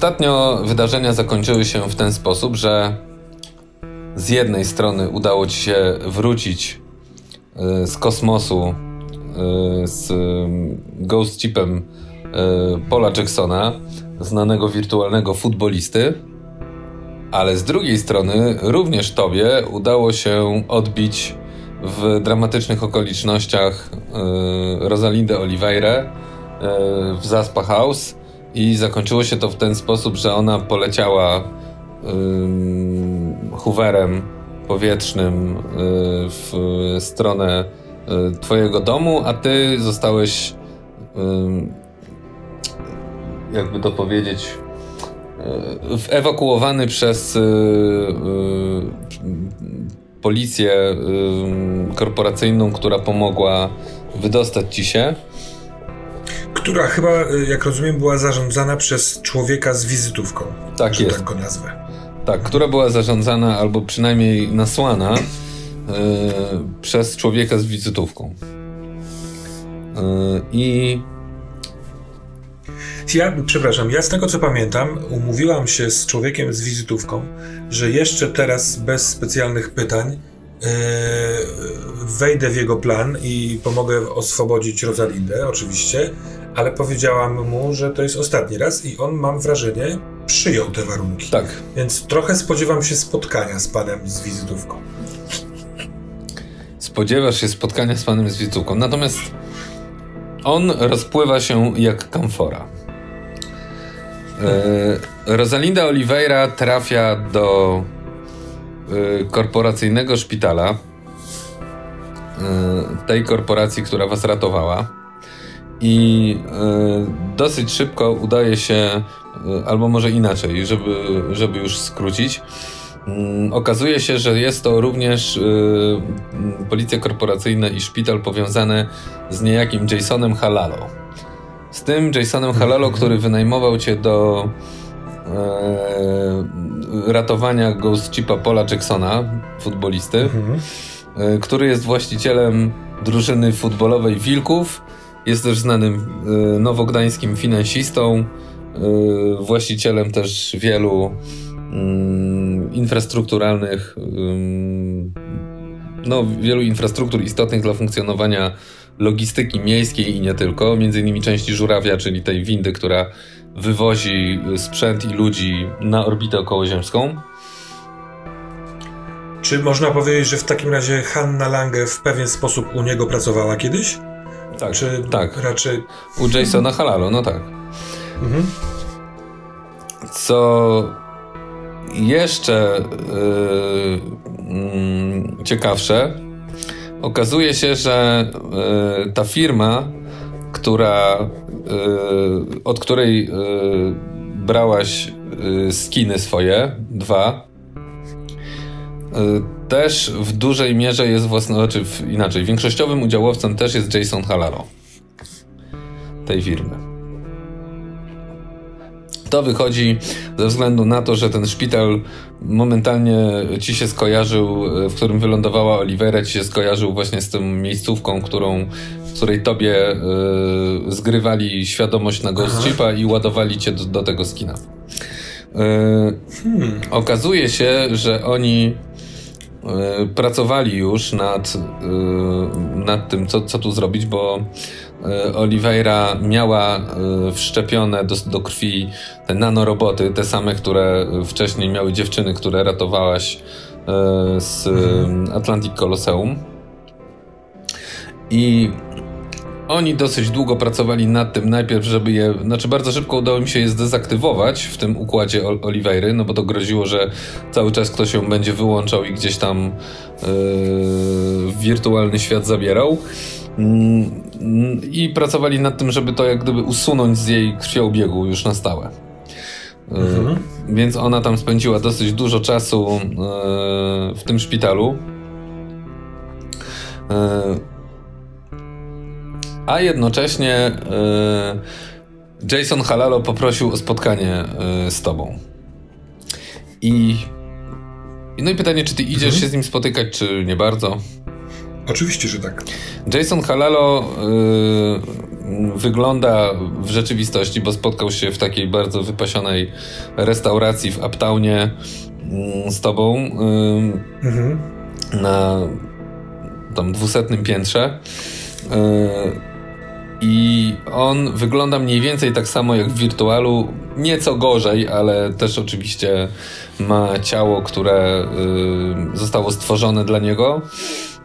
ostatnio wydarzenia zakończyły się w ten sposób, że z jednej strony udało ci się wrócić y, z kosmosu y, z ghost chipem y, Paula Jacksona, znanego wirtualnego futbolisty, ale z drugiej strony również tobie udało się odbić w dramatycznych okolicznościach Rosalindę Oliveira w Zaspa House i zakończyło się to w ten sposób, że ona poleciała Hooverem powietrznym y, w stronę y, twojego domu, a ty zostałeś jakby to powiedzieć y, ewakuowany przez policję korporacyjną, która pomogła wydostać ci się. Która chyba, jak rozumiem, była zarządzana przez człowieka z wizytówką. Tak że jest. tak go nazwę. Tak, która była zarządzana albo przynajmniej nasłana yy, przez człowieka z wizytówką. Yy, I. Ja, przepraszam, ja z tego co pamiętam, umówiłam się z człowiekiem z wizytówką, że jeszcze teraz bez specjalnych pytań yy, wejdę w jego plan i pomogę oswobodzić Rosalindę, oczywiście, ale powiedziałam mu, że to jest ostatni raz i on, mam wrażenie, przyjął te warunki. Tak. Więc trochę spodziewam się spotkania z panem z wizytówką. Spodziewasz się spotkania z panem z wizytówką. Natomiast on rozpływa się jak kamfora. E, Rosalinda Oliveira trafia do e, korporacyjnego szpitala. E, tej korporacji, która was ratowała. I e, dosyć szybko udaje się E, albo może inaczej, żeby, żeby już skrócić. Mm, okazuje się, że jest to również y, policja korporacyjna i szpital powiązane z niejakim Jasonem Halalo. Z tym Jasonem Halalo, mhm. który wynajmował cię do e, ratowania Ghost Chipa Paula Jacksona, futbolisty, mhm. e, który jest właścicielem drużyny futbolowej Wilków. Jest też znanym e, nowogdańskim finansistą, Y, właścicielem też wielu mm, infrastrukturalnych, no, wielu infrastruktur istotnych dla funkcjonowania logistyki miejskiej i nie tylko, między innymi części żurawia, czyli tej windy, która wywozi sprzęt i ludzi na orbitę okołoziemską. Czy można powiedzieć, że w takim razie Hanna Lange w pewien sposób u niego pracowała kiedyś? Tak, Czy tak. raczej... U Jasona Halalo, no tak. Mhm. Co jeszcze yy, ciekawsze, okazuje się, że yy, ta firma, która, yy, od której yy, brałaś yy, skiny swoje, dwa, też w dużej mierze jest własno, znaczy inaczej, większościowym udziałowcem też jest Jason Halaro tej firmy. To wychodzi ze względu na to, że ten szpital momentalnie ci się skojarzył, w którym wylądowała Olivera, ci się skojarzył właśnie z tą miejscówką, którą, w której tobie y, zgrywali świadomość na Ghost Chipa i ładowali cię do, do tego skina. Y, hmm. Okazuje się, że oni y, pracowali już nad, nad tym, co, co tu zrobić, bo E, Oliveira miała e, wszczepione do, do krwi te nanoroboty, te same, które wcześniej miały dziewczyny, które ratowałaś e, z Atlantic Colosseum. I oni dosyć długo pracowali nad tym, najpierw, żeby je, znaczy bardzo szybko udało mi się je zdezaktywować w tym układzie Oliveira, no bo to groziło, że cały czas ktoś się będzie wyłączał i gdzieś tam yy, wirtualny świat zabierał. Mm, I pracowali nad tym, żeby to jak gdyby usunąć z jej krwiobiegu już na stałe. E, mhm. Więc ona tam spędziła dosyć dużo czasu e, w tym szpitalu. E, a jednocześnie Jason Halalo poprosił o spotkanie z tobą. I no i pytanie, czy ty idziesz mhm. się z nim spotykać, czy nie bardzo? Oczywiście, że tak. Jason Halalo yy, wygląda w rzeczywistości, bo spotkał się w takiej bardzo wypasionej restauracji w Uptownie mm, z tobą mhm. na tam dwusetnym piętrze. Y, I on wygląda mniej więcej tak samo jak w wirtualu, nieco gorzej, ale też oczywiście ma ciało, które y, zostało stworzone dla niego.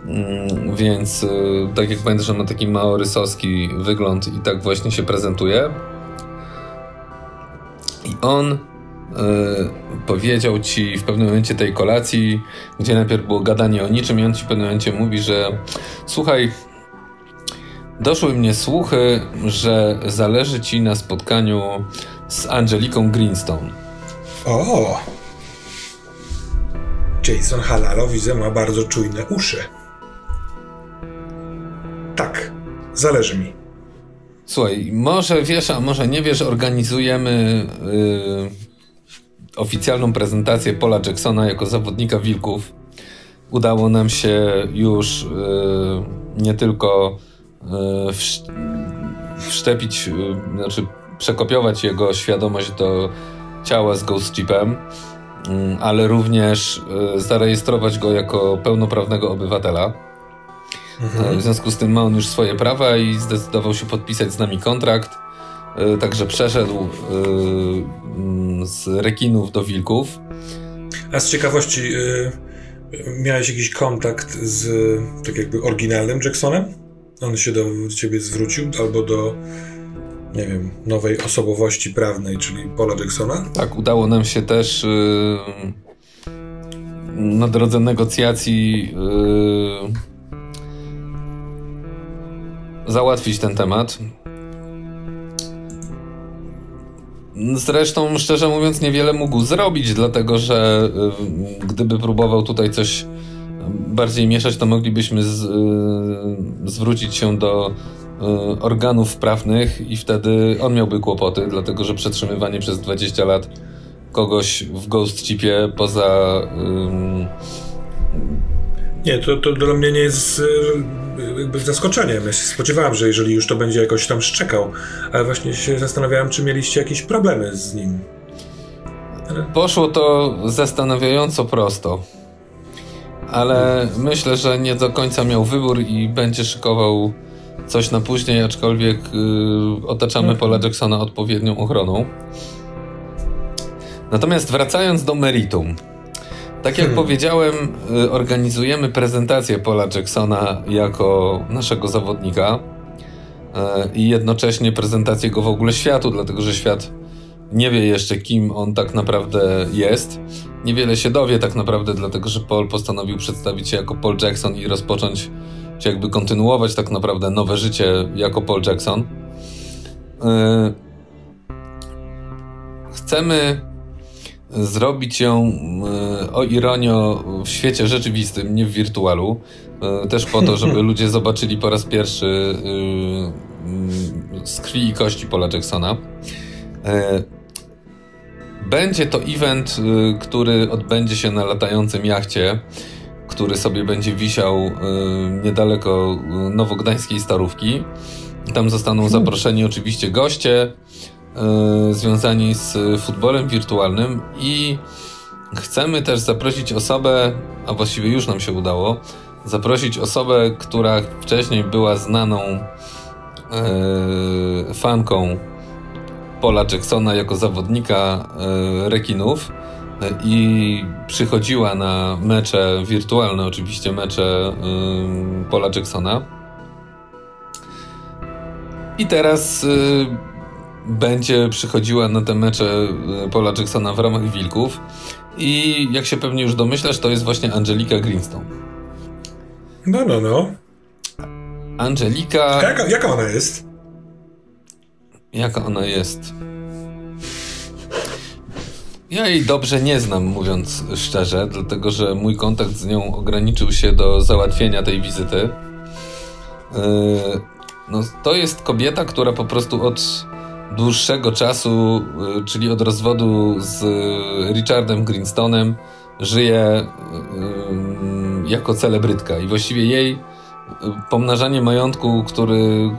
Mm, więc y, tak jak pamiętasz, że ma taki maorysowski wygląd i tak właśnie się prezentuje. I on y, powiedział ci w pewnym momencie tej kolacji, gdzie najpierw było gadanie o niczym, i on ci w pewnym momencie mówi, że słuchaj, doszły mnie słuchy, że zależy ci na spotkaniu z Angeliką Greenstone. O! Jason Halalo widzę ma bardzo czujne uszy. Tak, zależy mi. Słuchaj, może wiesz, a może nie wiesz, organizujemy yy, oficjalną prezentację Paula Jacksona jako zawodnika Wilków. Udało nam się już yy, nie tylko wsz wszczepić, yy, znaczy przekopiować jego świadomość do ciała z Ghost Chipem, yy, ale również yy, zarejestrować go jako pełnoprawnego obywatela. Mhm. W związku z tym ma on już swoje prawa i zdecydował się podpisać z nami kontrakt. E, także przeszedł e, mm, z rekinów do wilków. A z ciekawości, e, miałeś jakiś kontakt z tak jakby oryginalnym Jacksonem? On się do ciebie zwrócił albo do nie wiem, nowej osobowości prawnej, czyli Paula Jacksona? Tak, udało nam się też na drodze negocjacji załatwić ten temat. Zresztą, szczerze mówiąc, niewiele mógł zrobić, dlatego że y, gdyby próbował tutaj coś bardziej mieszać, to moglibyśmy z, y, zwrócić się do y, organów prawnych i wtedy on miałby kłopoty, dlatego że przetrzymywanie przez 20 lat kogoś w ghost chipie poza nie, to, to dla mnie nie jest e, jakby zaskoczeniem. Ja się spodziewałem, że jeżeli już to będzie jakoś tam szczekał, ale właśnie się zastanawiałem, czy mieliście jakieś problemy z nim. Ale... Poszło to zastanawiająco prosto. Ale myślę, że nie do końca miał wybór i będzie szykował coś na później, aczkolwiek yy, otaczamy mhm. Paula Jacksona odpowiednią ochroną. Natomiast wracając do meritum. Tak jak hmm. powiedziałem, y, organizujemy prezentację Paula Jacksona jako naszego zawodnika y, i jednocześnie prezentację go w ogóle światu, dlatego że świat nie wie jeszcze, kim on tak naprawdę jest. Niewiele się dowie tak naprawdę, dlatego że Paul postanowił przedstawić się jako Paul Jackson i rozpocząć, czy jakby kontynuować tak naprawdę nowe życie jako Paul Jackson. Y, chcemy zrobić ją e, o ironio w świecie rzeczywistym, nie w wirtualu. E, też po to, żeby ludzie zobaczyli po raz pierwszy e, z krwi i kości Paula Jacksona. Będzie to event, który odbędzie się na latającym jachcie, który sobie będzie wisiał niedaleko nowogdańskiej Starówki. Tam zostaną hmm. zaproszeni oczywiście goście, związani z futbolem wirtualnym i chcemy też zaprosić osobę, a właściwie już nam się udało, zaprosić osobę, która wcześniej była znaną fanką Paula Jacksona jako zawodnika e, rekinów i przychodziła na mecze wirtualne, oczywiście mecze Paula Jacksona. I teraz będzie przychodziła na te mecze e, Paula Jacksona w ramach Wilków. I jak się pewnie już domyślasz, to jest właśnie Angelika Greenstone. No, no, no. Angelika. Jaka, jaka ona jest? Jaka ona jest? Ja jej dobrze nie znam, mówiąc szczerze, dlatego że mój kontakt z nią ograniczył się do załatwienia tej wizyty. Yy, no, to jest kobieta, która po prostu od dłuższego czasu, y, czyli od rozwodu z Richardem Greenstonem, żyje jako celebrytka i właściwie jej pomnażanie majątku, który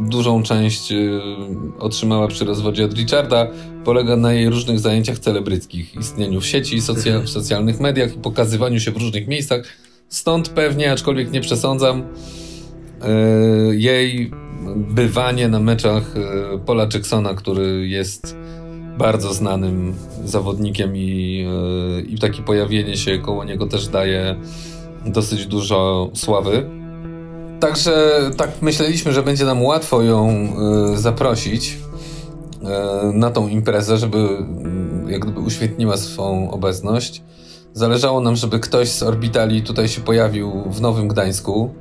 dużą część y, otrzymała przy rozwodzie od Richarda, polega na jej różnych zajęciach celebryckich, istnieniu w sieci, socja w socjalnych mediach i pokazywaniu się w różnych miejscach. Stąd pewnie, aczkolwiek nie przesądzam, y, jej bywanie na meczach y, Paula Jacksona, który jest bardzo znanym zawodnikiem i, i takie pojawienie się koło niego też daje dosyć dużo sławy. Także tak myśleliśmy, że będzie nam łatwo ją y, zaprosić y, na tą imprezę, żeby y, jak gdyby uświetniła swą obecność. Zależało nam, żeby ktoś z orbitali tutaj się pojawił w Nowym Gdańsku.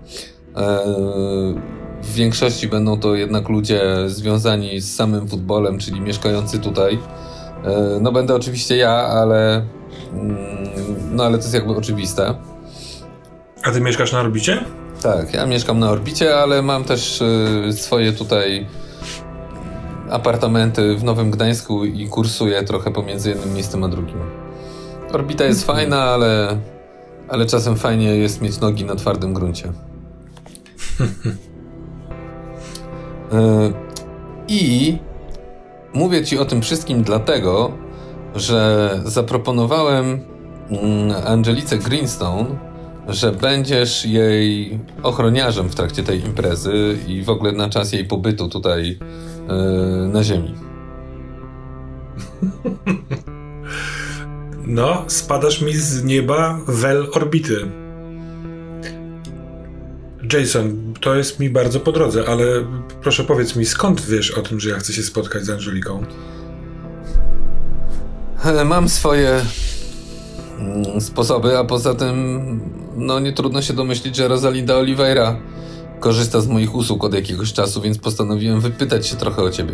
W większości będą to jednak ludzie związani z samym futbolem, czyli mieszkający tutaj. No będę oczywiście ja, ale mm, no ale to jest jakby oczywiste. A ty mieszkasz na orbicie? Tak, ja mieszkam na orbicie, ale mam też y, swoje tutaj apartamenty w Nowym Gdańsku i kursuję trochę pomiędzy jednym miejscem a drugim. Orbita jest mhm. fajna, ale, ale czasem fajnie jest mieć nogi na twardym gruncie. Y, I mówię ci o tym wszystkim dlatego, że zaproponowałem mm, Angelice Greenstone że będziesz jej ochroniarzem w trakcie tej imprezy i w ogóle na czas jej pobytu tutaj yy, na Ziemi. No, spadasz mi z nieba wel orbity. Jason, to jest mi bardzo po drodze, ale proszę powiedz mi, skąd wiesz o tym, że ja chcę się spotkać z Angeliką? E, mam swoje sposoby, a poza tym no nie trudno się domyślić, że Rosalinda Oliveira korzysta z moich usług od jakiegoś czasu, więc postanowiłem wypytać się trochę o ciebie.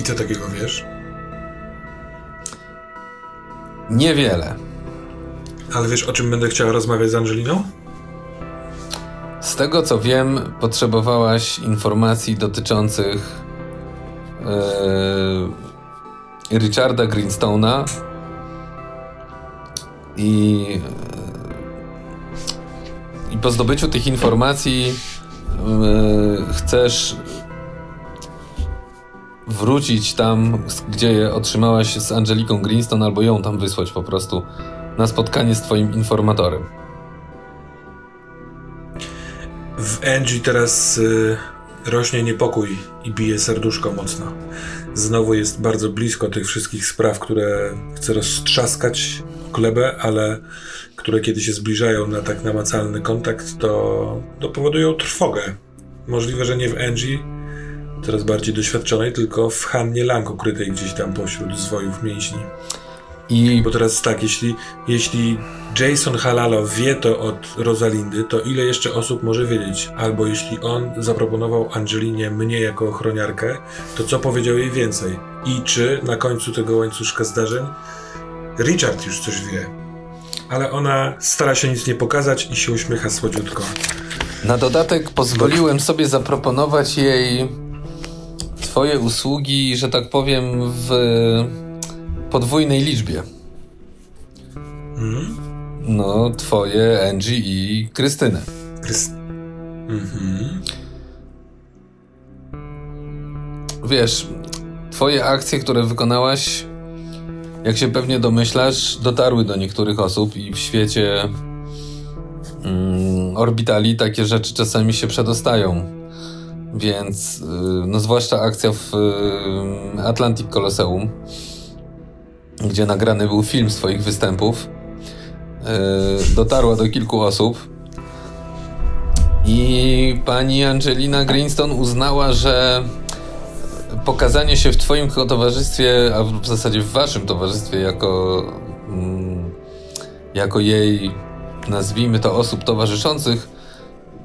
I co takiego wiesz? Niewiele. Ale wiesz, o czym będę chciał rozmawiać z Angeliną? Z tego co wiem, potrzebowałaś informacji dotyczących. Richarda Greenstone'a i, i po zdobyciu tych informacji yy, chcesz wrócić tam, gdzie je otrzymałaś z Angeliką Greenstone, albo ją tam wysłać po prostu na spotkanie z twoim informatorem. W Angie teraz y, rośnie niepokój i bije serduszko mocno znowu jest bardzo blisko tych wszystkich spraw, które chce roztrzaskać klebę, ale które kiedy się zbliżają na tak namacalny kontakt, to, to powodują trwogę. Możliwe, że nie w Angie, coraz bardziej doświadczonej, tylko w Hannie Lang ukrytej gdzieś tam pośród zwojów mięśni. I... Bo teraz tak, jeśli, jeśli Jason Halalo wie to od Rosalindy, to ile jeszcze osób może wiedzieć? Albo jeśli on zaproponował Angelinie mnie jako ochroniarkę, to co powiedział jej więcej? I czy na końcu tego łańcuszka zdarzeń Richard już coś wie? Ale ona stara się nic nie pokazać i się uśmiecha słodziutko. Na dodatek pozwoliłem sobie zaproponować jej twoje usługi, że tak powiem, w podwójnej liczbie. Hmm? No, twoje Angie i Krystynę. Kryst... Mhm. Wiesz, twoje akcje, które wykonałaś, jak się pewnie domyślasz, dotarły do niektórych osób i w świecie mm, orbitali takie rzeczy czasami się przedostają. Więc, y, no zwłaszcza akcja w y, Atlantic Colosseum, gdzie nagrany był film swoich występów, yy, dotarła do kilku osób. I pani Angelina Greenstone uznała, że pokazanie się w Twoim towarzystwie, a w zasadzie w Waszym towarzystwie, jako, mm, jako jej, nazwijmy to, osób towarzyszących,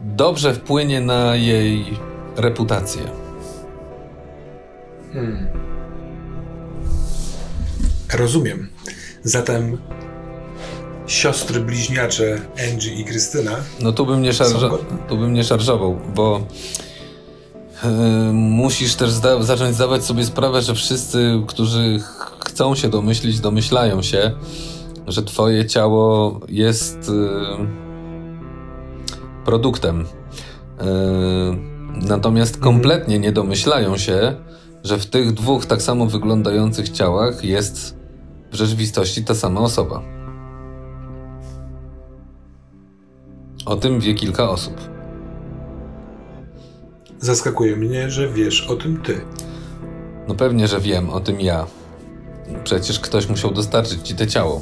dobrze wpłynie na jej reputację. Hmm. Rozumiem. Zatem siostry bliźniacze Angie i Krystyna. No tu bym nie, szarża, tu bym nie szarżował, bo yy, musisz też zda zacząć zdawać sobie sprawę, że wszyscy, którzy chcą się domyślić, domyślają się, że twoje ciało jest y, produktem. Y, natomiast mhm. kompletnie nie domyślają się, że w tych dwóch tak samo wyglądających ciałach jest w rzeczywistości ta sama osoba. O tym wie kilka osób. Zaskakuje mnie, że wiesz o tym ty. No pewnie, że wiem o tym ja. Przecież ktoś musiał dostarczyć ci te ciało.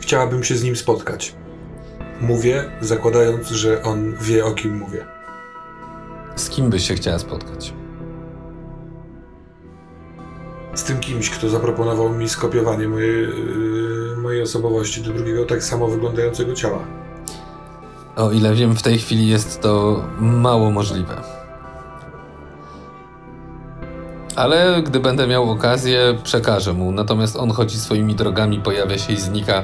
Chciałabym się z nim spotkać. Mówię, zakładając, że on wie o kim mówię. Z kim byś się chciała spotkać? Z tym kimś, kto zaproponował mi skopiowanie mojej, yy, mojej osobowości do drugiego tak samo wyglądającego ciała. O ile wiem, w tej chwili jest to mało możliwe. Ale gdy będę miał okazję, przekażę mu. Natomiast on chodzi swoimi drogami, pojawia się i znika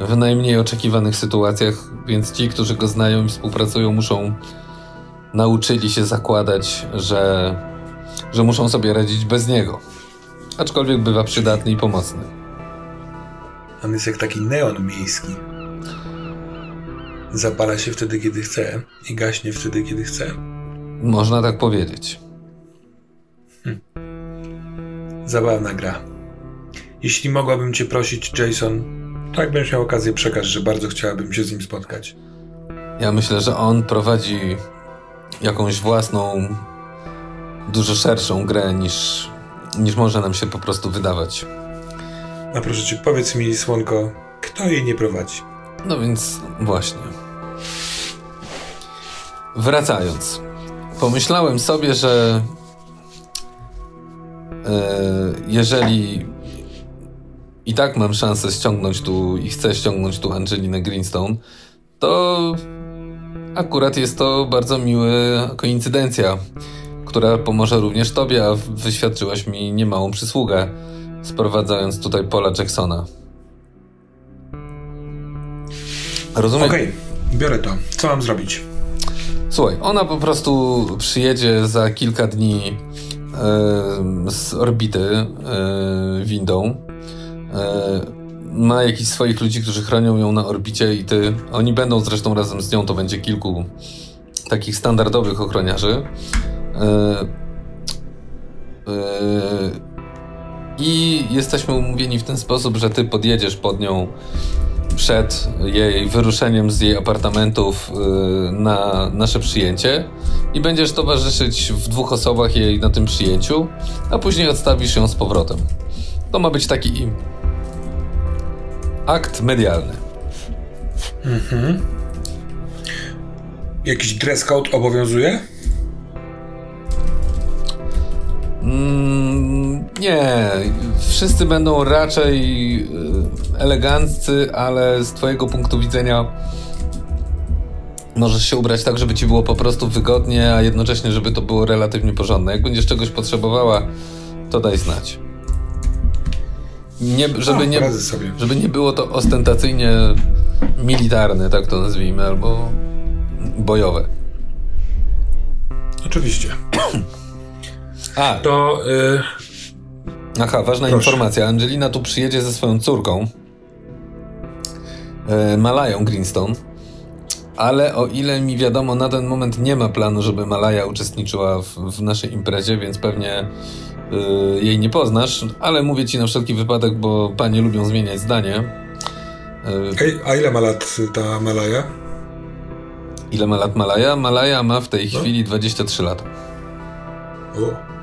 w najmniej oczekiwanych sytuacjach, więc ci, którzy go znają i współpracują, muszą nauczyli się zakładać, że, że muszą sobie radzić bez niego. Aczkolwiek bywa przydatny i pomocny. On jest jak taki neon miejski. Zapala się wtedy, kiedy chce i gaśnie wtedy, kiedy chce. Można tak powiedzieć. Hm. Zabawna gra. Jeśli mogłabym cię prosić, Jason, tak będziesz miał okazję przekazać, że bardzo chciałabym się z nim spotkać. Ja myślę, że on prowadzi jakąś własną, dużo szerszą grę niż, niż może nam się po prostu wydawać. A proszę cię, powiedz mi, Słonko, kto jej nie prowadzi? No więc właśnie. Wracając, pomyślałem sobie, że e, jeżeli i tak mam szansę ściągnąć tu i chcę ściągnąć tu Angelinę Greenstone, to akurat jest to bardzo miła koincydencja, która pomoże również tobie, a wyświadczyłaś mi niemałą przysługę, sprowadzając tutaj Paula Jacksona. Rozumiem? Okej, okay, biorę to. Co mam zrobić? Słuchaj, ona po prostu przyjedzie za kilka dni e, z orbity e, windą. E, ma jakichś swoich ludzi, którzy chronią ją na orbicie i ty, oni będą zresztą razem z nią, to będzie kilku takich standardowych ochroniarzy. Yy, yy, I jesteśmy umówieni w ten sposób, że ty podjedziesz pod nią przed jej wyruszeniem z jej apartamentów yy, na nasze przyjęcie i będziesz towarzyszyć w dwóch osobach jej na tym przyjęciu, a później odstawisz ją z powrotem. To ma być taki akt medialny. Mhm. Jakiś dress code obowiązuje? Mm, nie. Wszyscy będą raczej y, eleganccy, ale z Twojego punktu widzenia możesz się ubrać tak, żeby Ci było po prostu wygodnie, a jednocześnie, żeby to było relatywnie porządne. Jak będziesz czegoś potrzebowała, to daj znać. Nie, żeby, nie, żeby nie było to ostentacyjnie militarne, tak to nazwijmy, albo bojowe. Oczywiście. A. To. Y... Aha, ważna Proszę. informacja. Angelina tu przyjedzie ze swoją córką, y, Malają Greenstone. Ale o ile mi wiadomo, na ten moment nie ma planu, żeby Malaja uczestniczyła w, w naszej imprezie, więc pewnie Y, jej nie poznasz, ale mówię ci na wszelki wypadek, bo panie lubią zmieniać zdanie. Y, Ej, a ile ma lat ta Malaja? Ile ma lat Malaja? Malaja ma w tej no. chwili 23 lata. O.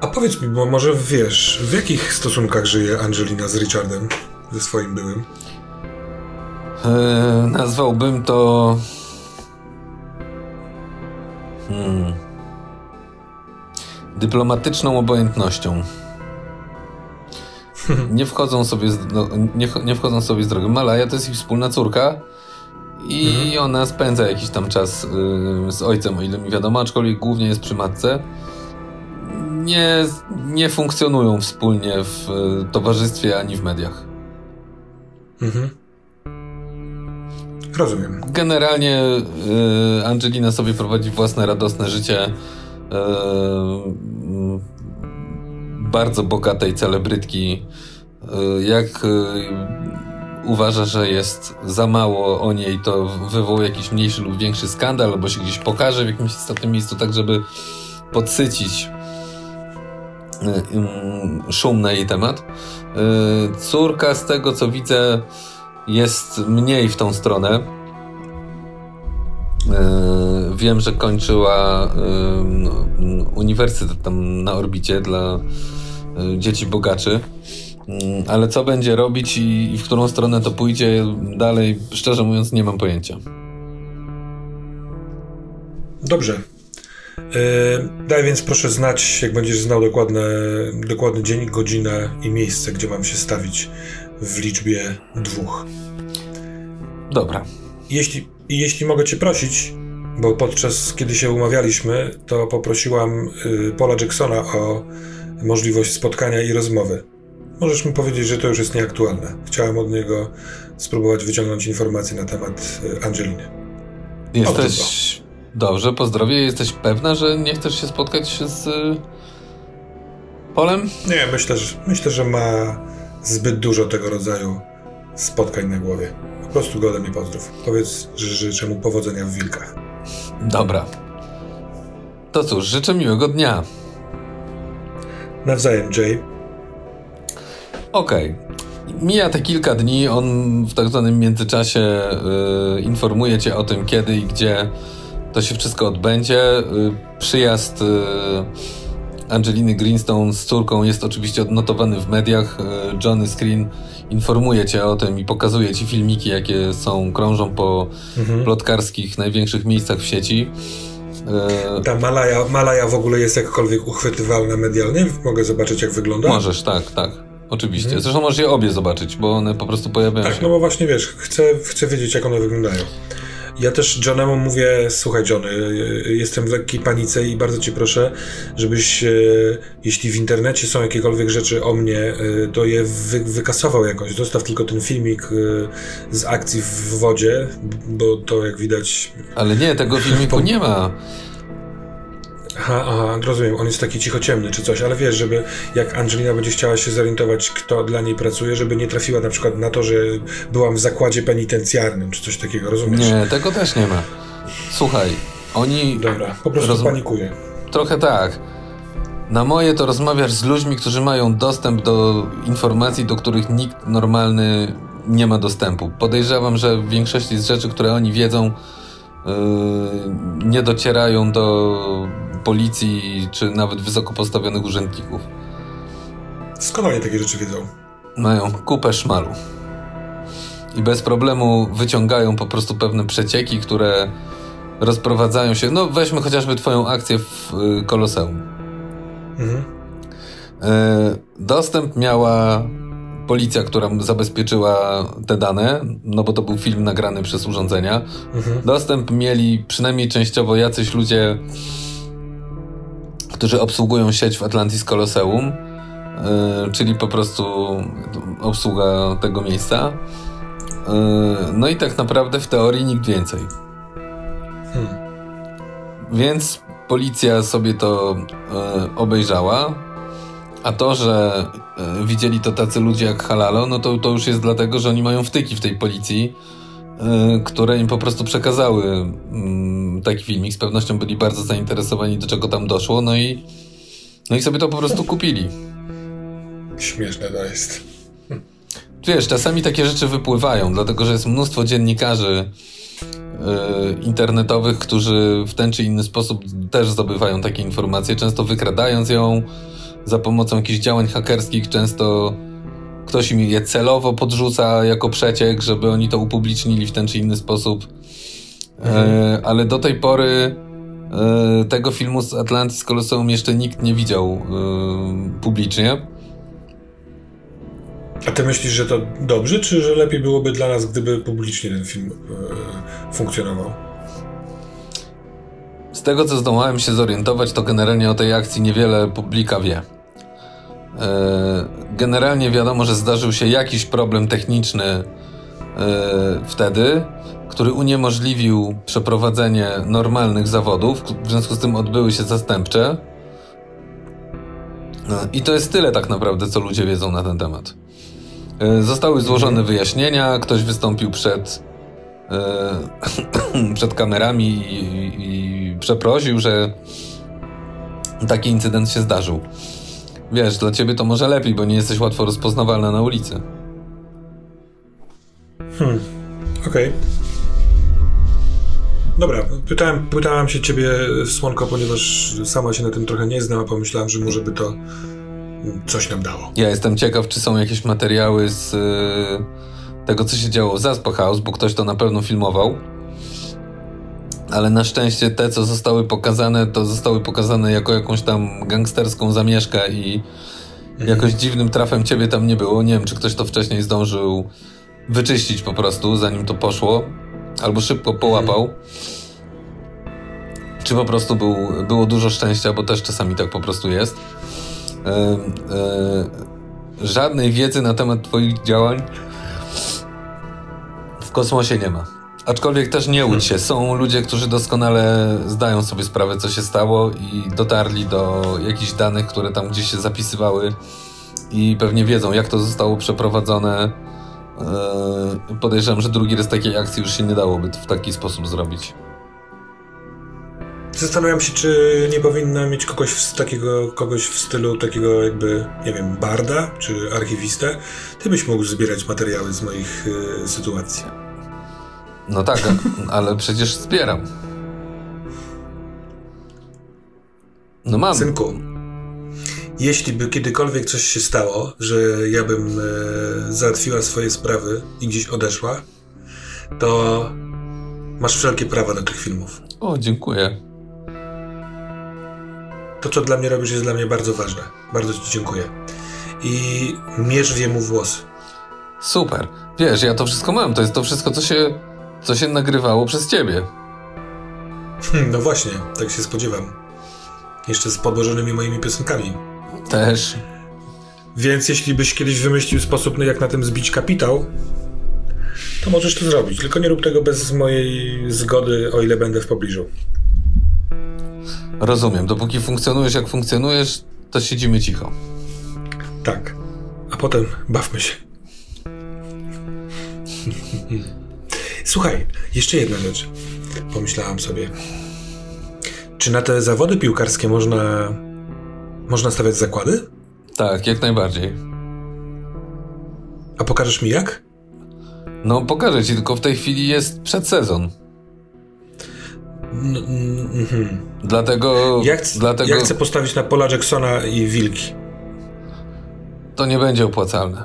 A powiedz mi, bo może wiesz, w jakich stosunkach żyje Angelina z Richardem, ze swoim byłym? Yy, nazwałbym to. Hmm dyplomatyczną obojętnością. Nie wchodzą sobie z, no, nie, nie, wchodzą sobie z drogi. Malaja to jest ich wspólna córka i mhm. ona spędza jakiś tam czas y, z ojcem, o ile mi wiadomo, aczkolwiek głównie jest przy matce. Nie, nie funkcjonują wspólnie w y, towarzystwie ani w mediach. Mhm. Rozumiem. Generalnie y, Angelina sobie prowadzi własne radosne życie bardzo bogatej celebrytki, y, jak y, uważa, że jest za mało o niej, to wywoła jakiś mniejszy lub większy skandal, albo się gdzieś pokaże w jakimś istotnym miejscu, tak żeby podsycić szum na jej temat. Córka, z tego co widzę, jest mniej w tą stronę. Wiem, że kończyła no, uniwersytet tam na orbicie dla dzieci bogaczy. Ale co będzie robić i, w którą stronę to pójdzie dalej, szczerze mówiąc, nie mam pojęcia. Dobrze. Daj więc proszę znać, jak będziesz znał dokładne, dokładny dzień, godzinę i miejsce, gdzie mam się stawić w liczbie dwóch. Dobra. Jeśli, jeśli mogę Cię prosić, bo podczas kiedy się umawialiśmy, to poprosiłam y, Paula Jacksona o możliwość spotkania i rozmowy. Możesz mi powiedzieć, że to już jest nieaktualne. Chciałam od niego spróbować wyciągnąć informacje na temat y, Angeliny. Jesteś. Dobrze, pozdrowie. Jesteś pewna, że nie chcesz się spotkać z y, Polem? Nie, myślę, że, myślę, że ma zbyt dużo tego rodzaju spotkań na głowie. Po prostu go ode mnie pozdrów. Powiedz, że życzę mu powodzenia w wilkach. Dobra. To cóż, życzę miłego dnia. Nawzajem, Jay. Okej. Okay. Mija te kilka dni, on w tak zwanym międzyczasie y, informuje cię o tym, kiedy i gdzie to się wszystko odbędzie. Y, przyjazd y, Angeliny Greenstone z córką jest oczywiście odnotowany w mediach. Y, Johnny Screen informuje cię o tym i pokazuje ci filmiki, jakie są, krążą po mhm. plotkarskich największych miejscach w sieci. Ta Malaja, Malaja w ogóle jest jakkolwiek uchwytywalna medialnie? Mogę zobaczyć, jak wygląda? Możesz, tak, tak. Oczywiście. Mhm. Zresztą możesz je obie zobaczyć, bo one po prostu pojawiają tak, się. Tak, no bo właśnie wiesz, chcę, chcę wiedzieć, jak one wyglądają. Ja też Johnemu mówię, słuchaj Johnny, jestem w lekkiej panice i bardzo cię proszę, żebyś, e, jeśli w internecie są jakiekolwiek rzeczy o mnie, e, to je wy, wykasował jakoś. Zostaw tylko ten filmik z akcji w wodzie, bo to jak widać... Ale nie, tego filmiku nie ma. Aha, aha, rozumiem, on jest taki cichociemny czy coś, ale wiesz, żeby jak Angelina będzie chciała się zorientować, kto dla niej pracuje, żeby nie trafiła na przykład na to, że byłam w zakładzie penitencjarnym czy coś takiego, rozumiesz? Nie, tego też nie ma. Słuchaj, oni... Dobra, po prostu roz... panikuję. Trochę tak. Na moje to rozmawiasz z ludźmi, którzy mają dostęp do informacji, do których nikt normalny nie ma dostępu. Podejrzewam, że w większości z rzeczy, które oni wiedzą, yy, nie docierają do policji, czy nawet wysoko postawionych urzędników. Skąd oni takie rzeczy wiedzą? Mają kupę szmalu. I bez problemu wyciągają po prostu pewne przecieki, które rozprowadzają się. No, weźmy chociażby Twoją akcję w y, Koloseum. Mhm. E, dostęp miała policja, która zabezpieczyła te dane, no bo to był film nagrany przez urządzenia. Mhm. Dostęp mieli przynajmniej częściowo jacyś ludzie którzy obsługują sieć w Atlantis Colosseum, yy, czyli po prostu obsługa tego miejsca. Yy, no i tak naprawdę w teorii nikt więcej. Hmm. Więc policja sobie to yy, obejrzała. A to, że widzieli to tacy ludzie jak Halalo, no to, to już jest dlatego, że oni mają wtyki w tej policji które im po prostu przekazały mm, taki filmik. Z pewnością byli bardzo zainteresowani, do czego tam doszło, no i, no i sobie to po prostu kupili. Śmieszne to jest. Wiesz, czasami takie rzeczy wypływają, dlatego że jest mnóstwo dziennikarzy yy, internetowych, którzy w ten czy inny sposób też zdobywają takie informacje, często wykradając ją za pomocą jakichś działań hakerskich, często ktoś im je celowo podrzuca jako przeciek, żeby oni to upublicznili w ten czy inny sposób. Mhm. E, ale do tej pory e, tego filmu z Atlantis Colosseum jeszcze nikt nie widział e, publicznie. A ty myślisz, że to dobrze, czy że lepiej byłoby dla nas, gdyby publicznie ten film funkcjonował? Z tego, co zdołałem się zorientować, to generalnie o tej akcji niewiele publika wie. Generalnie wiadomo, że zdarzył się jakiś problem techniczny wtedy, który uniemożliwił przeprowadzenie normalnych zawodów, w związku z tym odbyły się zastępcze. No, I to jest tyle tak naprawdę, co ludzie wiedzą na ten temat. E, zostały złożone wyjaśnienia, ktoś wystąpił przed, e, przed kamerami i, i przeprosił, że taki incydent się zdarzył. Wiesz, dla ciebie to może lepiej, bo nie jesteś łatwo rozpoznawalna na ulicy. Hmm, okej. Okay. Dobra, pytałem, pytałem się ciebie, Słonko, ponieważ sama się na tym trochę nie znam, a pomyślałem, że może by to coś nam dało. Ja jestem ciekaw, czy są jakieś materiały z y, tego, co się działo w Zaspa House, bo ktoś to na pewno filmował. Ale na szczęście te, co zostały pokazane, to zostały pokazane jako jakąś tam gangsterską zamieszkę i mhm. jakoś dziwnym trafem ciebie tam nie było. Nie wiem, czy ktoś to wcześniej zdążył wyczyścić po prostu, zanim to poszło, albo szybko połapał. Czy po prostu był, było dużo szczęścia, bo też czasami tak po prostu jest. E, e, żadnej wiedzy na temat Twoich działań w kosmosie nie ma. Aczkolwiek też nie łudź się. Są ludzie, którzy doskonale zdają sobie sprawę, co się stało i dotarli do jakichś danych, które tam gdzieś się zapisywały i pewnie wiedzą, jak to zostało przeprowadzone. E, podejrzewam, że drugi raz takiej akcji już się nie dałoby w taki sposób zrobić. Zastanawiam się, czy nie powinna mieć kogoś w, takiego, kogoś w stylu takiego jakby, nie wiem, barda czy archiwistę. Ty byś mógł zbierać materiały z moich y, sytuacji. No tak, ale przecież zbieram. No mam. Synku, jeśli by kiedykolwiek coś się stało, że ja bym e, załatwiła swoje sprawy i gdzieś odeszła, to masz wszelkie prawa do tych filmów. O, dziękuję. To, co dla mnie robisz, jest dla mnie bardzo ważne. Bardzo Ci dziękuję. I mierz w jemu włosy. Super. Wiesz, ja to wszystko mam. To jest to wszystko, co się, co się nagrywało przez Ciebie. Hmm, no właśnie, tak się spodziewam. Jeszcze z podłożonymi moimi piosenkami. Też. Więc jeśli byś kiedyś wymyślił sposób, jak na tym zbić kapitał, to możesz to zrobić. Tylko nie rób tego bez mojej zgody, o ile będę w pobliżu. Rozumiem. Dopóki funkcjonujesz jak funkcjonujesz, to siedzimy cicho. Tak. A potem bawmy się. Słuchaj, jeszcze jedna rzecz. Pomyślałam sobie. Czy na te zawody piłkarskie można. Można stawiać zakłady? Tak, jak najbardziej. A pokażesz mi jak? No, pokażę ci, tylko w tej chwili jest przedsezon. Mhm. Dlatego, ja, chcę, dlatego... ja chcę postawić na pola Jacksona i wilki. To nie będzie opłacalne.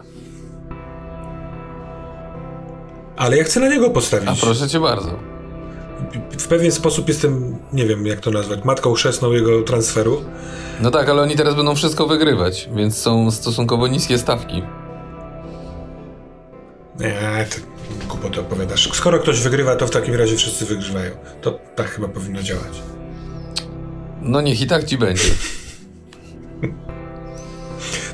Ale ja chcę na niego postawić. A proszę cię bardzo. W pewien sposób jestem, nie wiem jak to nazwać, matką chrzestną jego transferu. No tak, ale oni teraz będą wszystko wygrywać, więc są stosunkowo niskie stawki. Nie, to głupoty opowiadasz. Skoro ktoś wygrywa, to w takim razie wszyscy wygrywają. To tak chyba powinno działać. No niech i tak ci będzie.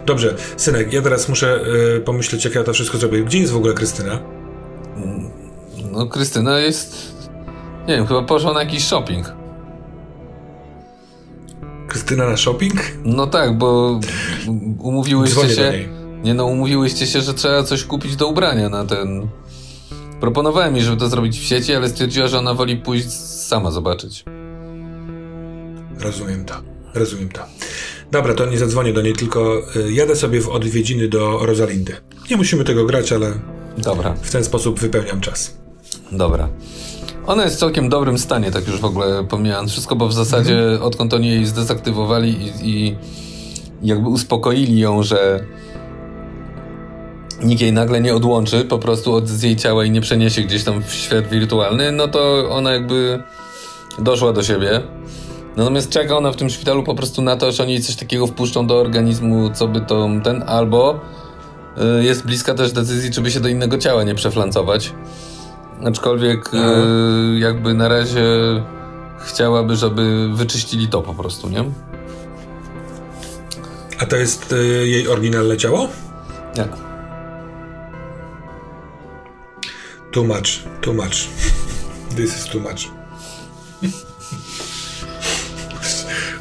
Dobrze, synek, ja teraz muszę y, pomyśleć, jak ja to wszystko zrobię. Gdzie jest w ogóle Krystyna? No, Krystyna jest. Nie wiem, chyba poszła na jakiś shopping. Krystyna na shopping? No tak, bo umówiłyście się. Nie no, umówiłyście się, że trzeba coś kupić do ubrania na ten Proponowałem jej, żeby to zrobić w sieci, ale stwierdziła, że ona woli pójść sama zobaczyć. Rozumiem to. Rozumiem to. Dobra, to nie zadzwonię do niej, tylko y, jadę sobie w odwiedziny do Rosalindy. Nie musimy tego grać, ale Dobra. w ten sposób wypełniam czas. Dobra. Ona jest w całkiem dobrym stanie, tak już w ogóle pomijając wszystko, bo w zasadzie mhm. odkąd oni jej zdezaktywowali i, i jakby uspokoili ją, że nikt jej nagle nie odłączy po prostu od jej ciała i nie przeniesie gdzieś tam w świat wirtualny, no to ona jakby doszła do siebie. Natomiast czeka ona w tym szpitalu po prostu na to, że oni coś takiego wpuszczą do organizmu, co by to ten, albo y, jest bliska też decyzji, czy by się do innego ciała nie przeflancować. Aczkolwiek y, jakby na razie chciałaby, żeby wyczyścili to po prostu, nie? A to jest y, jej oryginalne ciało? Nie. Too much, too much. This is too much.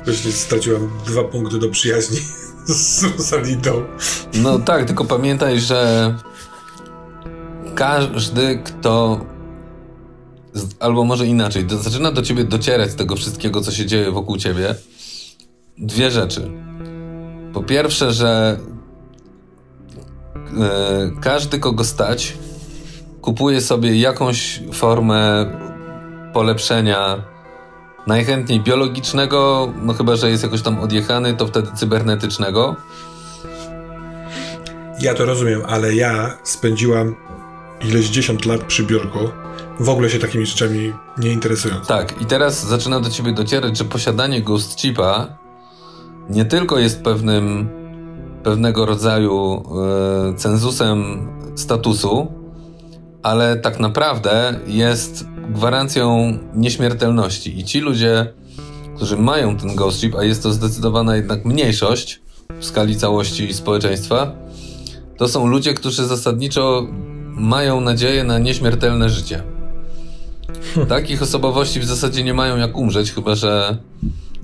Właśnie straciłam dwa punkty do przyjaźni. z Rosaliną. No tak, tylko pamiętaj, że każdy, kto albo może inaczej, do, zaczyna do ciebie docierać z tego wszystkiego, co się dzieje wokół ciebie. Dwie rzeczy. Po pierwsze, że e, każdy, kogo stać, kupuje sobie jakąś formę polepszenia, najchętniej biologicznego, no chyba, że jest jakoś tam odjechany, to wtedy cybernetycznego. Ja to rozumiem, ale ja spędziłam ileś dziesiąt lat przy biurku, w ogóle się takimi rzeczami nie interesując. Tak, i teraz zaczyna do ciebie docierać, że posiadanie Ghost Chipa nie tylko jest pewnym pewnego rodzaju e, cenzusem statusu, ale tak naprawdę jest gwarancją nieśmiertelności. I ci ludzie, którzy mają ten Ghost Chip, a jest to zdecydowana jednak mniejszość w skali całości społeczeństwa, to są ludzie, którzy zasadniczo mają nadzieję na nieśmiertelne życie. Takich osobowości w zasadzie nie mają jak umrzeć, chyba że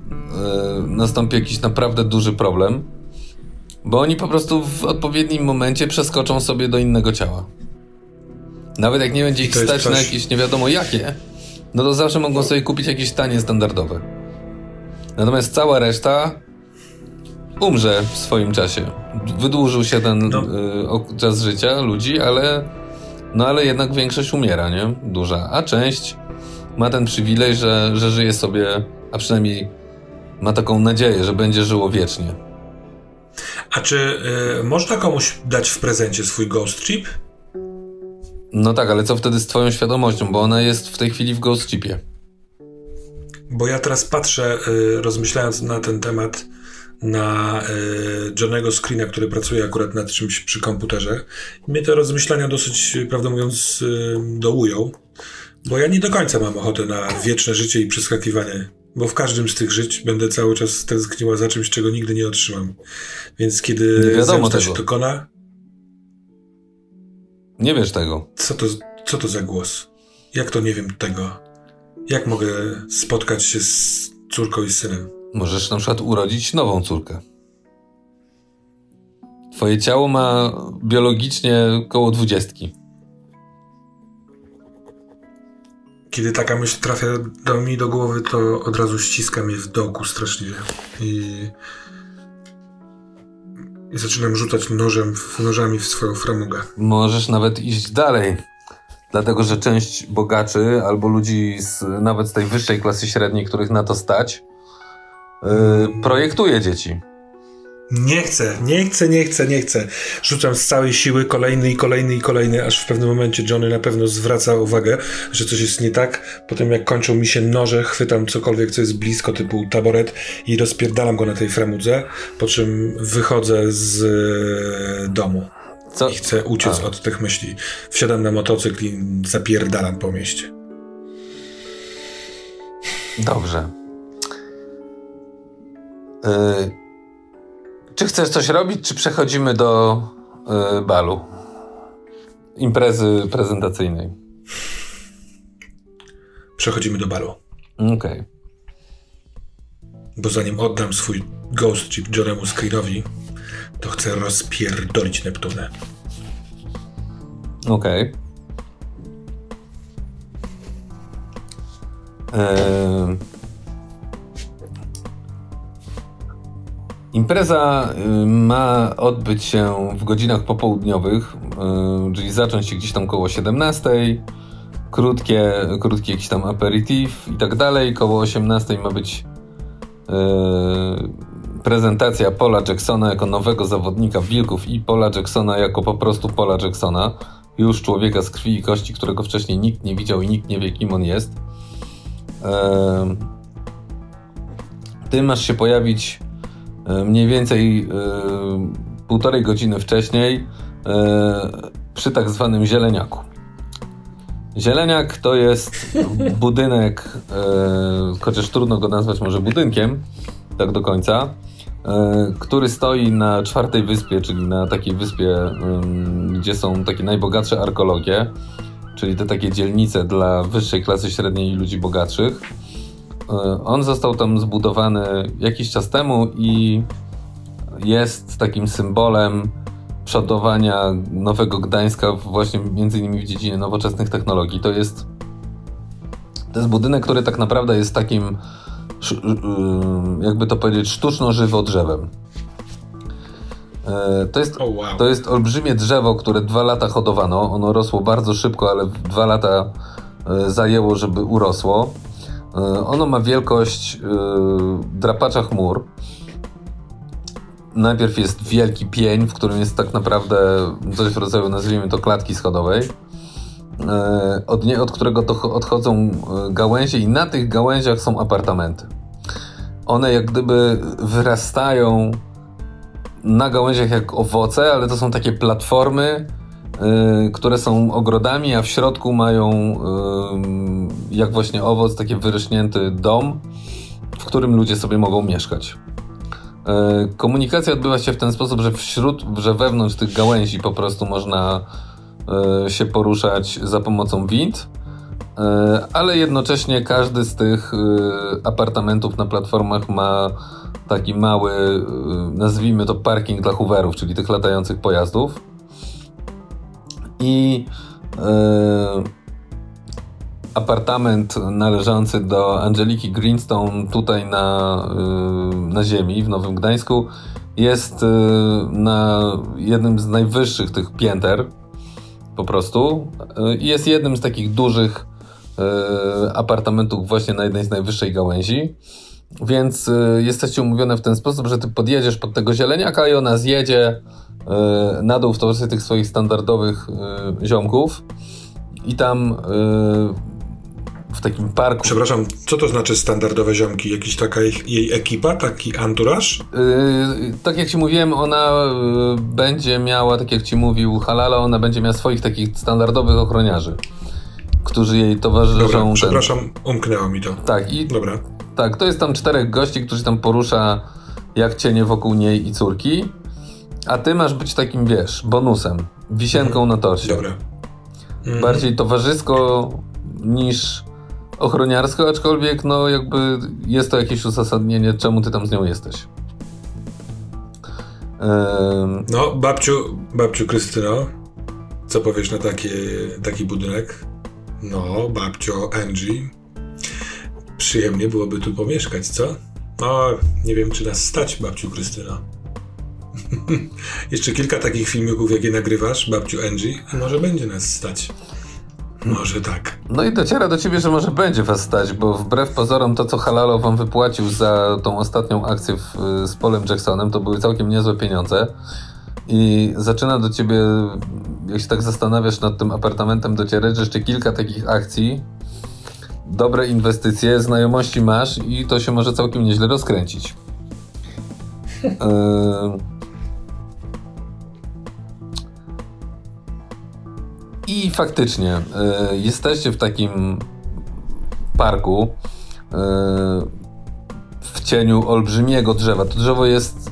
yy, nastąpi jakiś naprawdę duży problem, bo oni po prostu w odpowiednim momencie przeskoczą sobie do innego ciała. Nawet jak nie będzie ich stać coś... na jakieś nie wiadomo jakie, no to zawsze mogą sobie kupić jakieś tanie standardowe. Natomiast cała reszta umrze w swoim czasie. Wydłużył się ten no. y, czas życia ludzi, ale no ale jednak większość umiera, nie? Duża. A część ma ten przywilej, że, że żyje sobie, a przynajmniej ma taką nadzieję, że będzie żyło wiecznie. A czy y, można komuś dać w prezencie swój ghost chip? No tak, ale co wtedy z twoją świadomością, bo ona jest w tej chwili w ghost chipie. Bo ja teraz patrzę, y, rozmyślając na ten temat, na y, Johnego Screena, który pracuje akurat nad czymś przy komputerze. I mnie te rozmyślania dosyć, prawdę mówiąc, y, dołują, bo ja nie do końca mam ochotę na wieczne życie i przeskakiwanie, bo w każdym z tych żyć będę cały czas tęskniła za czymś, czego nigdy nie otrzymam. Więc kiedy zemsta się dokona... Nie wiesz tego. Co to, co to za głos? Jak to nie wiem tego? Jak mogę spotkać się z córką i synem? Możesz na przykład urodzić nową córkę. Twoje ciało ma biologicznie około dwudziestki. Kiedy taka myśl trafia do mi do głowy, to od razu ściska mnie w dołku strasznie i, i zaczynam rzucać nożem, nożami w swoją framugę. Możesz nawet iść dalej. Dlatego, że część bogaczy albo ludzi z, nawet z tej wyższej klasy średniej, których na to stać, projektuje dzieci. Nie chcę, nie chcę, nie chcę, nie chcę. Rzucam z całej siły kolejny i kolejny i kolejny, aż w pewnym momencie Johnny na pewno zwraca uwagę, że coś jest nie tak. Potem jak kończą mi się noże, chwytam cokolwiek, co jest blisko, typu taboret i rozpierdalam go na tej framudze, po czym wychodzę z e, domu. Co? I chcę uciec A. od tych myśli. Wsiadam na motocykl i zapierdalam po mieście. Dobrze. Yy, czy chcesz coś robić, czy przechodzimy do yy, balu? Imprezy prezentacyjnej. Przechodzimy do balu. Okej. Okay. Bo zanim oddam swój ghost chip Johnemu Screenowi, to chcę rozpierdolić Neptunę. Okej. Okay. Yy... Impreza y, ma odbyć się w godzinach popołudniowych, y, czyli zacząć się gdzieś tam koło 17, krótkie, krótki jakiś tam aperitif i tak dalej. Koło 18 ma być y, prezentacja Paula Jacksona jako nowego zawodnika Wilków i Paula Jacksona jako po prostu Paula Jacksona, już człowieka z krwi i kości, którego wcześniej nikt nie widział i nikt nie wie kim on jest. Ty masz się pojawić mniej więcej e, półtorej godziny wcześniej e, przy tak zwanym zieleniaku. Zieleniak to jest budynek, chociaż trudno go nazwać może budynkiem, tak do końca, który stoi na czwartej wyspie, czyli na takiej wyspie, gdzie są takie najbogatsze arkeologie, czyli te takie dzielnice dla wyższej klasy średniej i ludzi bogatszych. E, on został tam zbudowany jakiś czas temu i jest takim symbolem przodowania Nowego Gdańska właśnie między innymi w dziedzinie nowoczesnych technologii. To jest to jest budynek, który tak naprawdę jest takim y, jakby to powiedzieć sztuczno żywo drzewem. E, to jest, oh, wow. to jest olbrzymie drzewo, które dwa lata hodowano. Ono rosło bardzo szybko, ale dwa lata e, zajęło, żeby urosło. E, ono ma wielkość drapacza chmur. Najpierw jest wielki pień, w którym jest tak naprawdę coś w rodzaju, nazwijmy to, klatki schodowej, od, nie, od którego to odchodzą gałęzie, i na tych gałęziach są apartamenty. One jak gdyby wyrastają na gałęziach jak owoce, ale to są takie platformy, które są ogrodami, a w środku mają yy, jak właśnie owoc, taki wyrośnięty dom, w którym ludzie sobie mogą mieszkać. Yy, komunikacja odbywa się w ten sposób, że wśród, że wewnątrz tych gałęzi po prostu można się poruszać za pomocą wind, ale jednocześnie każdy z tych apartamentów na platformach ma taki mały, y, nazwijmy to parking dla Hooverów, czyli tych latających pojazdów. I yy, apartament należący do Angeliki Greenstone tutaj na, yy, na ziemi w Nowym Gdańsku jest yy, na jednym z najwyższych tych pięter po prostu i jest jednym z takich dużych apartamentów właśnie na jednej z najwyższej gałęzi. Więc jesteście umówione w ten sposób, że ty podjedziesz pod tego zieleniaka i ona zjedzie na dół w towarzystwie tych swoich standardowych y, ziomków i tam y, w takim parku. Przepraszam, co to znaczy standardowe ziomki? Jakiś taka ich, jej ekipa, taki anturaż? Yy, tak jak ci mówiłem, ona y, będzie miała, tak jak ci mówił Halala, ona będzie miała swoich takich standardowych ochroniarzy, którzy jej towarzyszą. Dobra, przepraszam, ten... umknęło mi to. Tak, i Dobra. Tak, to jest tam czterech gości, którzy tam porusza jak cienie wokół niej i córki. A ty masz być takim, wiesz, bonusem, wisienką mhm. na torsie. Dobra. Mhm. Bardziej towarzysko niż ochroniarsko, aczkolwiek no jakby jest to jakieś uzasadnienie, czemu ty tam z nią jesteś. No, babciu, babciu Krystyno, co powiesz na taki, taki budynek? No, babcio Angie, Przyjemnie byłoby tu pomieszkać, co? No, nie wiem, czy nas stać, babciu Krystyna. Jeszcze kilka takich filmików, jakie nagrywasz, babciu Angie, i może będzie nas stać. Może tak. No i dociera do ciebie, że może będzie was stać, bo wbrew pozorom to, co Halalo wam wypłacił za tą ostatnią akcję w, z Polem Jacksonem, to były całkiem niezłe pieniądze. I zaczyna do ciebie, jak się tak zastanawiasz nad tym apartamentem, docierać, że jeszcze kilka takich akcji dobre inwestycje, znajomości masz i to się może całkiem nieźle rozkręcić. I faktycznie, yy, jesteście w takim parku yy, w cieniu olbrzymiego drzewa. To drzewo jest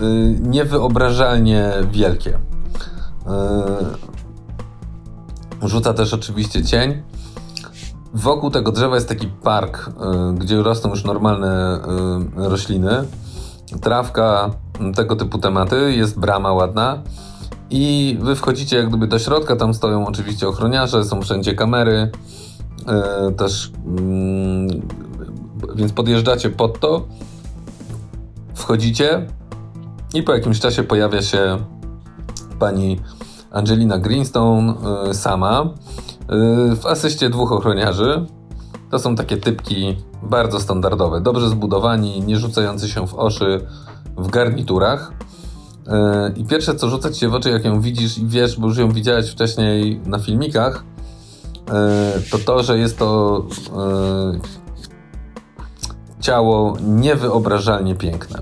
yy, niewyobrażalnie wielkie. Rzuca też oczywiście cień. Wokół tego drzewa jest taki park, y, gdzie rosną już normalne y, rośliny. Trawka, tego typu tematy, jest brama ładna. I wy wchodzicie jak gdyby do środka, tam stoją oczywiście ochroniarze, są wszędzie kamery, y, też mm, więc podjeżdżacie pod to, wchodzicie i po jakimś czasie pojawia się pani Angelina Greenstone sama w asyście dwóch ochroniarzy. To są takie typki bardzo standardowe, dobrze zbudowani, nie rzucający się w oczy w garniturach. I pierwsze, co rzuca ci się w oczy, jak ją widzisz i wiesz, bo już ją widziałeś wcześniej na filmikach, to to, że jest to ciało niewyobrażalnie piękne.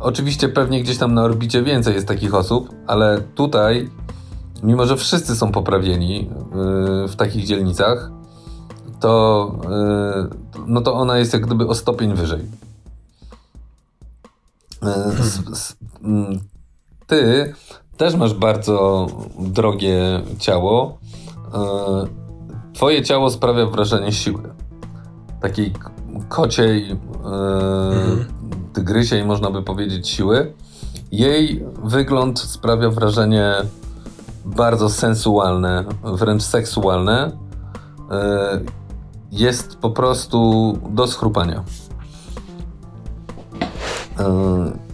Oczywiście pewnie gdzieś tam na orbicie więcej jest takich osób, ale tutaj mimo że wszyscy są poprawieni w takich dzielnicach, to, no to ona jest jak gdyby o stopień wyżej. Y, mm, ty też masz bardzo drogie ciało. Twoje ciało sprawia wrażenie siły. Takiej kociej, mhm. tygrysiej, można by powiedzieć, siły. Jej wygląd sprawia wrażenie bardzo sensualne, wręcz seksualne. E, jest po prostu do schrupania. E,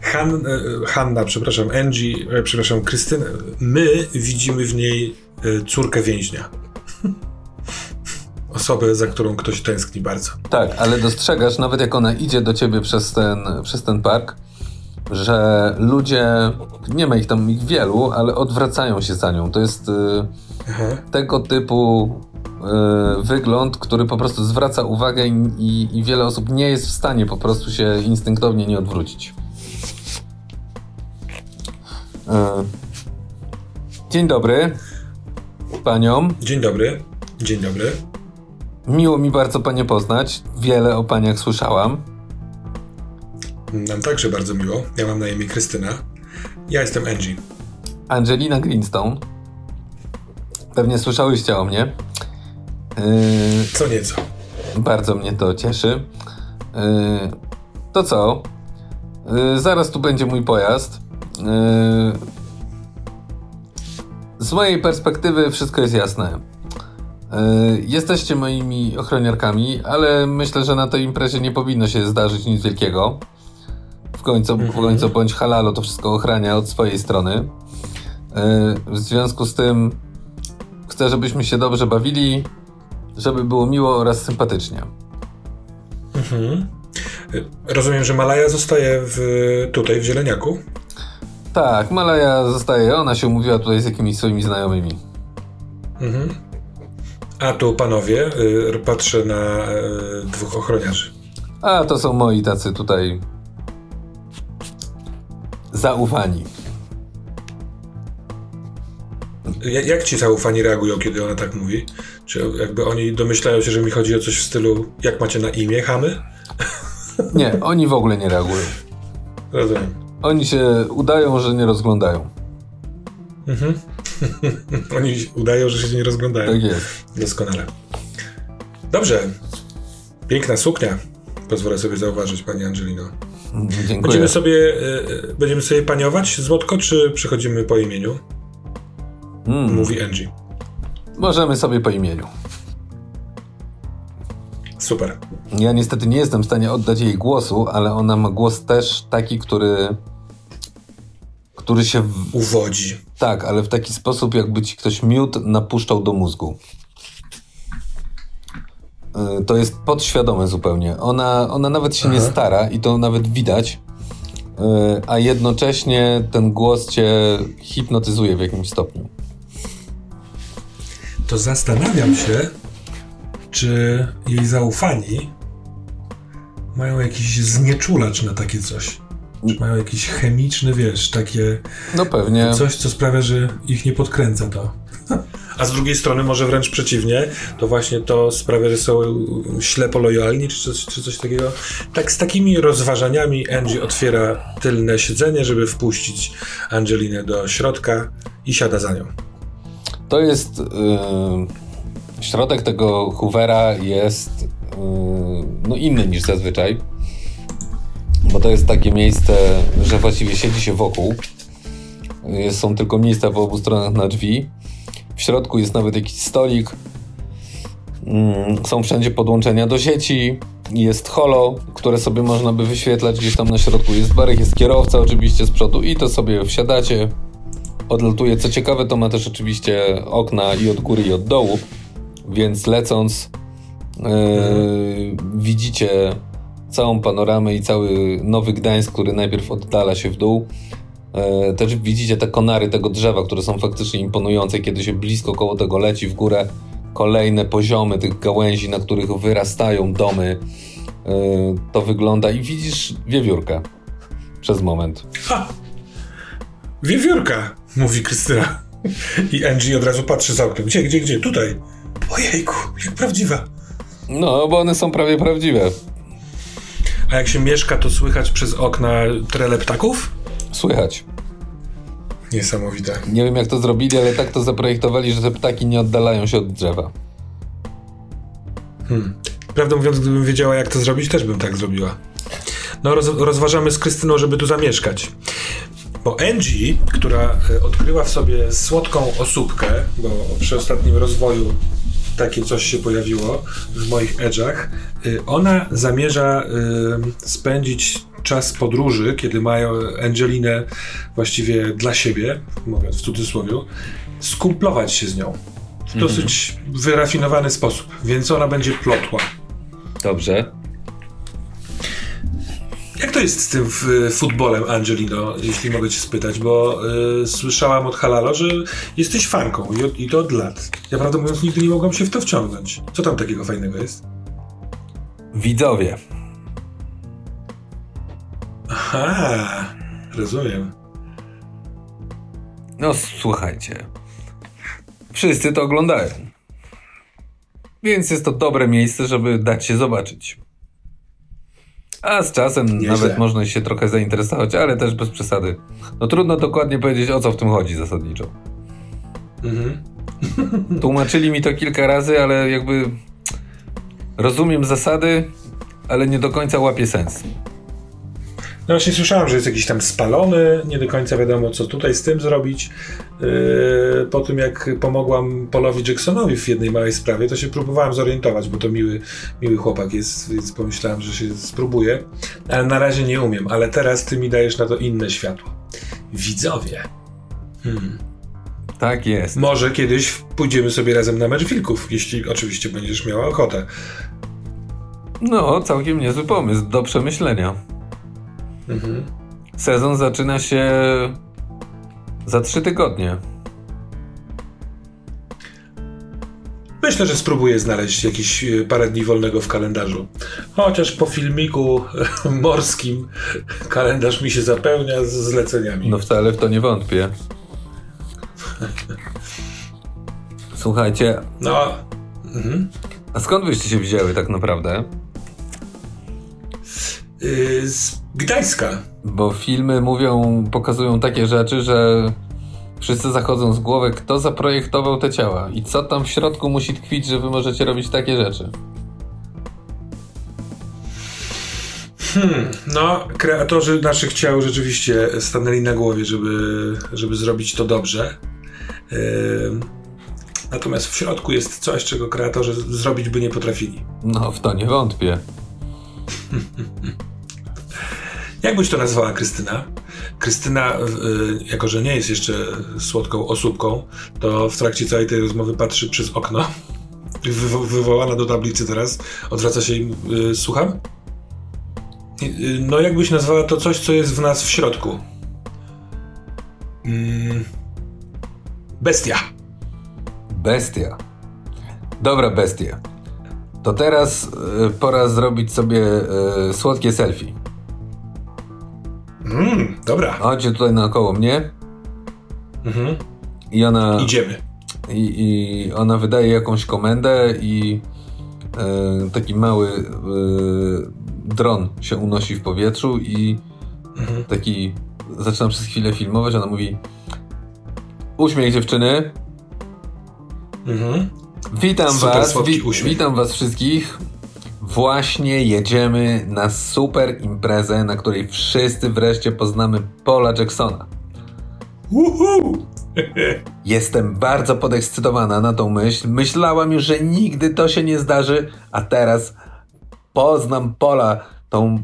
Han, e, Hanna, przepraszam, Angie, przepraszam, Krystyna, my widzimy w niej córkę więźnia. Osobę, za którą ktoś tęskni bardzo. Tak, ale dostrzegasz, nawet jak ona idzie do ciebie przez ten, przez ten park, że ludzie, nie ma ich tam ich wielu, ale odwracają się za nią. To jest y, tego typu wygląd, który po prostu zwraca uwagę i, i, i, wiele osób nie jest w stanie po prostu się instynktownie nie odwrócić. Y, dzień dobry paniom. Dzień dobry. Dzień dobry. Miło mi bardzo panie poznać. Wiele o paniach słyszałam. Nam także bardzo miło. Ja mam na imię Krystyna. Ja jestem Angie. Angelina Greenstone. Pewnie słyszałyście o mnie. Yy, co nieco. Bardzo mnie to cieszy. Yy, to co? Yy, zaraz tu będzie mój pojazd. Z mojej perspektywy wszystko jest jasne. Jesteście moimi ochroniarkami, ale myślę, że na tej imprezie nie powinno się zdarzyć nic wielkiego. W końcu, w końcu bądź halalo to wszystko ochrania od swojej strony. W związku z tym chcę, żebyśmy się dobrze bawili, żeby było miło oraz sympatycznie. Mhm. Rozumiem, że Malaja zostaje w, tutaj w Zieleniaku? Tak, Malaja zostaje. Ona się umówiła tutaj z jakimiś swoimi znajomymi. Mhm. A tu panowie, y, patrzę na y, dwóch ochroniarzy. A to są moi tacy tutaj zaufani. Jak ci zaufani reagują, kiedy ona tak mówi? Czy jakby oni domyślają się, że mi chodzi o coś w stylu, jak macie na imię, chamy? Nie, oni w ogóle nie reagują. Rozumiem. Oni się udają, że nie rozglądają. Mhm. oni udają, że się nie rozglądają. Tak jest. Doskonale. Dobrze. Piękna suknia. Pozwolę sobie zauważyć, pani Angelino. Dziękuję. Będziemy sobie, y, będziemy sobie paniować złotko, czy przechodzimy po imieniu? Hmm. Mówi Angie. Możemy sobie po imieniu. Super. Ja niestety nie jestem w stanie oddać jej głosu, ale ona ma głos też taki, który. który się. W... Uwodzi. Tak, ale w taki sposób, jakby ci ktoś miód napuszczał do mózgu. Y, to jest podświadome zupełnie. Ona, ona nawet się Aha. nie stara i to nawet widać, y, a jednocześnie ten głos cię hipnotyzuje w jakimś stopniu. To zastanawiam się, czy jej zaufani mają jakiś znieczulacz na takie coś. Czy mają jakiś chemiczny, wiesz, takie. No pewnie. Coś, co sprawia, że ich nie podkręca to. A z drugiej strony może wręcz przeciwnie, to właśnie to sprawia, że są ślepo lojalni, czy coś, czy coś takiego. Tak z takimi rozważaniami Angie otwiera tylne siedzenie, żeby wpuścić Angelinę do środka i siada za nią. To jest... Yy, środek tego Hoovera jest yy, no inny niż zazwyczaj, bo to jest takie miejsce, że właściwie siedzi się wokół. Są tylko miejsca po obu stronach na drzwi w środku jest nawet jakiś stolik. Mm, są wszędzie podłączenia do sieci. Jest holo, które sobie można by wyświetlać gdzieś tam na środku. Jest barek, jest kierowca oczywiście z przodu i to sobie wsiadacie. Odlatuje. Co ciekawe, to ma też oczywiście okna i od góry, i od dołu. Więc lecąc, yy, widzicie całą panoramę i cały Nowy Gdańsk, który najpierw oddala się w dół, E, też widzicie te konary tego drzewa, które są faktycznie imponujące, kiedy się blisko koło tego leci w górę kolejne poziomy tych gałęzi, na których wyrastają domy. E, to wygląda i widzisz wiewiórkę przez moment. Ha! Wiewiórka, mówi Krystyna. I Angie od razu patrzy za oknem. Gdzie, gdzie, gdzie? Tutaj. Ojejku, jak prawdziwa. No, bo one są prawie prawdziwe. A jak się mieszka, to słychać przez okna trele ptaków? Słychać. Niesamowite. Nie wiem jak to zrobili, ale tak to zaprojektowali, że te ptaki nie oddalają się od drzewa. Hmm. Prawdę mówiąc, gdybym wiedziała jak to zrobić, też bym tak zrobiła. No, roz, rozważamy z Krystyną, żeby tu zamieszkać. Bo Angie, która e, odkryła w sobie słodką osóbkę, bo przy ostatnim rozwoju takie coś się pojawiło w moich edge'ach, y, ona zamierza y, spędzić czas podróży, kiedy mają Angelinę właściwie dla siebie, mówiąc w cudzysłowie, skumplować się z nią w dosyć mhm. wyrafinowany sposób, więc ona będzie plotła. Dobrze. Jak to jest z tym futbolem, Angelino, jeśli mogę cię spytać, bo y, słyszałam od Halalo, że jesteś fanką i, i, to od lat. Ja prawdę mówiąc nigdy nie mogłam się w to wciągnąć. Co tam takiego fajnego jest? Widzowie. Aha, rozumiem. No słuchajcie. Wszyscy to oglądają. Więc jest to dobre miejsce, żeby dać się zobaczyć. A z czasem Nieźle. nawet można się trochę zainteresować, ale też bez przesady. No trudno dokładnie powiedzieć, o co w tym chodzi zasadniczo. Mhm. Tłumaczyli mi to kilka razy, ale jakby rozumiem zasady, ale nie do końca łapię sens. No właśnie słyszałem, że jest jakiś tam spalony, nie do końca wiadomo co tutaj z tym zrobić. Yy, po tym jak pomogłam Polowi Jacksonowi w jednej małej sprawie, to się próbowałem zorientować, bo to miły, miły chłopak jest, więc pomyślałem, że się spróbuję. Ale na razie nie umiem, ale teraz ty mi dajesz na to inne światło. Widzowie. Hmm. Tak jest. Może kiedyś pójdziemy sobie razem na mecz wilków, jeśli oczywiście będziesz miała ochotę. No, całkiem niezły pomysł, do przemyślenia. Mhm. Sezon zaczyna się za trzy tygodnie. Myślę, że spróbuję znaleźć jakieś e, parę dni wolnego w kalendarzu. Chociaż po filmiku morskim kalendarz mi się zapełnia z zleceniami. No wcale w to nie wątpię. Słuchajcie. No. Mhm. A skąd byście się wzięły tak naprawdę? Yy, z Gdańska. Bo filmy mówią, pokazują takie rzeczy, że wszyscy zachodzą z głowy, kto zaprojektował te ciała i co tam w środku musi tkwić, że wy możecie robić takie rzeczy. Hmm, no, kreatorzy naszych ciał rzeczywiście stanęli na głowie, żeby, żeby zrobić to dobrze. Yy, natomiast w środku jest coś, czego kreatorzy zrobić by nie potrafili. No, w to nie wątpię. Jak byś to nazwała Krystyna? Krystyna, y, jako że nie jest jeszcze słodką osóbką, to w trakcie całej tej rozmowy patrzy przez okno. Wywo wywołana do tablicy teraz. Odwraca się i y, słucham? Y, no, jakbyś nazwała to coś, co jest w nas w środku? Mm. Bestia. Bestia. Dobra bestia. To teraz y, pora zrobić sobie słodkie selfie. Mm, dobra. Chodźcie tutaj naokoło mnie. Mhm. I ona. Idziemy. I, I ona wydaje jakąś komendę i e, taki mały e, dron się unosi w powietrzu i mhm. taki zaczynam przez chwilę filmować, ona mówi uśmiech dziewczyny. Mhm. Witam Super was, wi witam was wszystkich. Właśnie jedziemy na super imprezę, na której wszyscy wreszcie poznamy Paula Jacksona. Uhu! Jestem bardzo podekscytowana na tą myśl. Myślałam już, że nigdy to się nie zdarzy, a teraz poznam Pola, tą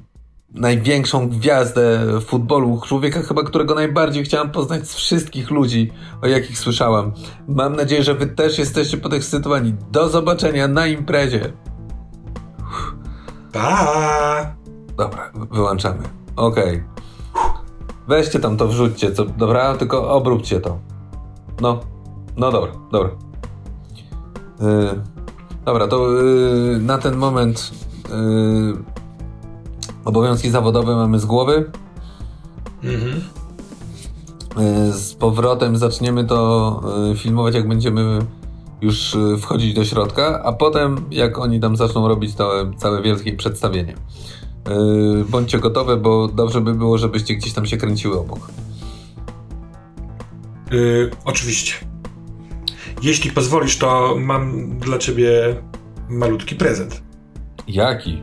największą gwiazdę futbolu, człowieka chyba, którego najbardziej chciałam poznać z wszystkich ludzi, o jakich słyszałam. Mam nadzieję, że wy też jesteście podekscytowani. Do zobaczenia na imprezie. Pa! Dobra, wyłączamy. Okej. Okay. Weźcie tam to, wrzućcie, co, dobra? Tylko obróbcie to. No. No dobra, dobra. Yy, dobra, to yy, na ten moment yy, obowiązki zawodowe mamy z głowy. Mhm. Yy, z powrotem zaczniemy to yy, filmować, jak będziemy już y, wchodzić do środka, a potem jak oni tam zaczną robić to całe wielkie przedstawienie. Yy, bądźcie gotowe, bo dobrze by było, żebyście gdzieś tam się kręciły obok. Yy, oczywiście. Jeśli pozwolisz, to mam dla ciebie malutki prezent. Jaki?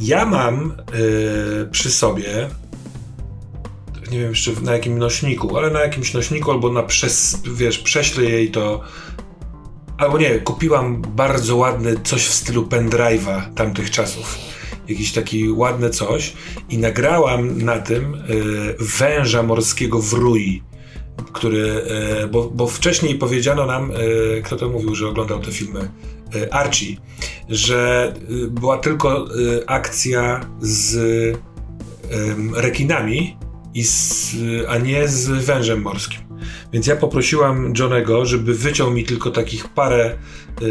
Ja mam yy, przy sobie, nie wiem jeszcze na jakim nośniku, ale na jakimś nośniku albo na przez, wiesz, prześlę jej to. Albo nie, kupiłam bardzo ładny coś w stylu pendrive'a tamtych czasów. Jakiś taki ładne coś i nagrałam na tym yy, węża morskiego w Rui który, bo, bo wcześniej powiedziano nam, kto to mówił, że oglądał te filmy, Archie, że była tylko akcja z rekinami, i z, a nie z wężem morskim. Więc ja poprosiłam Johnego, żeby wyciął mi tylko takich parę yy,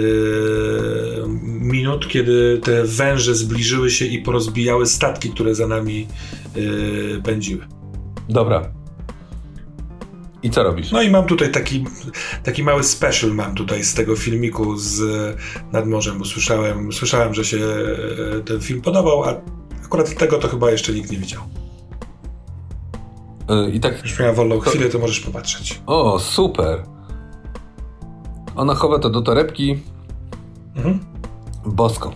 minut, kiedy te węże zbliżyły się i porozbijały statki, które za nami yy, pędziły. Dobra. I co robisz? No i mam tutaj taki, taki mały special mam tutaj z tego filmiku z nad morzem, bo słyszałem, słyszałem, że się yy, ten film podobał, a akurat tego to chyba jeszcze nikt nie widział. Yy, I tak. Już miała wolną to... chwilę, to możesz popatrzeć. O, super. Ona chowa to do torebki. Mhm. Bosko.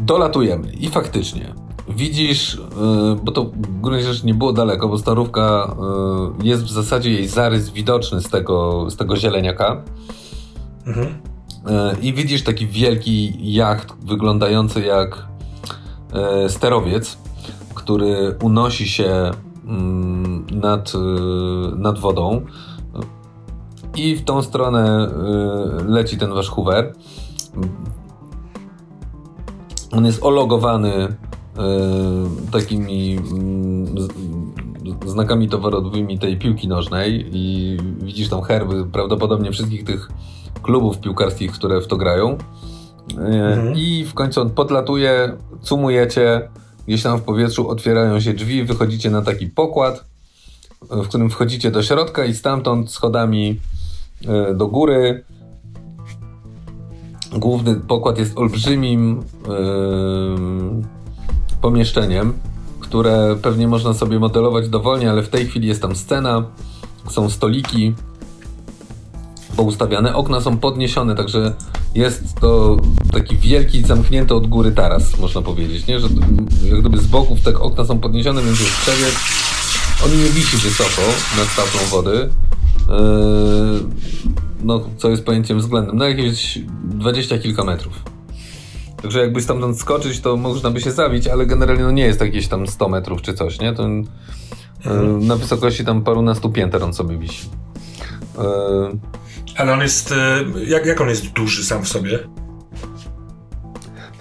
Dolatujemy i faktycznie widzisz, yy, bo to w gruncie rzeczy nie było daleko, bo starówka yy, jest w zasadzie jej zarys widoczny z tego, z tego zieleniaka. Mhm. Yy, I widzisz taki wielki jacht wyglądający jak sterowiec, który unosi się nad, y, nad wodą. I w tą stronę y, leci ten wasz Hoover. On jest ologowany y, takimi mm, znakami towarowymi tej piłki nożnej i widzisz tam herby prawdopodobnie wszystkich tych klubów piłkarskich, które w to grają. Mhm. I w końcu on podlatuje, cumujecie, Gdzieś tam w powietrzu otwierają się drzwi, wychodzicie na taki pokład, w którym wchodzicie do środka i stamtąd schodami e, do góry. Główny pokład jest olbrzymim yy, pomieszczeniem, które pewnie można sobie modelować dowolnie, ale w tej chwili jest tam scena, są stoliki, poustawiane. Okna są podniesione, także jest to taki wielki, zamknięty od góry taras, można powiedzieć, nie? Że jak gdyby z boków te okna są podniesione, więc jest przebieg. On nie wisi wysoko nad stawką wody. Yy, no, co jest pojęciem względem, no jakieś dwadzieścia kilka metrów. Także jakby stamtąd skoczyć, to można by się zabić, ale generalnie no nie jest jakieś tam 100 metrów czy coś, nie? To yy, na wysokości tam parunastu pięter on sobie wisi. Yy, ale on jest. E, jak, jak on jest duży sam w sobie?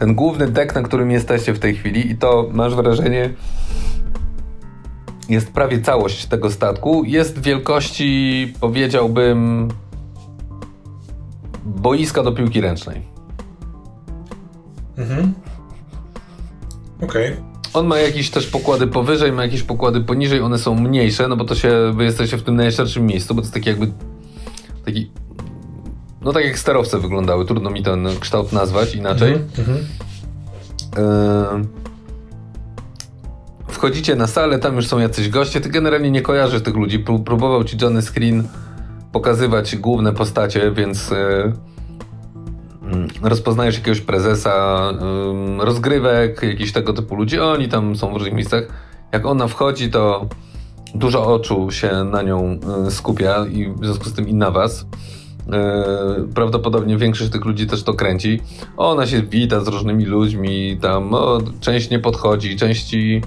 Ten główny dek, na którym jesteście w tej chwili, i to masz wrażenie, jest prawie całość tego statku. Jest wielkości, powiedziałbym, boiska do piłki ręcznej. Mhm. Okej. Okay. On ma jakieś też pokłady powyżej, ma jakieś pokłady poniżej, one są mniejsze, no bo to się, wy jesteście w tym najszerszym miejscu, bo to jest taki jakby taki no tak jak sterowce wyglądały, trudno mi ten kształt nazwać inaczej. Mhm, mhm. wchodzicie na salę, tam już są jacyś goście, ty generalnie nie kojarzysz tych ludzi. Próbował ci Johnny Screen pokazywać główne postacie, więc mm, rozpoznajesz jakiegoś prezesa rozgrywek, jakichś tego typu ludzi. Oni tam są w różnych miejscach. Jak ona wchodzi, to dużo oczu się na nią skupia i w związku z tym i na was. E, prawdopodobnie większość tych ludzi też to kręci. Ona się wita z różnymi ludźmi, tam o, część nie podchodzi, części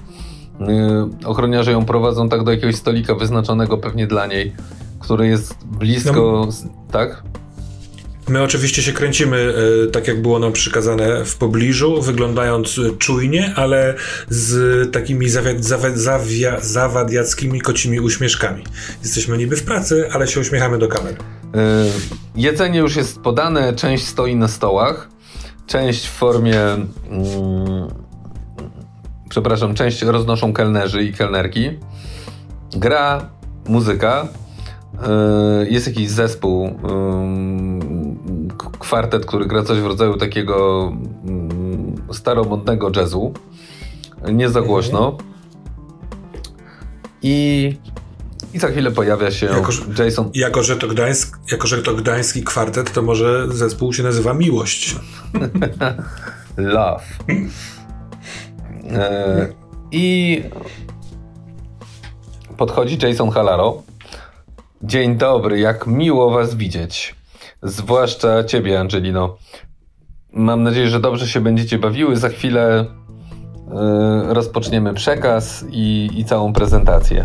e, ochroniarze ją prowadzą tak do jakiegoś stolika wyznaczonego pewnie dla niej, który jest blisko, no. tak? My oczywiście się kręcimy e, tak, jak było nam przykazane w pobliżu, wyglądając czujnie, ale z takimi zawia, zawadiackimi kocimi uśmieszkami. Jesteśmy niby w pracy, ale się uśmiechamy do kamery. E, jedzenie już jest podane, część stoi na stołach, część w formie. Mm, przepraszam, część roznoszą kelnerzy i kelnerki. Gra muzyka. E, jest jakiś zespół, kwartet, który gra coś w rodzaju takiego mm, staromodnego jazzu. Nie za głośno. I i za chwilę pojawia się jako, Jason. Jako że, to Gdańsk, jako, że to gdański kwartet, to może zespół się nazywa Miłość. Love. E, I podchodzi Jason Halaro. Dzień dobry, jak miło was widzieć. Zwłaszcza ciebie, Angelino. Mam nadzieję, że dobrze się będziecie bawiły. Za chwilę yy, rozpoczniemy przekaz i, i całą prezentację.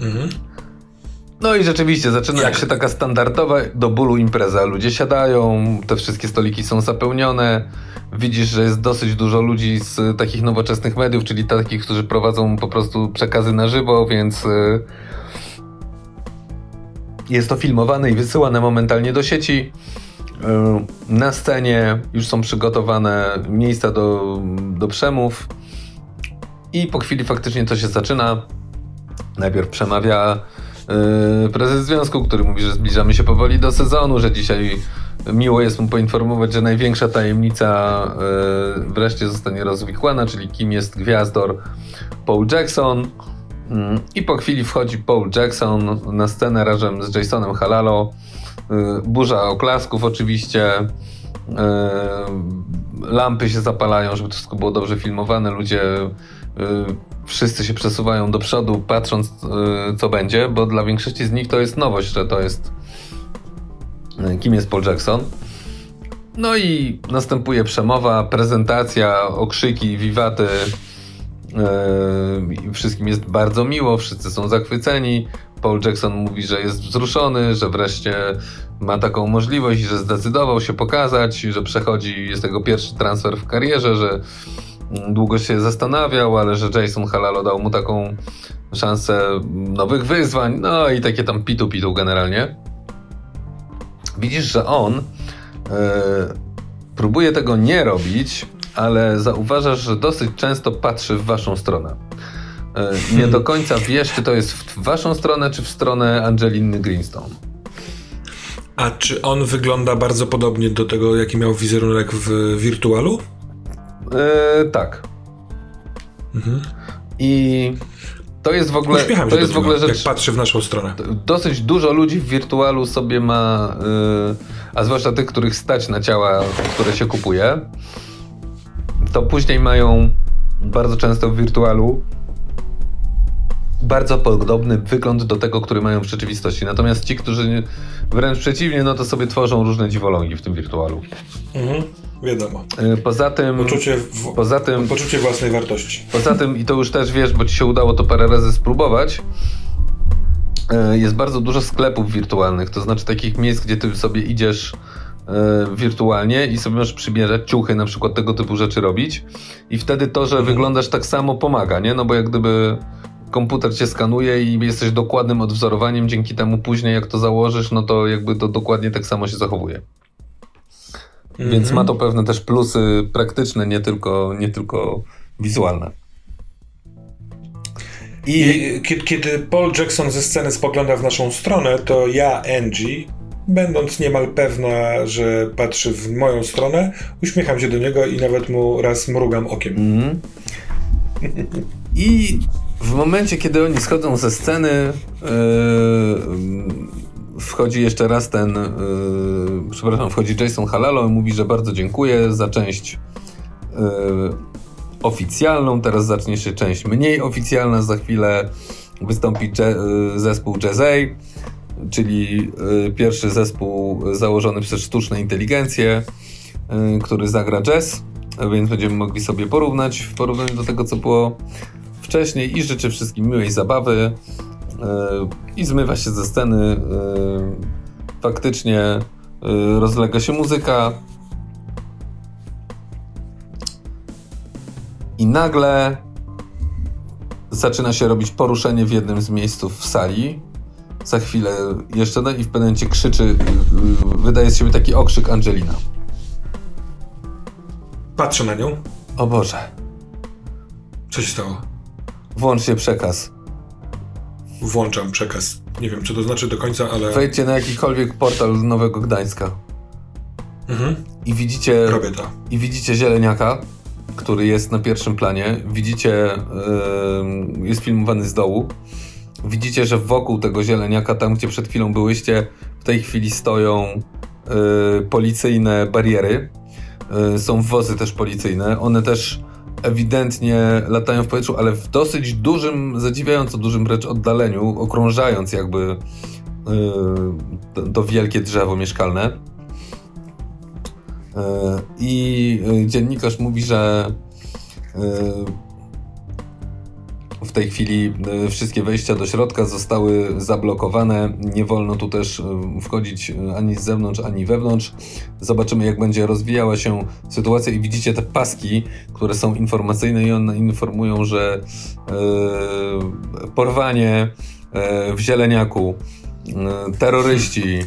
Mhm. No i rzeczywiście zaczyna Jak? się taka standardowa do bólu impreza. Ludzie siadają, te wszystkie stoliki są zapełnione. Widzisz, że jest dosyć dużo ludzi z takich nowoczesnych mediów, czyli takich, którzy prowadzą po prostu przekazy na żywo, więc y, jest to filmowane i wysyłane momentalnie do sieci. Y, na scenie już są przygotowane miejsca do, do przemów. I po chwili faktycznie to się zaczyna. Najpierw przemawia yy, prezes związku, który mówi, że zbliżamy się powoli do sezonu, że dzisiaj miło jest mu poinformować, że największa tajemnica yy, wreszcie zostanie rozwikłana, czyli kim jest gwiazdor Paul Jackson. Yy, I po chwili wchodzi Paul Jackson na scenę razem z Jasonem Halalo. Yy, burza oklasków oczywiście. Yy, lampy się zapalają, żeby to wszystko było dobrze filmowane. Ludzie Y, wszyscy się przesuwają do przodu, patrząc y, co będzie, bo dla większości z nich to jest nowość, że to jest y, kim jest Paul Jackson. No i następuje przemowa, prezentacja, okrzyki, wiwaty. Wszystkim jest bardzo miło, wszyscy są zachwyceni. Paul Jackson mówi, że jest wzruszony, że wreszcie ma taką możliwość, że zdecydował się pokazać, że przechodzi, jest jego pierwszy transfer w karierze, że długo się zastanawiał, ale że Jason Halalo dał mu taką szansę nowych wyzwań, no i takie tam pitu-pitu generalnie. Widzisz, że on e, próbuje tego nie robić, ale zauważasz, że dosyć często patrzy w waszą stronę. E, nie do końca wiesz, czy to jest w waszą stronę, czy w stronę Angeliny Greenstone. A czy on wygląda bardzo podobnie do tego, jaki miał wizerunek w Wirtualu? Yy, tak. Mhm. I to jest w ogóle. Uśmiecham to jest w ogóle rzecz. Jak patrzy w naszą stronę. Dosyć dużo ludzi w wirtualu sobie ma, yy, a zwłaszcza tych, których stać na ciała, które się kupuje, to później mają bardzo często w wirtualu bardzo podobny wygląd do tego, który mają w rzeczywistości. Natomiast ci, którzy wręcz przeciwnie, no to sobie tworzą różne dziwolągi w tym wirtualu. Mhm. Wiadomo. E, poza tym, poczucie, w, poza tym, poczucie własnej wartości. Poza tym, i to już też wiesz, bo ci się udało to parę razy spróbować, e, jest bardzo dużo sklepów wirtualnych, to znaczy takich miejsc, gdzie ty sobie idziesz e, wirtualnie i sobie możesz przybierać ciuchy, na przykład tego typu rzeczy robić i wtedy to, że mhm. wyglądasz tak samo pomaga, nie? No bo jak gdyby komputer cię skanuje i jesteś dokładnym odwzorowaniem, dzięki temu później jak to założysz, no to jakby to dokładnie tak samo się zachowuje. Mm -hmm. Więc ma to pewne też plusy praktyczne, nie tylko, nie tylko wizualne. I, I kiedy Paul Jackson ze sceny spogląda w naszą stronę, to ja, Angie, będąc niemal pewna, że patrzy w moją stronę, uśmiecham się do niego i nawet mu raz mrugam okiem. Mm -hmm. I w momencie, kiedy oni schodzą ze sceny, yy, wchodzi jeszcze raz ten, yy, przepraszam, wchodzi Jason Halalo i mówi, że bardzo dziękuję za część yy, oficjalną, teraz zacznie się część mniej oficjalna, za chwilę wystąpi yy, zespół Jazzay, czyli pierwszy zespół założony przez sztuczną inteligencję, yy, który zagra jazz, więc będziemy mogli sobie porównać w porównaniu do tego, co było wcześniej i życzę wszystkim miłej zabawy. E, i zmywa się ze sceny. E, faktycznie e, rozlega się muzyka. I nagle zaczyna się robić poruszenie w jednym z miejsców w sali. Za chwilę jeszcze no i w pewnym momencie krzyczy, wydaje z siebie taki okrzyk Angelina. Patrzę na nią. O Boże. Co się stało? Włączcie przekaz włączam przekaz. Nie wiem, czy to znaczy do końca, ale... Wejdźcie na jakikolwiek portal Nowego Gdańska. Mhm. I widzicie... Robię to. I widzicie zieleniaka, który jest na pierwszym planie. Widzicie... Yy, jest filmowany z dołu. Widzicie, że wokół tego zieleniaka, tam gdzie przed chwilą byłyście, w tej chwili stoją yy, policyjne bariery. Yy, są wozy też policyjne. One też ewidentnie latają w powietrzu, ale w dosyć dużym, zadziwiająco dużym wręcz oddaleniu, okrążając jakby yy, to, wielkie drzewo mieszkalne. Yy, I yy, dziennikarz mówi, że w tej chwili e, wszystkie wejścia do środka zostały zablokowane. Nie wolno tu też e, wchodzić e, ani z zewnątrz, ani wewnątrz. Zobaczymy, jak będzie rozwijała się sytuacja. I widzicie te paski, które są informacyjne, i one informują, że yy, porwanie yy, w zieleniaku, yy, terroryści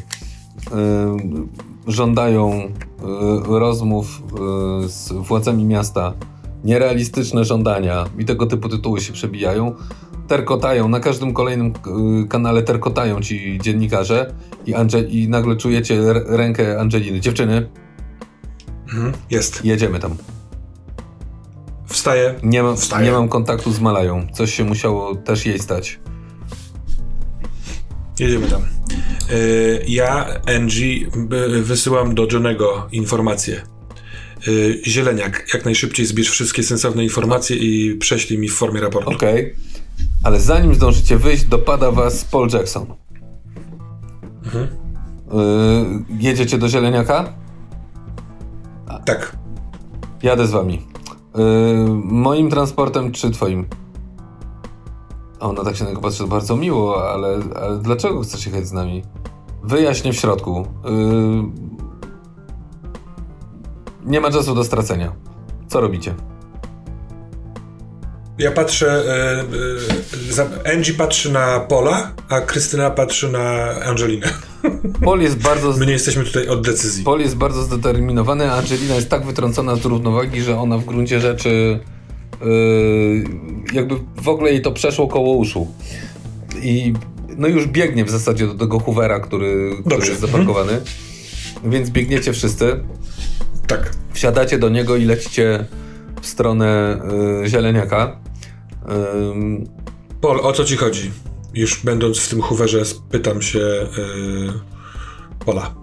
żądają rozmów z władzami miasta nierealistyczne żądania i tego typu tytuły się przebijają, terkotają, na każdym kolejnym y, kanale terkotają ci dziennikarze i, Ange- i nagle czujecie rękę Angeliny. Dziewczyny, mhm, jest. Jedziemy tam. Wstaję. Nie, ma, Wstaję. nie mam kontaktu z Malają. Coś się musiało też jej stać. Jedziemy tam. Y, ja, Angie, wysyłam do Johnego informacje Y, zieleniak, jak najszybciej zbierz wszystkie sensowne informacje i prześlij mi w formie raportu. Okej, okay. ale zanim zdążycie wyjść, dopada was Paul Jackson. Mhm. Y, jedziecie do Zieleniaka? Tak. Jadę z wami. Y, moim transportem czy twoim? Ona tak się na niego patrzy bardzo miło, ale, ale dlaczego chcesz jechać z nami? Wyjaśnię w środku. Nie ma czasu do stracenia. Co robicie? Ja patrzę, e, e, Angie patrzy na Pola, a Krystyna patrzy na Angelinę. Pol jest bardzo... My nie jesteśmy tutaj od decyzji. Pol jest bardzo zdeterminowany, a Angelina jest tak wytrącona z równowagi, że ona w gruncie rzeczy yy, jakby w ogóle jej to przeszło koło uszu. I no już biegnie w zasadzie do tego Hoovera, który, który jest zaparkowany. Mhm. Więc biegniecie wszyscy. Tak. Wsiadacie do niego i lecicie w stronę y, zieleniaka. Y, Pol, o co ci chodzi? Już będąc w tym Hooverze, spytam się y, Pola.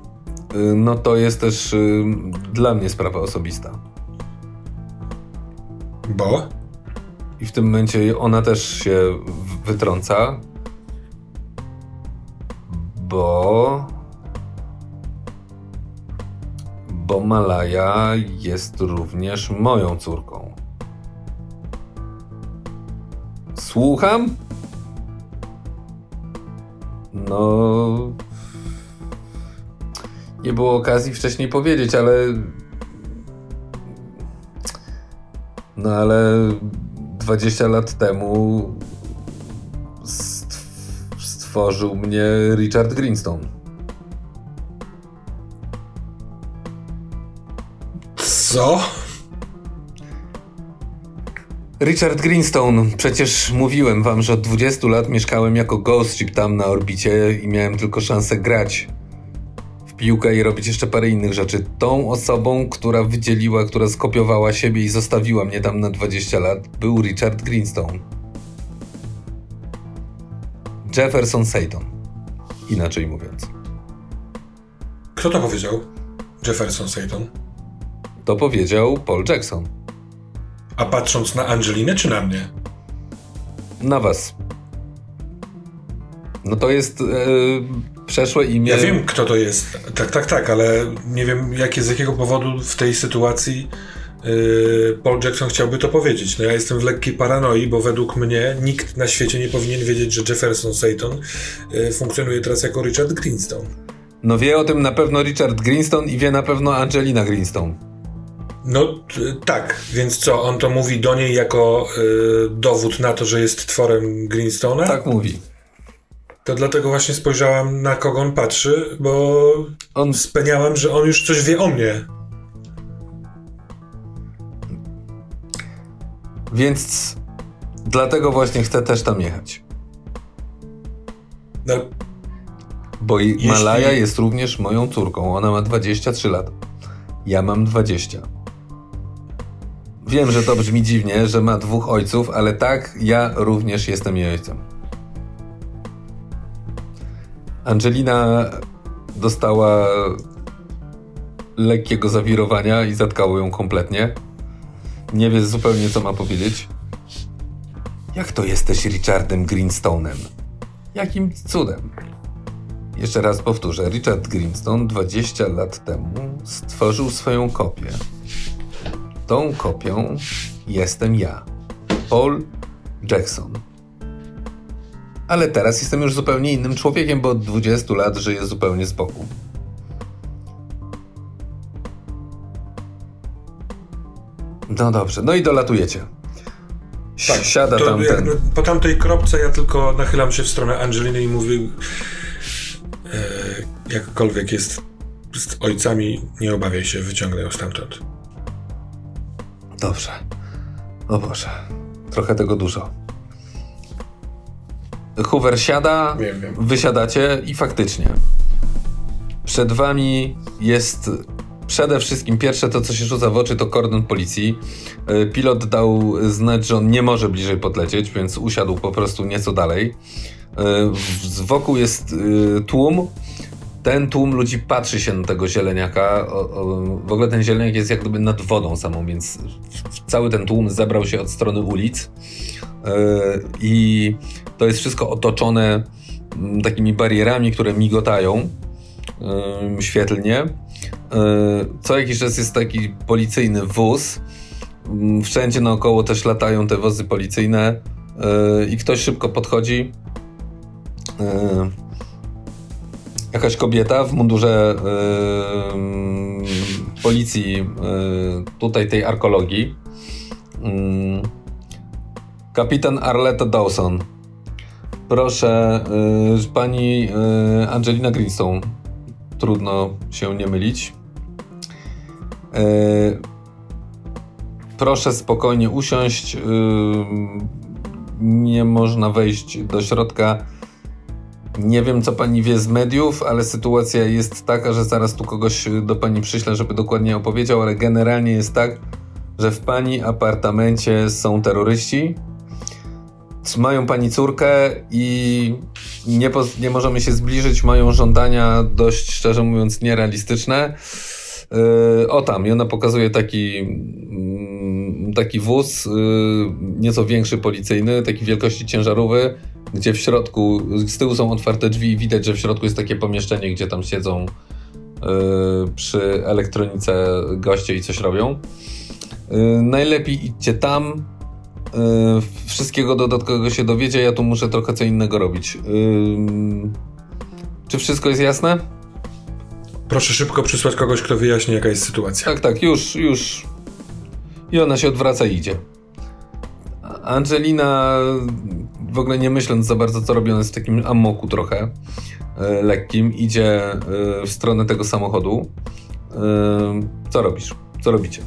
Y, no to jest też y, dla mnie sprawa osobista. Bo? I w tym momencie ona też się wytrąca. Bo bo Malaja jest również moją córką. Słucham? No. Nie było okazji wcześniej powiedzieć, ale. No ale 20 lat temu stworzył mnie Richard Greenstone. Co? Richard Greenstone, przecież mówiłem wam, że od 20 lat mieszkałem jako ghost ship tam na orbicie i miałem tylko szansę grać w piłkę i robić jeszcze parę innych rzeczy. Tą osobą, która wydzieliła, która skopiowała siebie i zostawiła mnie tam na 20 lat, był Richard Greenstone. Jefferson Sayton. Inaczej mówiąc. Kto to powiedział? Jefferson Sayton? To powiedział Paul Jackson. A patrząc na Angelinę czy na mnie? Na was. No to jest e, przeszłe imię. Ja wiem, kto to jest. Tak, tak, tak, ale nie wiem, jakie, z jakiego powodu w tej sytuacji e, Paul Jackson chciałby to powiedzieć. No ja jestem w lekkiej paranoi, bo według mnie nikt na świecie nie powinien wiedzieć, że Jefferson Sayton e, funkcjonuje teraz jako Richard Greenstone. No wie o tym na pewno Richard Greenstone i wie na pewno Angelina Greenstone. No tak, więc co, on to mówi do niej jako y, dowód na to, że jest tworem Greenstone'a? Tak mówi. To dlatego właśnie spojrzałam na kogo on patrzy, bo on... speniałam, że on już coś wie o mnie. Więc dlatego właśnie chcę też tam jechać. No, bo jeśli... Malaja jest również moją córką. Ona ma 23 lata. Ja mam 20. Wiem, że to brzmi dziwnie, że ma dwóch ojców, ale tak, ja również jestem jej ojcem. Angelina dostała lekkiego zawirowania i zatkało ją kompletnie. nie wie zupełnie, co ma powiedzieć. Jak to jesteś Richardem Greenstone'em? Jakim cudem? Jeszcze raz powtórzę. Richard Greenstone 20 lat temu stworzył swoją kopię. Tą kopią jestem ja, Paul Jackson. Ale teraz jestem już zupełnie innym człowiekiem, bo od 20 lat żyję zupełnie z boku. No dobrze, no i dolatujecie. Tak, Siada to tam ten. Po tamtej kropce ja tylko nachylam się w stronę Angeliny i mówię, e, jakkolwiek jest z ojcami, nie obawiaj się, wyciągnę ją stamtąd. Dobrze. O Boże. Trochę tego dużo. Hoover siada, Wiem, wiem. wysiadacie i faktycznie. Przed wami jest przede wszystkim pierwsze to, co się rzuca w oczy, to kordon policji. Y, Pilot dał znać, że on nie może bliżej podlecieć, więc usiadł po prostu nieco dalej. W- Wokół jest y, tłum. Ten tłum ludzi patrzy się na tego zieleniaka. O, o, w ogóle ten zieleniak jest jak gdyby nad wodą samą, więc cały ten tłum zebrał się od strony ulic. Yy, I to jest wszystko otoczone mm, takimi barierami, które migotają świetlnie. Yy, Co jakiś czas jest taki policyjny wóz. Yy, Wszędzie naokoło też latają te wozy policyjne yy, i ktoś szybko podchodzi. Jakaś kobieta w mundurze yy, policji, yy, tutaj tej arkologii. Yy, kapitan Arletta Dawson. Proszę, yy, pani Angelina Greenstone. Trudno się nie mylić. Proszę spokojnie usiąść. Nie można wejść do środka. Nie wiem, co pani wie z mediów, ale sytuacja jest taka, że zaraz tu kogoś do pani przyślę, żeby dokładnie opowiedział, ale generalnie jest tak, że w pani apartamencie są terroryści, mają pani córkę i nie, nie możemy się zbliżyć, mają żądania dość, szczerze mówiąc, nierealistyczne. Yy, o tam, i ona pokazuje taki, mm, taki wóz, yy, nieco większy policyjny, taki wielkości ciężarówy, gdzie w środku, z tyłu są otwarte drzwi i widać, że w środku jest takie pomieszczenie, gdzie tam siedzą yy, przy elektronice goście i coś robią. Yy, najlepiej idźcie tam. Wszystkiego dodatkowego się dowiecie, ja tu muszę trochę co innego robić. Czy wszystko jest jasne? Proszę szybko przysłać kogoś, kto wyjaśni, jaka jest sytuacja. Tak, tak, już, już. I ona się odwraca i idzie. Angelina, w ogóle nie myśląc za bardzo, co robi, ona jest w takim amoku trochę e, lekkim, idzie e, w stronę tego samochodu. E, co robisz? Co robicie?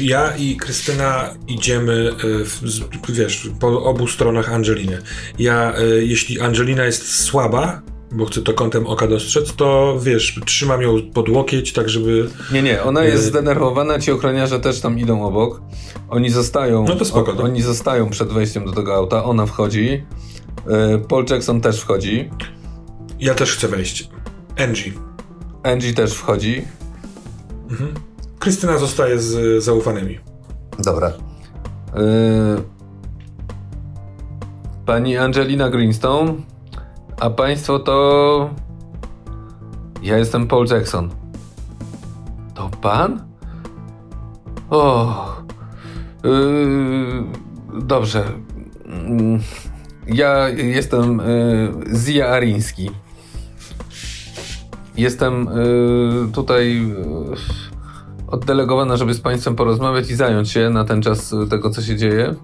Ja i Krystyna idziemy, w, wiesz, po obu stronach Angeliny. Ja, jeśli Angelina jest słaba, bo chcę to kątem oka dostrzec, to wiesz, trzymam ją pod łokieć, tak żeby... Nie, nie, ona jest E, zdenerwowana, ci ochroniarze też tam idą obok. Oni zostają. No to spoko, o- to- Oni zostają przed wejściem do tego auta, ona wchodzi. E, Paul Jackson też wchodzi. Ja też chcę wejść. Angie. Angie też wchodzi. Krystyna zostaje z zaufanymi. Dobra. Yy... Pani Angelina Greenstone, a państwo to. Ja jestem Paul Jackson. To pan? O. Yy... Dobrze. Mm, Ja jestem yy, Zia Ariński. Jestem yy, tutaj. Yy oddelegowana, żeby z Państwem porozmawiać i zająć się na ten czas tego, co się dzieje.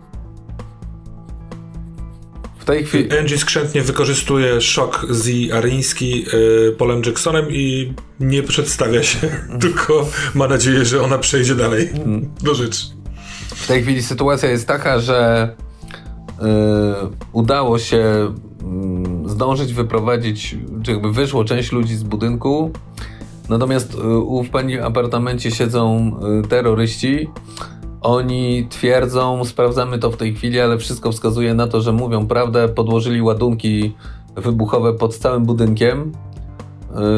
W tej chwili. Angie skrzętnie wykorzystuje szok z Aryński y, Polem Jacksonem i nie przedstawia się, tylko ma nadzieję, że ona przejdzie dalej do rzeczy. W tej chwili sytuacja jest taka, że y, udało się y, zdążyć wyprowadzić, czy jakby wyszło część ludzi z budynku. Natomiast y, u w pani apartamencie siedzą y, terroryści. Oni twierdzą, sprawdzamy to w tej chwili, ale wszystko wskazuje na to, że mówią prawdę. Podłożyli ładunki wybuchowe pod całym budynkiem.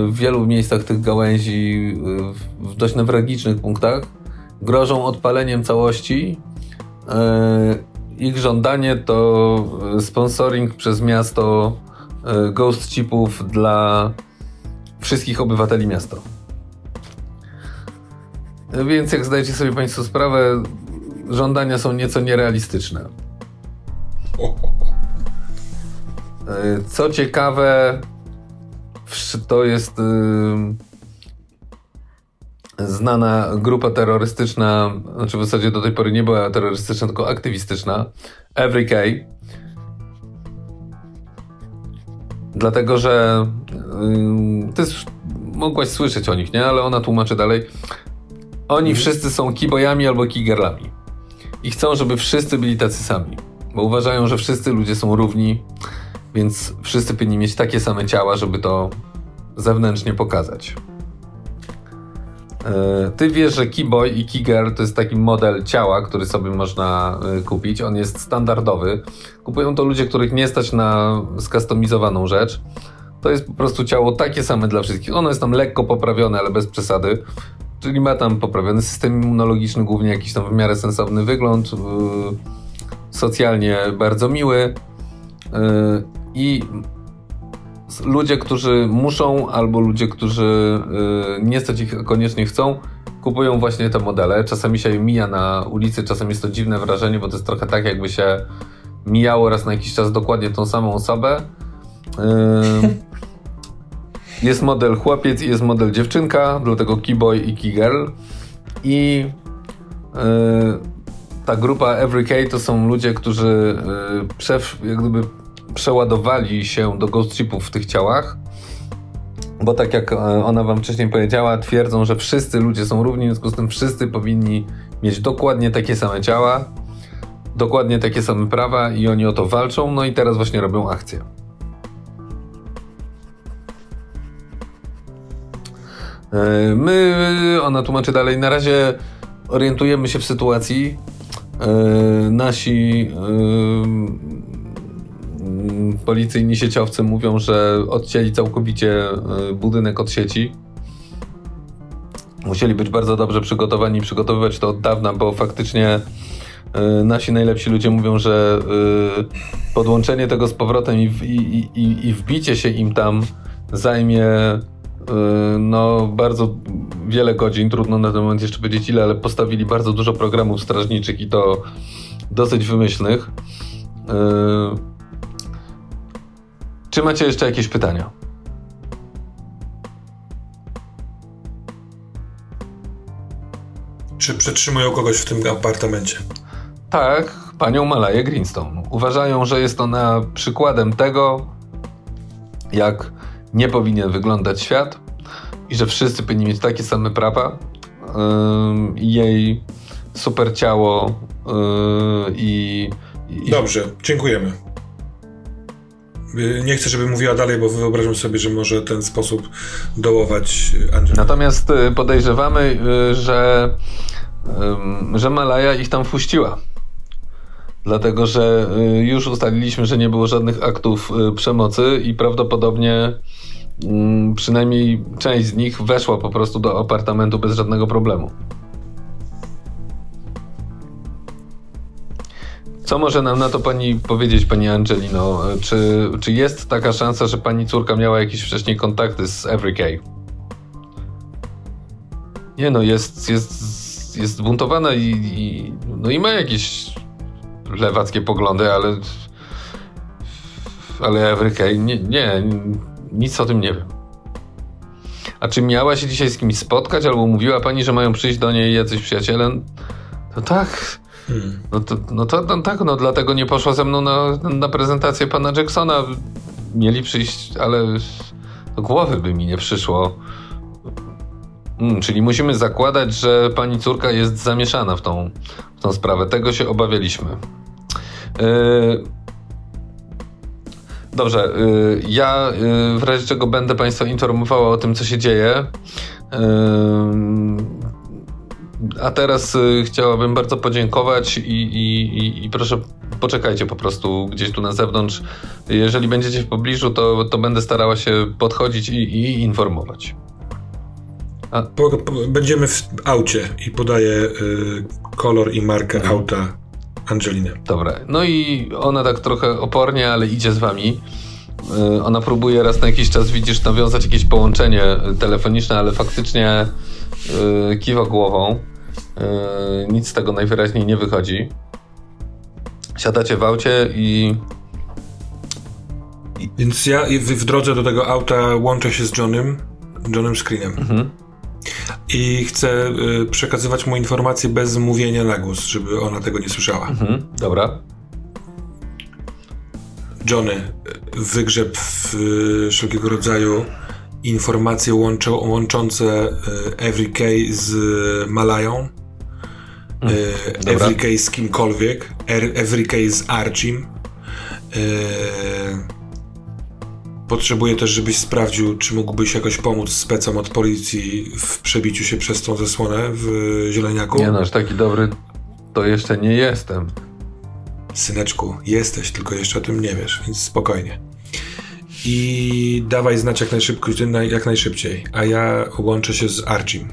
W wielu miejscach tych gałęzi, w- dość newralgicznych punktach. grożą odpaleniem całości. Ich żądanie to sponsoring przez miasto ghost chipów dla wszystkich obywateli miasta. Więc jak zdajecie sobie Państwo sprawę, żądania są nieco nierealistyczne. E, co ciekawe, to jest znana grupa terrorystyczna, znaczy w zasadzie do tej pory nie była terrorystyczna, tylko aktywistyczna, Every K. Dlatego, że ty mogłaś słyszeć o nich, nie? Ale ona tłumaczy dalej. Oni wszyscy są kibojami albo kigerlami. I chcą, żeby wszyscy byli tacy sami. Bo uważają, że wszyscy ludzie są równi, więc wszyscy powinni mieć takie same ciała, żeby to zewnętrznie pokazać. E, ty wiesz, że Keyboy i Keyger to jest taki model ciała, który sobie można e, kupić. On jest standardowy. Kupują to ludzie, których nie stać na skustomizowaną rzecz. To jest po prostu ciało takie same dla wszystkich. Ono jest tam lekko poprawione, ale bez przesady. Czyli ma tam poprawiony system immunologiczny, głównie jakiś tam w miarę sensowny wygląd, yy, socjalnie bardzo miły yy, i ludzie, którzy muszą albo ludzie, którzy yy, nie stać ich koniecznie chcą, kupują właśnie te modele. Czasami się mija na ulicy, czasem jest to dziwne wrażenie, bo to jest trochę tak, jakby się mijało raz na jakiś czas dokładnie tą samą osobę. Yy, jest model chłopiec i jest model dziewczynka, dlatego Keyboy i Keygirl. I yy, ta grupa Every K to są ludzie, którzy yy, jak gdyby przeładowali się do ghost chipów w tych ciałach. Bo tak jak e, ona wam wcześniej powiedziała, twierdzą, że wszyscy ludzie są równi, w związku z tym wszyscy powinni mieć dokładnie takie same ciała, dokładnie takie same prawa i oni o to walczą, no i teraz właśnie robią akcję. My, ona tłumaczy dalej, na razie orientujemy się w sytuacji. E, nasi e, policyjni sieciowcy mówią, że odcięli całkowicie budynek od sieci. Musieli być bardzo dobrze przygotowani, przygotowywać to od dawna, bo faktycznie nasi najlepsi ludzie mówią, że podłączenie tego z powrotem i, i, i, i wbicie się im tam zajmie no bardzo wiele godzin, trudno na ten moment jeszcze powiedzieć ile, ale postawili bardzo dużo programów strażniczych i to dosyć wymyślnych. Y, czy macie jeszcze jakieś pytania? Czy przetrzymują kogoś w tym apartamencie? Tak, panią Malaję Greenstone. Uważają, że jest ona przykładem tego, jak nie powinien wyglądać świat i że wszyscy powinni mieć takie same prawa. jej super ciało yy, i. Dobrze, dziękujemy. Nie chcę, żeby mówiła dalej, bo wyobrażam sobie, że może ten sposób dołować Angela. Natomiast y, podejrzewamy, y, że, że Malaja ich tam wpuściła. Dlatego, że y, już ustaliliśmy, że nie było żadnych aktów przemocy i prawdopodobnie przynajmniej część z nich weszła po prostu do apartamentu bez żadnego problemu. Co może nam na to pani powiedzieć, pani Angelino? Czy, czy jest taka szansa, że pani córka miała jakieś wcześniej kontakty z Every Nie no, jest, jest, jest zbuntowana i, i, no i ma jakieś lewackie poglądy, ale ale Every nie, nie, nic o tym nie wiem. A czy miała się dzisiaj z kimś spotkać, albo mówiła pani, że mają przyjść do niej jacyś przyjaciele? No tak. Hmm. No, to, no to no tak, no dlatego nie poszła ze mną na, na prezentację pana Jacksona. Mieli przyjść, ale do głowy by mi nie przyszło. Hmm, czyli musimy zakładać, że pani córka jest zamieszana w tą, w tą sprawę. Tego się obawialiśmy. Yy, Dobrze, y, ja y, w razie czego będę Państwa informowała o tym, co się dzieje. Y, a teraz chciałabym bardzo podziękować i, i, i, proszę poczekajcie po prostu gdzieś tu na zewnątrz. Jeżeli będziecie w pobliżu, to, to będę starała się podchodzić i, i informować. A... Po, po, będziemy w aucie i podaję y, kolor i markę mhm. auta Angeliny. Dobra, no i ona tak trochę opornie, ale idzie z wami. Y, ona próbuje raz na jakiś czas, widzisz, nawiązać jakieś połączenie telefoniczne, ale faktycznie y, kiwa głową. Y, nic z tego najwyraźniej nie wychodzi. Siadacie w aucie i więc ja w, drodze do tego auta łączę się z Johnem, Johnem Screenem. Mhm. I chcę y, przekazywać mu informacje bez mówienia na głos, żeby ona tego nie słyszała. Mhm. Dobra. Johnny, y, wygrzeb w y, wszelkiego rodzaju informacje łączą, łączące Every K z Malają. Mm. Every K z kimkolwiek. Er, Every K z Archim. Y, Potrzebuję też, żebyś sprawdził, czy mógłbyś jakoś pomóc specom od policji w przebiciu się przez tą zasłonę w Zieleniaku. Nie no, aż taki dobry to jeszcze nie jestem. Syneczku, jesteś, tylko jeszcze o tym nie wiesz, więc spokojnie. I dawaj znać jak, najszybciej, jak najszybciej, a ja łączę się z Archim.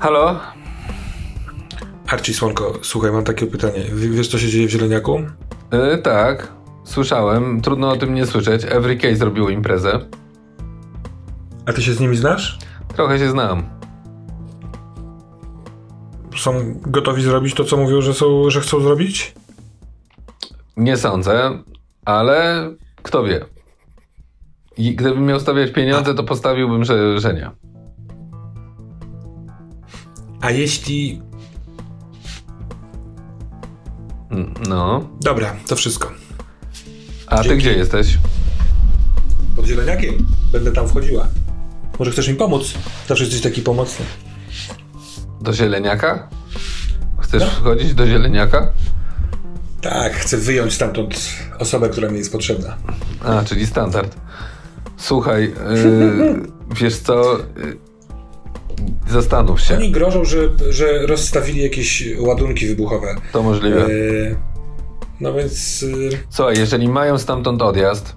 Halo? Archie Słonko, słuchaj, mam takie pytanie. Wiesz, co się dzieje w Zieleniaku? Yy, tak. Słyszałem, trudno o tym nie słyszeć. Every Case zrobiło imprezę. A ty się z nimi znasz? Trochę się znam. Są gotowi zrobić to, co mówią, że, są, że chcą zrobić? Nie sądzę, ale kto wie. I gdybym miał stawiać pieniądze, to postawiłbym, że, że nie. A jeśli. No. Dobra, to wszystko. A Dzięki. ty gdzie jesteś? Pod zieleniakiem. Będę tam wchodziła. Może chcesz mi pomóc? Zawsze jesteś taki pomocny. Do zieleniaka? Chcesz no. wchodzić do zieleniaka? Tak, chcę wyjąć stamtąd osobę, która mi jest potrzebna. A, czyli standard. Słuchaj, yy, wiesz co? Yy, zastanów się. Oni grożą, że, że rozstawili jakieś ładunki wybuchowe. To możliwe. Yy, no więc. Y, Co, jeżeli mają stamtąd odjazd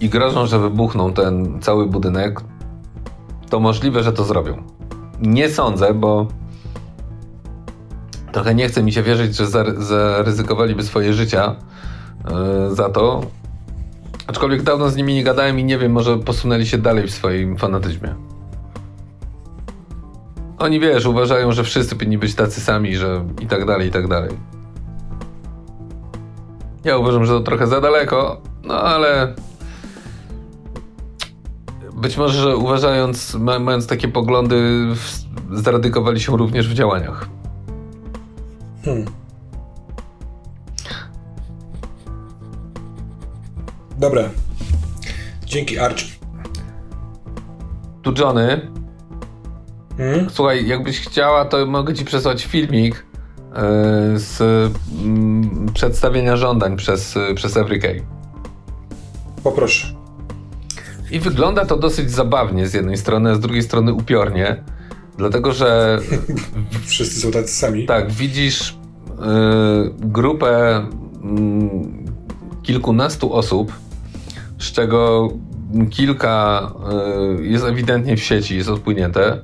i grożą, że wybuchną ten cały budynek, to możliwe, że to zrobią. Nie sądzę, bo trochę nie chce mi się wierzyć, że zaryzykowaliby swoje życia yy, za to. Aczkolwiek dawno z nimi nie gadałem i nie wiem, może posunęli się dalej w swoim fanatyzmie. Oni wiesz, uważają, że wszyscy powinni być tacy sami, że i tak dalej, i tak dalej. Ja uważam, że to trochę za daleko, no ale być może, że uważając, mając takie poglądy, zradykowali się również w działaniach. Hmm. Dobra. Dzięki, Arch. Tu Johnny. Hmm? Słuchaj, jakbyś chciała, to mogę ci przesłać filmik z mm, przedstawienia żądań przez, przez Every Poproszę. I wygląda to dosyć zabawnie z jednej strony, a z drugiej strony upiornie, dlatego że. Wszyscy są tacy sami. Tak, widzisz y, grupę y, kilkunastu osób, z czego kilka y, jest ewidentnie w sieci, jest odpłynięte,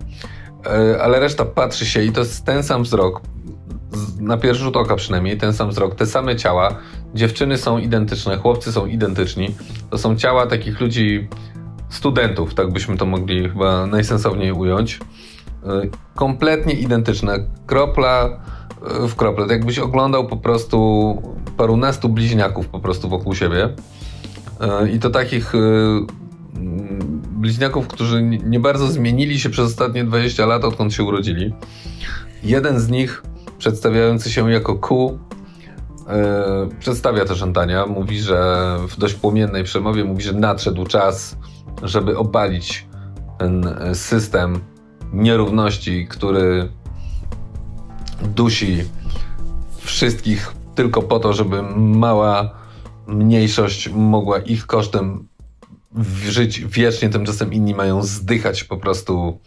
ale reszta patrzy się i to jest ten sam wzrok na pierwszy rzut oka przynajmniej, ten sam wzrok, te same ciała. Dziewczyny są identyczne, chłopcy są identyczni. To są ciała takich ludzi, studentów, tak byśmy to mogli chyba najsensowniej ująć. Y, kompletnie identyczne. Kropla y, w krople. Tak jakbyś oglądał po prostu parunastu bliźniaków po prostu wokół siebie. Y, I to takich mm, bliźniaków, którzy nie bardzo zmienili się przez ostatnie 20 lat, odkąd się urodzili. Jeden z nich przedstawiający się jako Q, e, przedstawia te żądania. Mówi, że w dość płomiennej przemowie mówi, że nadszedł czas, żeby obalić ten system nierówności, który dusi wszystkich tylko po to, żeby mała mniejszość mogła ich kosztem żyć wiecznie, tymczasem inni mają zdychać po prostu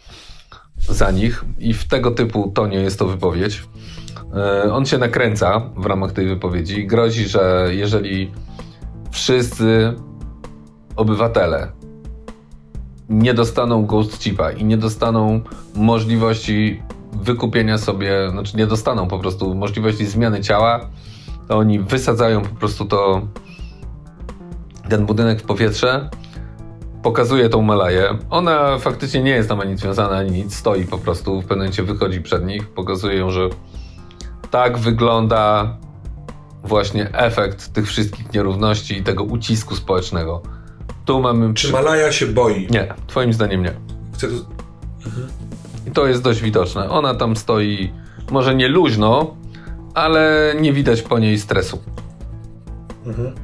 za nich. I w tego typu tonie jest to wypowiedź. E, on się nakręca w ramach tej wypowiedzi i grozi, że jeżeli wszyscy obywatele nie dostaną Ghost Chipa i nie dostaną możliwości wykupienia sobie, znaczy nie dostaną po prostu możliwości zmiany ciała, to oni wysadzają po prostu to ten budynek w powietrze, pokazuje tą Malaję. Ona faktycznie nie jest tam ani związana, ani nic, stoi po prostu, w pewnym momencie wychodzi przed nich, pokazuje ją, że tak wygląda właśnie efekt tych wszystkich nierówności i tego ucisku społecznego. Tu mamy... Czy Malaja się boi? Nie, twoim zdaniem nie. Chcę to... Mhm. I to jest dość widoczne. Ona tam stoi, może nie luźno, ale nie widać po niej stresu. Mhm.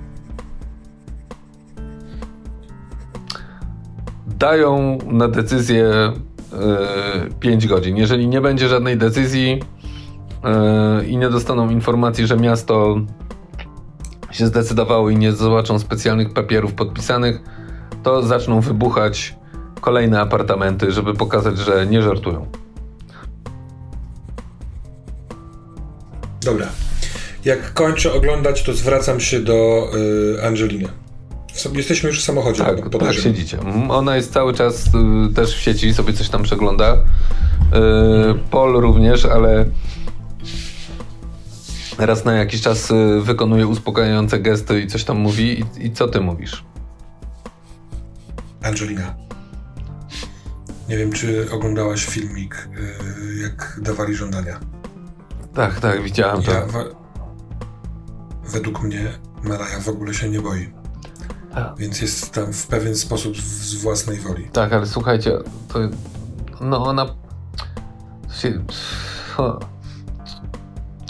Dają na decyzję yy, 5 godzin. Jeżeli nie będzie żadnej decyzji i nie dostaną informacji, że miasto się zdecydowało i nie zobaczą specjalnych papierów podpisanych, to zaczną wybuchać kolejne apartamenty, żeby pokazać, że nie żartują. Dobra. Jak kończę oglądać, to zwracam się do y, Angeliny. Jesteśmy już w samochodzie. Tak, tak siedzicie. Mhm. Ona jest cały czas y, też w sieci, sobie coś tam przegląda. Y, Paul również, ale raz na jakiś czas y, wykonuje uspokajające gesty i coś tam mówi. I, i co ty mówisz? Angelina. Nie wiem, czy oglądałaś filmik, y, jak dawali żądania. Tak, tak, widziałem to. Ja, według mnie Malaja w ogóle się nie boi. Tak. Więc jest tam w pewien sposób z własnej woli. Tak, ale słuchajcie, to no ona się,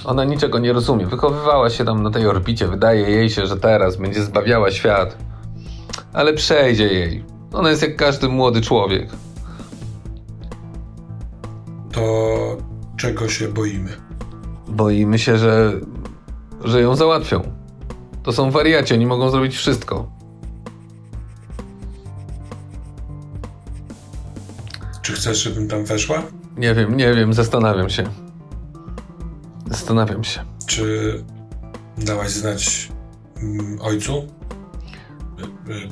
ona niczego nie rozumie. Wychowywała się tam na tej orbicie. Wydaje jej się, że teraz będzie zbawiała świat. Ale przejdzie jej. Ona jest jak każdy młody człowiek. To czego się boimy? Boimy się, że, że ją załatwią. To są wariaci, oni mogą zrobić wszystko. Czy chcesz, żebym tam weszła? Nie wiem, nie wiem, zastanawiam się. Zastanawiam się. Czy dałaś znać mm, ojcu?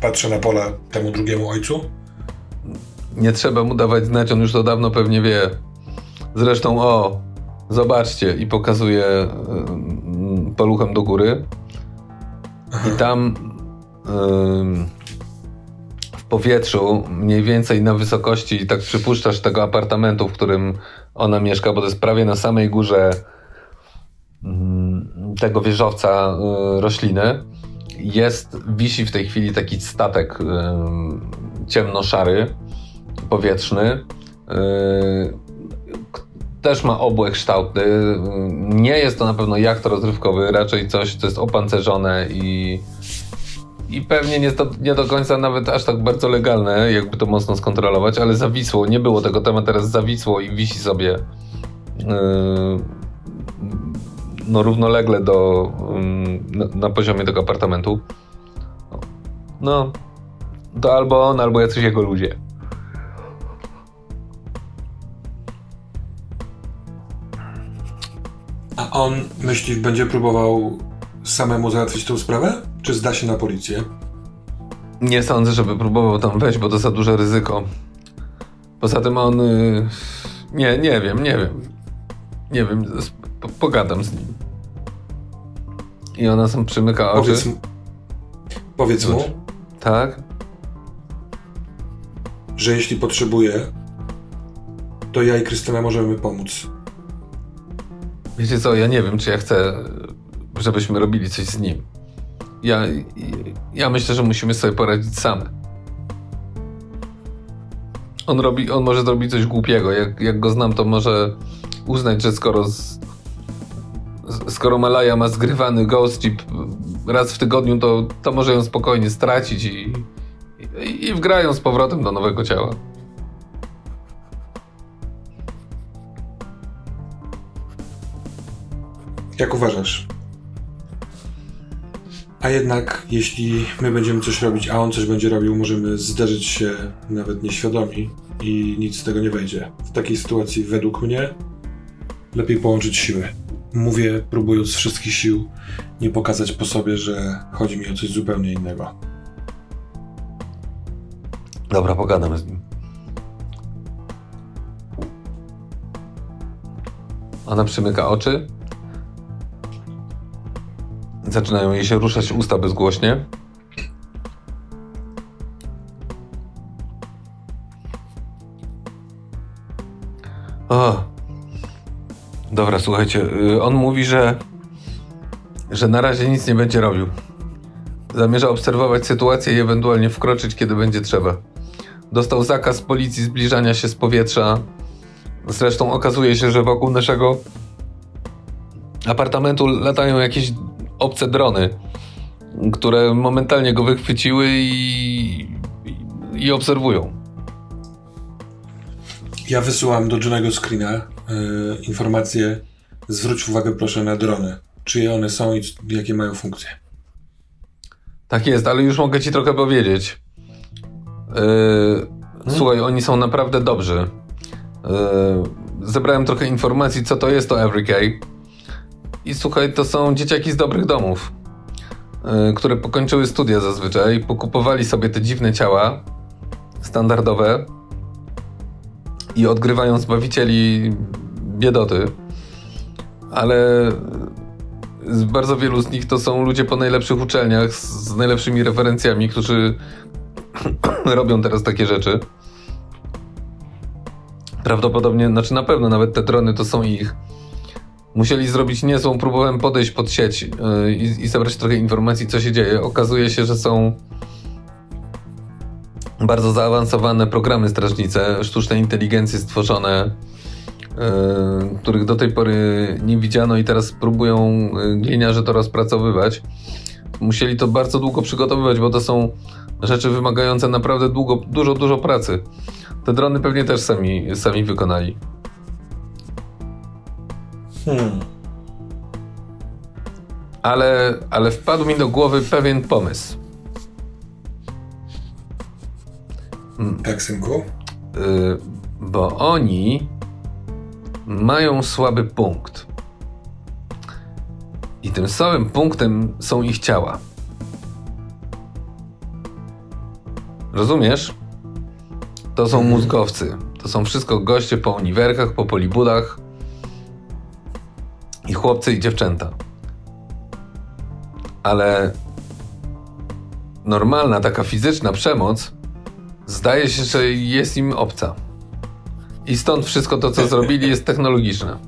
Patrzę na pola temu drugiemu ojcu. Nie trzeba mu dawać znać, on już to dawno pewnie wie. Zresztą, o, zobaczcie, i pokazuje y, paluchem do góry. Aha. I tam y, w powietrzu, mniej więcej na wysokości, tak przypuszczasz tego apartamentu, w którym ona mieszka, bo to jest prawie na samej górze tego wieżowca y, rośliny jest, wisi w tej chwili taki statek yy, ciemnoszary, powietrzny. Yy, też ma obłe kształty. Nie jest to na pewno jacht rozrywkowy, raczej coś, co jest opancerzone i, i pewnie nie, nie do końca nawet aż tak bardzo legalne, jakby to mocno skontrolować, ale zawisło. Nie było tego tematu, teraz zawisło i wisi sobie no, równolegle do, na, na poziomie tego apartamentu. No, to albo on, albo jacyś jego ludzie. A on, myślisz, będzie próbował samemu załatwić tę sprawę? Czy zda się na policję? Nie sądzę, żeby próbował tam wejść, bo to za duże ryzyko. Poza tym on... Yy... Nie, nie wiem, nie wiem. Nie wiem, pogadam z nim. I ona sam przymyka oczy. Powiedz, mu, powiedz mu. Tak? Że jeśli potrzebuje, to ja i Krystyna możemy pomóc. Wiecie co, ja nie wiem, czy ja chcę, żebyśmy robili coś z nim. Ja, ja myślę, że musimy sobie poradzić same. On robi, on może zrobić coś głupiego. Jak, jak go znam, to może uznać, że skoro z, skoro Malaya ma zgrywany ghost chip raz w tygodniu, to, to może ją spokojnie stracić i, i, i wgrają z powrotem do nowego ciała. Jak uważasz? A jednak, jeśli my będziemy coś robić, a on coś będzie robił, możemy zderzyć się nawet nieświadomi i nic z tego nie wejdzie. W takiej sytuacji, według mnie, lepiej połączyć siły mówię, próbując z wszystkich sił nie pokazać po sobie, że chodzi mi o coś zupełnie innego. Dobra, pogadam z nim. Ona przymyka oczy. Zaczynają jej się ruszać usta bezgłośnie. O. Dobra, słuchajcie. y, On mówi, że że na razie nic nie będzie robił. Zamierza obserwować sytuację i ewentualnie wkroczyć, kiedy będzie trzeba. Dostał zakaz policji zbliżania się z powietrza. Zresztą okazuje się, że wokół naszego apartamentu latają jakieś obce drony, które momentalnie go wychwyciły i, i, obserwują. Ja wysyłam do Johnego Screena informację. Zwróć uwagę proszę na drony. Czyje one są i jakie mają funkcje. Tak jest, ale już mogę ci trochę powiedzieć. Yy, Słuchaj, oni są naprawdę dobrzy. Yy, zebrałem trochę informacji, co to jest to Every I słuchaj, to są dzieciaki z dobrych domów, yy, które pokończyły studia zazwyczaj, pokupowali sobie te dziwne ciała standardowe i odgrywają zbawicieli biedoty. Ale z bardzo wielu z nich to są ludzie po najlepszych uczelniach, z, najlepszymi referencjami, którzy robią teraz takie rzeczy. Prawdopodobnie, znaczy na pewno nawet te drony to są ich. Musieli zrobić niezłą, próbowałem podejść pod sieć yy, i, i zebrać trochę informacji, co się dzieje. Okazuje się, że są bardzo zaawansowane programy strażnice, sztuczne inteligencje stworzone, yy, których do tej pory nie widziano i teraz próbują yy, gliniarze to rozpracowywać. Musieli to bardzo długo przygotowywać, bo to są rzeczy wymagające naprawdę długo, dużo, dużo pracy. Te drony pewnie też sami, sami wykonali. Hmm. Ale, ale wpadł mi do głowy pewien pomysł. Tak, synku? Yy, bo oni mają słaby punkt. I tym słabym punktem są ich ciała. Rozumiesz? To są mózgowcy. To są wszystko goście po uniwerkach, po polibudach. I chłopcy i dziewczęta. Ale normalna, taka fizyczna przemoc zdaje się, że jest im obca. I stąd wszystko to, co zrobili, jest technologiczne.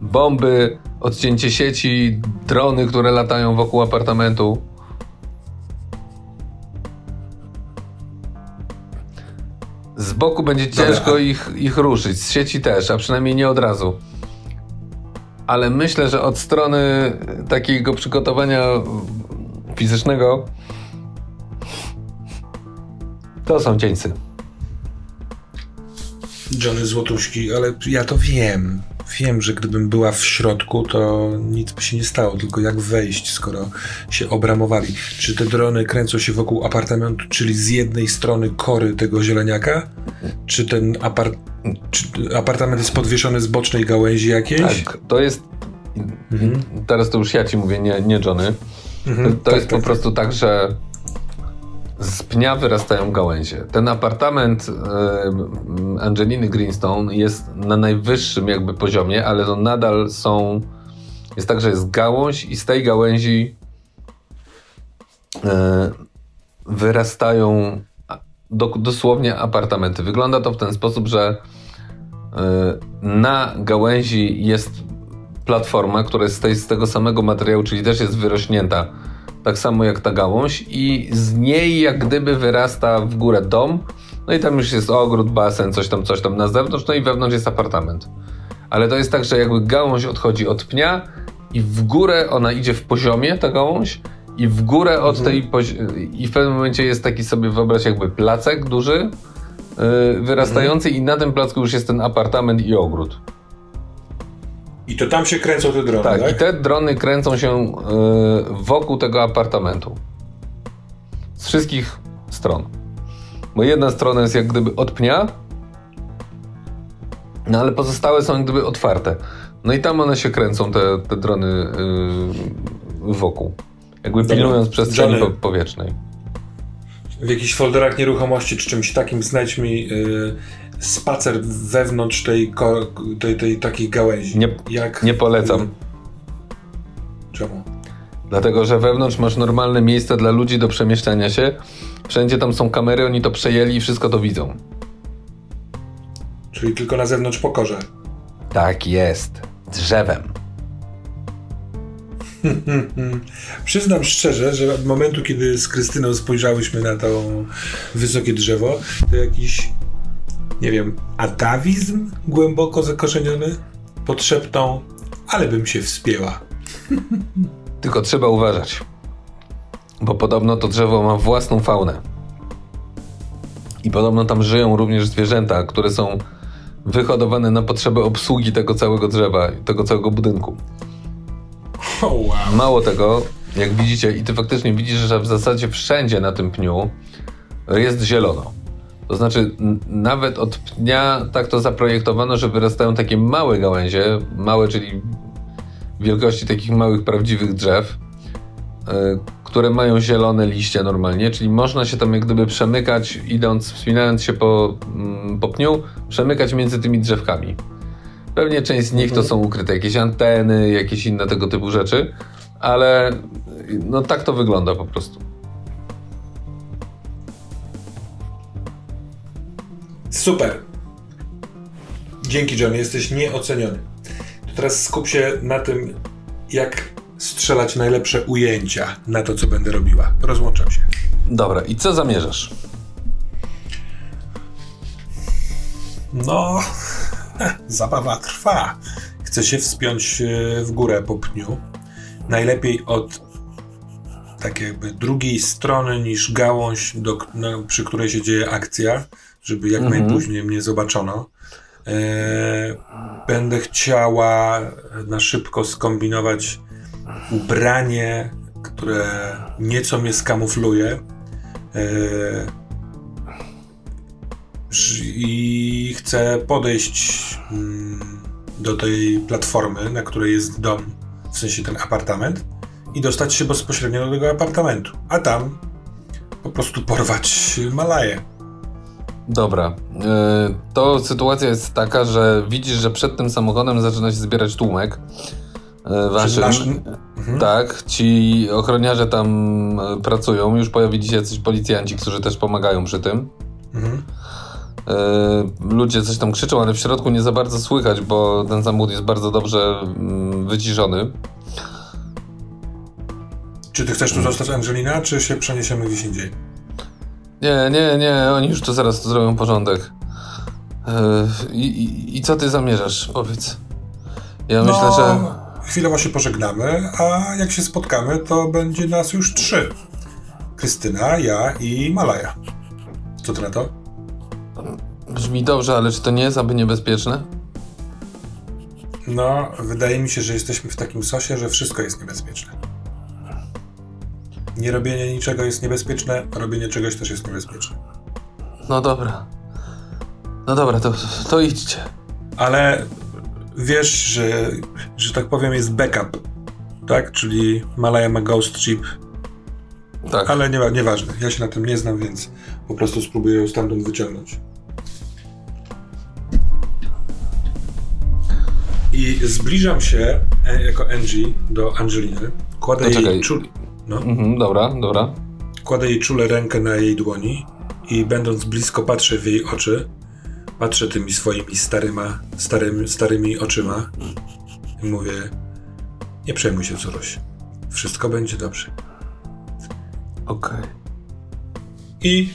Bomby, odcięcie sieci, drony, które latają wokół apartamentu. Z boku będzie ciężko ich, ich ruszyć, z sieci też, a przynajmniej nie od razu. Ale myślę, że od strony takiego przygotowania fizycznego to są cieńcy. Johnny Złotuszki, ale ja to wiem. Wiem, że gdybym była w środku, to nic by się nie stało, tylko jak wejść, skoro się obramowali. Czy te drony kręcą się wokół apartamentu, czyli z jednej strony kory tego zieleniaka? Czy ten apart czy apartament jest podwieszony z bocznej gałęzi jakiejś? Tak, to jest. Teraz to już ja ci mówię, nie, nie Johnny. Mhm, To tak, jest tak, po prostu tak, że z pnia wyrastają gałęzie. Ten apartament e, Angeliny Greenstone jest na najwyższym jakby poziomie, ale to nadal są. Jest tak, że jest gałąź i z tej gałęzi e, wyrastają do, dosłownie apartamenty. Wygląda to w ten sposób, że e, na gałęzi jest platforma, która jest z, tej, z tego samego materiału, czyli też jest wyrośnięta, tak samo jak ta gałąź, i z niej jak gdyby wyrasta w górę dom. No i tam już jest ogród, basen, coś tam, coś tam na zewnątrz, no i wewnątrz jest apartament. Ale to jest tak, że jakby gałąź odchodzi od pnia i w górę ona idzie w poziomie, ta gałąź, i w górę od tej pozi- i w pewnym momencie jest taki sobie wyobraź jakby placek duży, yy, wyrastający i na tym placku już jest ten apartament i ogród. I to tam się kręcą te drony, tak? Tak, i te drony kręcą się y, wokół tego apartamentu. Z wszystkich stron. Bo jedna strona jest jak gdyby od pnia, no ale pozostałe są jak gdyby otwarte. No i tam one się kręcą, te, te drony y, wokół. Jakby Dobra. pilnując przestrzeni Johnny. po, powietrznej. w jakichś folderach nieruchomości czy czymś takim znajdź mi y, spacer wewnątrz tej, tej, tej takiej gałęzi. Nie, Jak, nie polecam. Czemu? Dlatego, że wewnątrz masz normalne miejsce dla ludzi do przemieszczania się. Wszędzie tam są kamery, oni to przejęli i wszystko to widzą. Czyli tylko na zewnątrz pokorze. Tak jest. Drzewem. Przyznam szczerze, że od momentu, kiedy z Krystyną spojrzałyśmy na to wysokie drzewo, to jakiś, nie wiem, atawizm głęboko zakorzeniony pod szeptą, ale bym się wspięła. Tylko trzeba uważać, bo podobno to drzewo ma własną faunę. I podobno tam żyją również zwierzęta, które są wyhodowane na potrzeby obsługi tego całego drzewa, tego całego budynku. Oh, wow. Mało tego, jak widzicie, i ty faktycznie widzisz, że w zasadzie wszędzie na tym pniu jest zielono. To znaczy, nawet od pnia tak to zaprojektowano, że wyrastają takie małe gałęzie, małe, czyli wielkości takich małych, prawdziwych drzew, yy, które mają zielone liście normalnie, czyli można się tam jak gdyby przemykać, idąc, wspinając się po, mm, po pniu, przemykać między tymi drzewkami. Pewnie część z nich to mhm. są ukryte jakieś anteny, jakieś inne tego typu rzeczy, ale no tak to wygląda po prostu. Super. Dzięki John, jesteś nieoceniony. To teraz skup się na tym, jak strzelać najlepsze ujęcia na to, co będę robiła. Rozłączam się. Dobra, i co zamierzasz? No, zabawa trwa. Chcę się wspiąć e, w górę po pniu. Najlepiej od tak jakby drugiej strony niż gałąź, do, no, przy której się dzieje akcja, żeby jak mhm. najpóźniej mnie zobaczono. E, będę chciała na szybko skombinować ubranie, które nieco mnie skamufluje. E, I chcę podejść mm, do tej platformy, na której jest dom, w sensie ten apartament, i dostać się bezpośrednio do tego apartamentu. A tam po prostu porwać Malaję. Dobra. E, to sytuacja jest taka, że widzisz, że przed tym samochodem zaczyna się zbierać tłumek. E, waszym. Mhm. Tak, ci ochroniarze tam e, pracują. Już pojawili się jacyś policjanci, którzy też pomagają przy tym. Mhm. Ludzie coś tam krzyczą, ale w środku nie za bardzo słychać, bo ten samochód jest bardzo dobrze mm, wyciszony. Czy ty chcesz tu zostać, Angelina, czy się przeniesiemy gdzieś indziej? Nie, nie, nie, oni już tu zaraz zrobią porządek. I, i, I, co ty zamierzasz? Powiedz. Ja no, myślę, że. Chwilowo się pożegnamy, a jak się spotkamy, to będzie nas już trzy: Krystyna, ja i Malaja. Co ty na to? Brzmi dobrze, ale czy to nie jest aby niebezpieczne? No, wydaje mi się, że jesteśmy w takim sosie, że wszystko jest niebezpieczne. Nie robienie niczego jest niebezpieczne, a robienie czegoś też jest niebezpieczne. No dobra. No dobra, to, to idźcie. Ale wiesz, że, że tak powiem, jest backup, tak? Czyli Malaya ma Ghost Chip. Tak. Ale nie, nieważne, ja się na tym nie znam, więc po prostu spróbuję ją stamtąd wyciągnąć. I zbliżam się e, jako Angie do Angeliny. Kładę no, jej czul... No. Mhm, dobra, dobra. Kładę jej czule rękę na jej dłoni i będąc blisko patrzę w jej oczy Patrzę tymi swoimi staryma, starymi, starymi oczyma i mówię: Nie przejmuj się, córuś. Wszystko będzie dobrze. Okej. Okay. I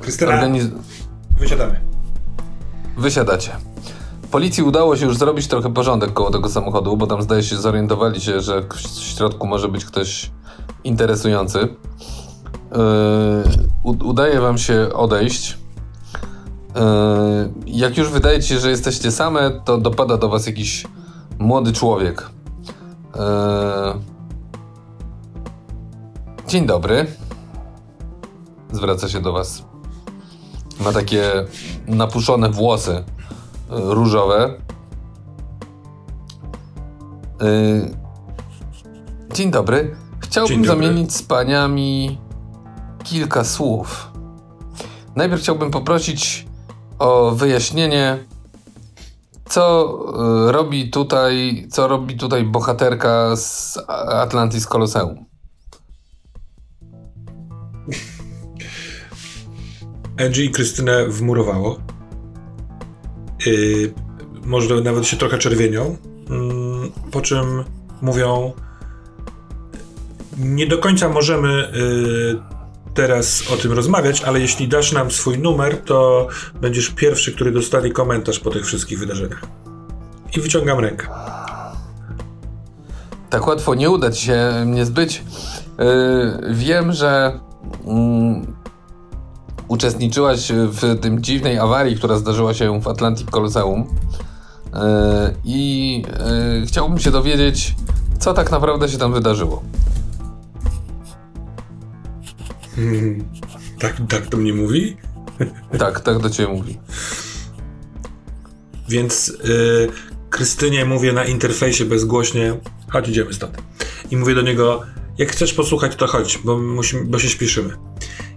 Krystyna, Organiz... wysiadamy. Wysiadacie. Policji udało się już zrobić trochę porządek koło tego samochodu, bo tam zdaje się zorientowali się, że w środku może być ktoś interesujący. Yy, udaje wam się odejść. E, jak już wydaje ci się, że jesteście same, to dopada do was jakiś młody człowiek. E, dzień dobry. Zwraca się do was. Ma takie napuszone włosy e, różowe. Dzień dobry. Chciałbym zamienić z paniami kilka słów. najpierw chciałbym poprosić o wyjaśnienie, co y, robi tutaj, co robi tutaj bohaterka z Atlantis Colosseum. Angie i Krystynę wmurowało. Yy, może nawet się trochę czerwienią. Yy, po czym mówią: Nie do końca możemy yy, teraz o tym rozmawiać, ale jeśli dasz nam swój numer, to będziesz pierwszy, który dostanie komentarz po tych wszystkich wydarzeniach. I wyciągam rękę. Tak łatwo nie uda ci się mnie zbyć. Yy, wiem, że yy, uczestniczyłaś w tym dziwnej awarii, która zdarzyła się w Atlantic Coliseum. Yy, I yy, chciałbym się dowiedzieć, co tak naprawdę się tam wydarzyło. Tak, tak to mnie mówi? Tak, tak do ciebie mówi. Więc yy, Krystynie mówię na interfejsie bezgłośnie, chodź idziemy stąd. I mówię do niego, jak chcesz posłuchać, to chodź, bo, musimy, bo się śpieszymy.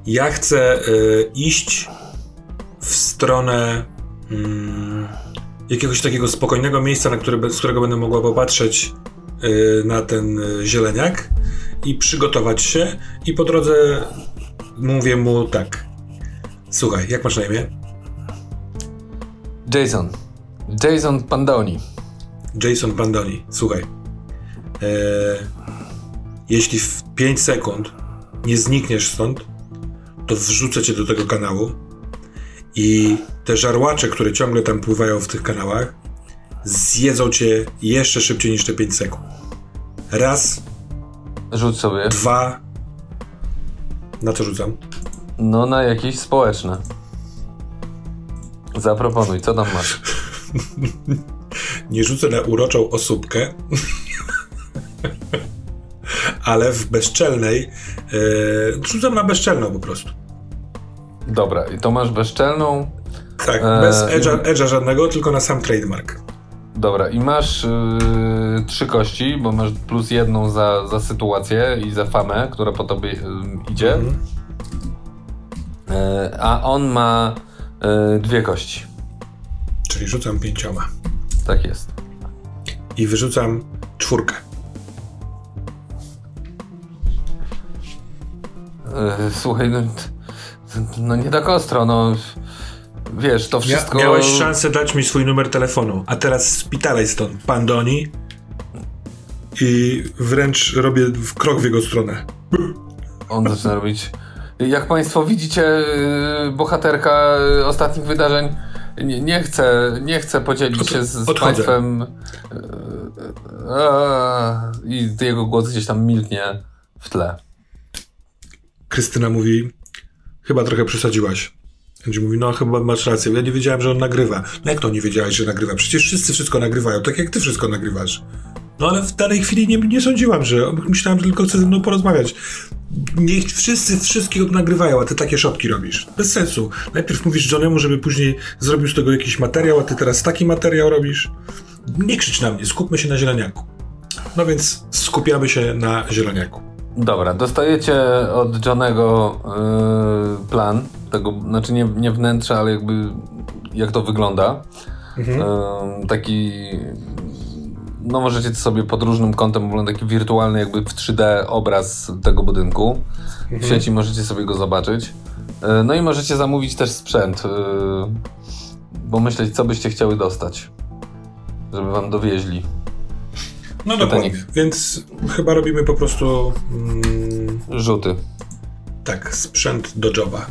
Ja chcę yy, iść w stronę yy, jakiegoś takiego spokojnego miejsca, na które, z którego będę mogła popatrzeć yy, na ten y, zieleniak i przygotować się. I po drodze mówię mu tak. Słuchaj, jak masz na imię? Jason. Jason Pandoni. Jason Pandoni. Słuchaj. E, jeśli w 5 sekund nie znikniesz stąd, to wrzucę cię do tego kanału i te żarłacze, które ciągle tam pływają w tych kanałach, zjedzą cię jeszcze szybciej niż te 5 sekund. Raz, Rzuć sobie. Dwa. Na co rzucam? No na jakieś społeczne. Zaproponuj, co tam masz? Nie rzucę na uroczą osóbkę, ale w bezczelnej. Yy, rzucam na bezczelną po prostu. Dobra, i to masz bezczelną. Tak, bez edge'a, edge'a żadnego, tylko na sam trademark. Dobra, i masz yy, trzy kości, bo masz plus jedną za, za sytuację i za famę, która po tobie yy, idzie. Mhm. Yy, a on ma yy, dwie kości. Czyli rzucam pięcioma. Tak jest. I wyrzucam czwórkę. Yy, słuchaj, no, no nie tak ostro, no wiesz, to wszystko... Mia miałeś szansę dać mi swój numer telefonu, a teraz spitalaj stąd, pan Doni i wręcz robię krok w jego stronę. On zaczyna robić... Jak państwo widzicie, y, bohaterka ostatnich wydarzeń nie, nie chce, nie chce podzielić Od, się z, z państwem y, y, i jego głos gdzieś tam milknie w tle. Krystyna mówi, chyba trochę przesadziłaś. Będzie mówi, no chyba masz rację, ja nie wiedziałem, że on nagrywa. No jak to nie wiedziałeś, że nagrywa? Przecież wszyscy wszystko nagrywają, tak jak ty wszystko nagrywasz. No ale w danej chwili nie, nie sądziłam, że myślałem, że tylko chce ze mną porozmawiać. Niech wszyscy wszystkiego nagrywają, a ty takie szopki robisz. Bez sensu. Najpierw mówisz Johnemu, żeby później zrobił z tego jakiś materiał, a ty teraz taki materiał robisz. Nie krzycz na mnie, skupmy się na zieleniaku. No więc skupiamy się na zieleniaku. Dobra, dostajecie od Johnego yy, plan, tego, znaczy nie, nie wnętrze, ale jakby jak to wygląda. Mhm. Yy, taki, no możecie sobie pod różnym kątem oglądać taki wirtualny jakby w 3D obraz tego budynku. Mhm. W sieci możecie sobie go zobaczyć. Yy, no i możecie zamówić też sprzęt, yy, bo myśleć co byście chciały dostać, żeby wam dowieźli. No dokładnie, więc chyba robimy po prostu... Mm, Rzuty. Tak, sprzęt do joba.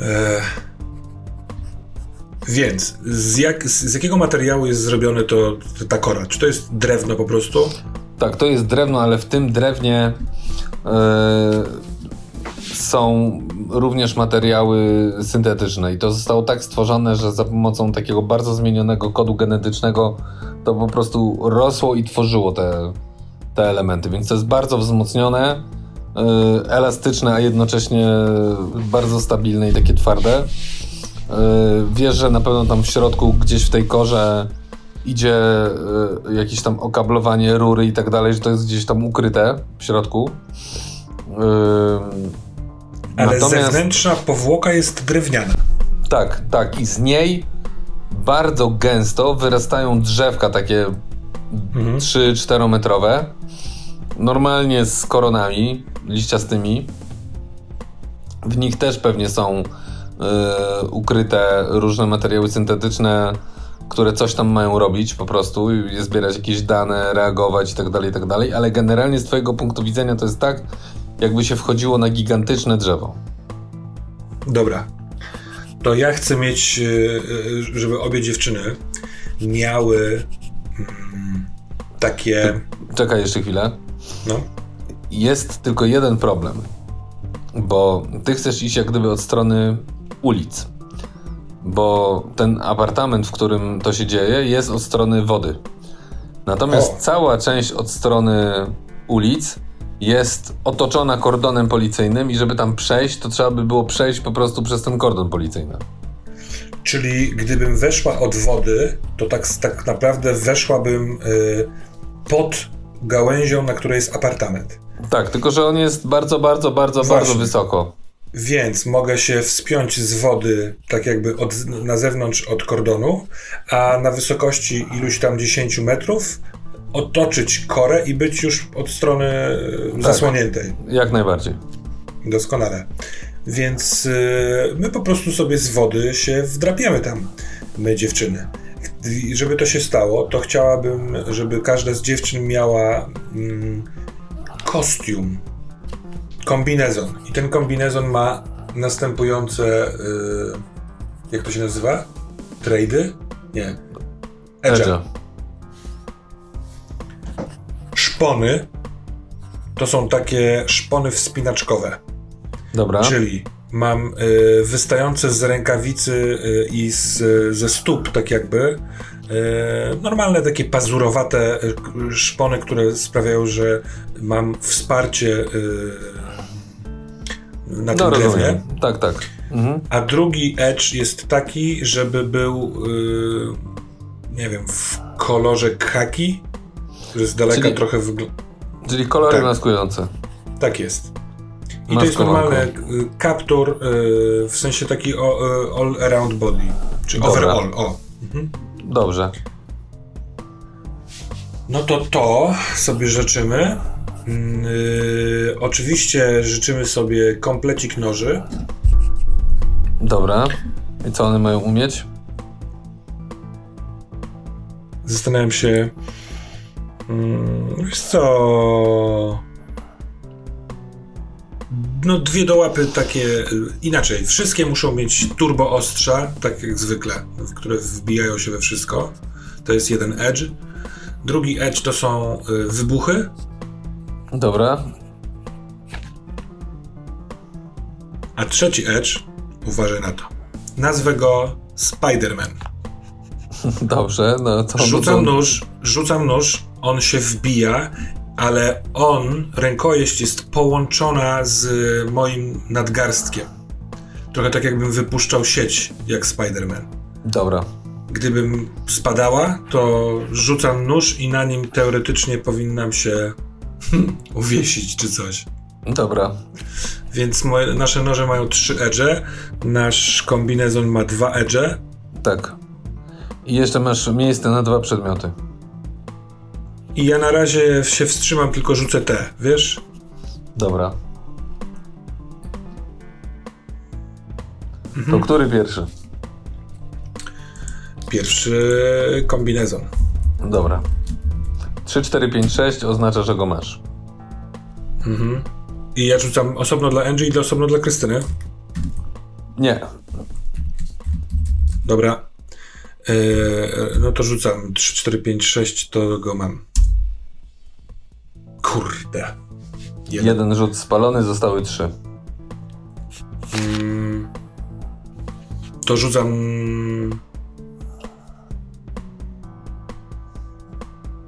E, więc z, jak, z, jakiego materiału jest zrobione to, ta kora? Czy to jest drewno po prostu? Tak, to jest drewno, ale w tym drewnie e, są również materiały syntetyczne i to zostało tak stworzone, że za pomocą takiego bardzo zmienionego kodu genetycznego to po prostu rosło i tworzyło te, te elementy, więc to jest bardzo wzmocnione, yy, elastyczne, a jednocześnie bardzo stabilne i takie twarde. Yy, wiesz, że na pewno tam w środku, gdzieś w tej korze idzie yy, jakieś tam okablowanie rury i tak dalej, że to jest gdzieś tam ukryte w środku. Ale Natomiast... zewnętrzna powłoka jest drewniana. Tak, tak. I z niej bardzo gęsto wyrastają drzewka takie mhm. 3-4 metrowe. Normalnie z koronami liściastymi. W nich też pewnie są y, ukryte różne materiały syntetyczne, które coś tam mają robić po prostu, zbierać jakieś dane, reagować itd., tak itd., tak ale generalnie z twojego punktu widzenia to jest tak, jakby się wchodziło na gigantyczne drzewo. Dobra. To ja chcę mieć, y, y, żeby obie dziewczyny miały mm, takie... Czekaj jeszcze chwilę. No. Jest tylko jeden problem bo ty chcesz iść jak gdyby od strony ulic, bo ten apartament, w którym to się dzieje, jest od strony wody. Natomiast o. cała część od strony ulic jest otoczona kordonem policyjnym i żeby tam przejść, to trzeba by było przejść po prostu przez ten kordon policyjny. Czyli gdybym weszła od wody, to tak, tak naprawdę weszłabym y, pod gałęzią, na której jest apartament. Tak, tylko że on jest bardzo, bardzo, bardzo, Właśnie. bardzo wysoko. Więc mogę się wspiąć z wody, tak jakby od, na zewnątrz od kordonu, a na wysokości iluś tam 10 metrów otoczyć korę i być już od strony tak, zasłoniętej. Jak najbardziej. Doskonale. Więc y, my po prostu sobie z wody się wdrapiemy tam, my dziewczyny. I żeby to się stało, to chciałabym, żeby każda z dziewczyn miała mm, kostium, kombinezon. I ten kombinezon ma następujące, yy, jak to się nazywa? Trady? Nie. Edge. Szpony to są takie szpony wspinaczkowe. Dobra. Czyli mam y, wystające z rękawicy y, i z, ze stóp, tak jakby, E, normalne takie pazurowate e, szpony, które sprawiają, że mam wsparcie e, na tym no, drewnie. Tak, tak. Mhm. A drugi edge jest taki, żeby był nie wiem, w kolorze khaki, z daleka czyli, trochę wygląda. Czyli kolory tak. maskujące. Tak jest. I to jest normalny kaptur, w sensie taki all around body, czy Dobra. overall. O. Mhm. Dobrze. No to to sobie życzymy. Yy, oczywiście życzymy sobie komplecik noży. Dobra. I co one mają umieć? Zastanawiam się. Yy, wiesz co? No dwie dołapy takie, y, inaczej, wszystkie muszą mieć turbo ostrza, tak jak zwykle, które wbijają się we wszystko. To jest jeden edge. Drugi edge to są y, wybuchy. Dobra. A trzeci edge, uważaj na to, nazwę go Spider-Man. Dobrze, no to... Rzucam nóż, rzucam nóż, on się wbija ale on, rękojeść jest połączona z moim nadgarstkiem. Trochę tak jakbym wypuszczał sieć, jak Spider-Man. Dobra. Gdybym spadała, to rzucam nóż i na nim teoretycznie powinnam się uwiesić czy coś. Dobra. Więc moje, nasze noże mają trzy edge, nasz kombinezon ma dwa edge. Tak. I jeszcze masz miejsce na dwa przedmioty. I ja na razie się wstrzymam, tylko rzucę te, wiesz? Dobra. Mhm. To który pierwszy? Pierwszy kombinezon. Dobra. 3, 4, 5, 6 oznacza, że go masz. Mhm. I ja rzucam osobno dla Angie i osobno dla Krystyny? Nie. Dobra. Yy, no to rzucam 3, 4, 5, 6, to go mam. Kurde. Jeden, Jeden rzut spalony, zostały trzy. Mm, to rzucam.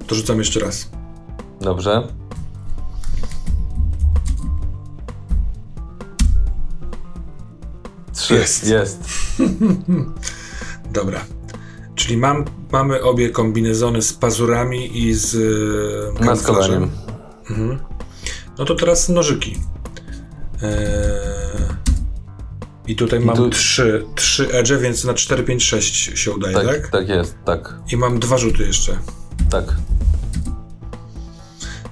To rzucam jeszcze raz. Dobrze. Trzy. Jest. Jest. Dobra. Czyli mam, mamy obie kombinezony z pazurami i z maskowaniem. Mhm. No to teraz nożyki. Eee... I tutaj I mam tu... trzy, trzy edge, więc na 4, 5, 6 się udaje, tak? Tak, tak jest, tak. I mam dwa rzuty jeszcze. Tak.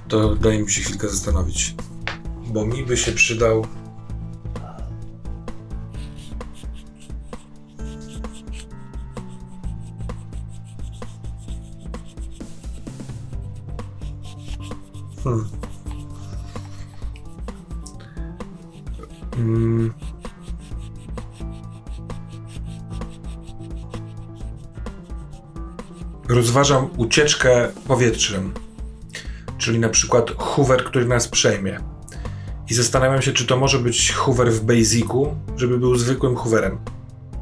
To daje mi się chwilkę zastanowić. Bo mi by się przydał Rozważam ucieczkę powietrzem, czyli na przykład Hoover, który nas przejmie. I zastanawiam się, czy to może być Hoover w Basicu, żeby był zwykłym Hooverem.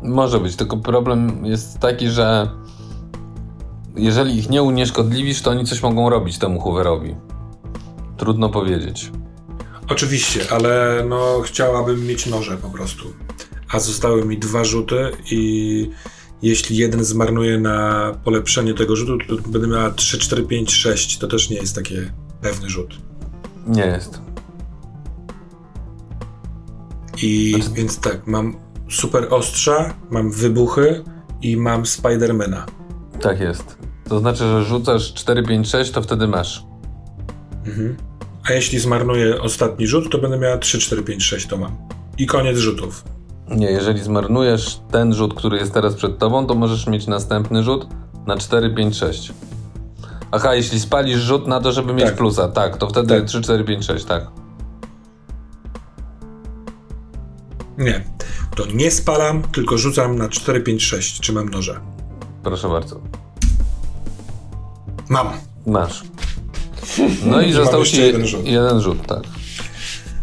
Może być, tylko problem jest taki, że jeżeli ich nie unieszkodliwisz, to oni coś mogą robić temu Hooverowi. Trudno powiedzieć. Oczywiście, ale no chciałabym mieć noże po prostu. A zostały mi dwa rzuty i jeśli jeden zmarnuje na polepszenie tego rzutu, to będę miała 3, 4, 5, 6. To też nie jest takie pewny rzut. Nie jest. I znaczy... więc tak, mam super ostrza, mam wybuchy i mam Spidermana. Tak jest. To znaczy, że rzucasz 4, 5, 6, to wtedy masz. Mhm. A jeśli zmarnuję ostatni rzut, to będę miała 3, 4, 5, 6 to mam. I koniec rzutów. Nie, jeżeli zmarnujesz ten rzut, który jest teraz przed tobą, to możesz mieć następny rzut na 4, 5, 6. Aha, jeśli spalisz rzut na to, żeby mieć tak. plusa, tak, to wtedy tak. 3, 4, 5, 6, tak. Nie, to nie spalam, tylko rzucam na 4, 5, 6. Czy mam noże? Proszę bardzo. Mam. Masz. No i został ci jeden rzut. jeden rzut, tak.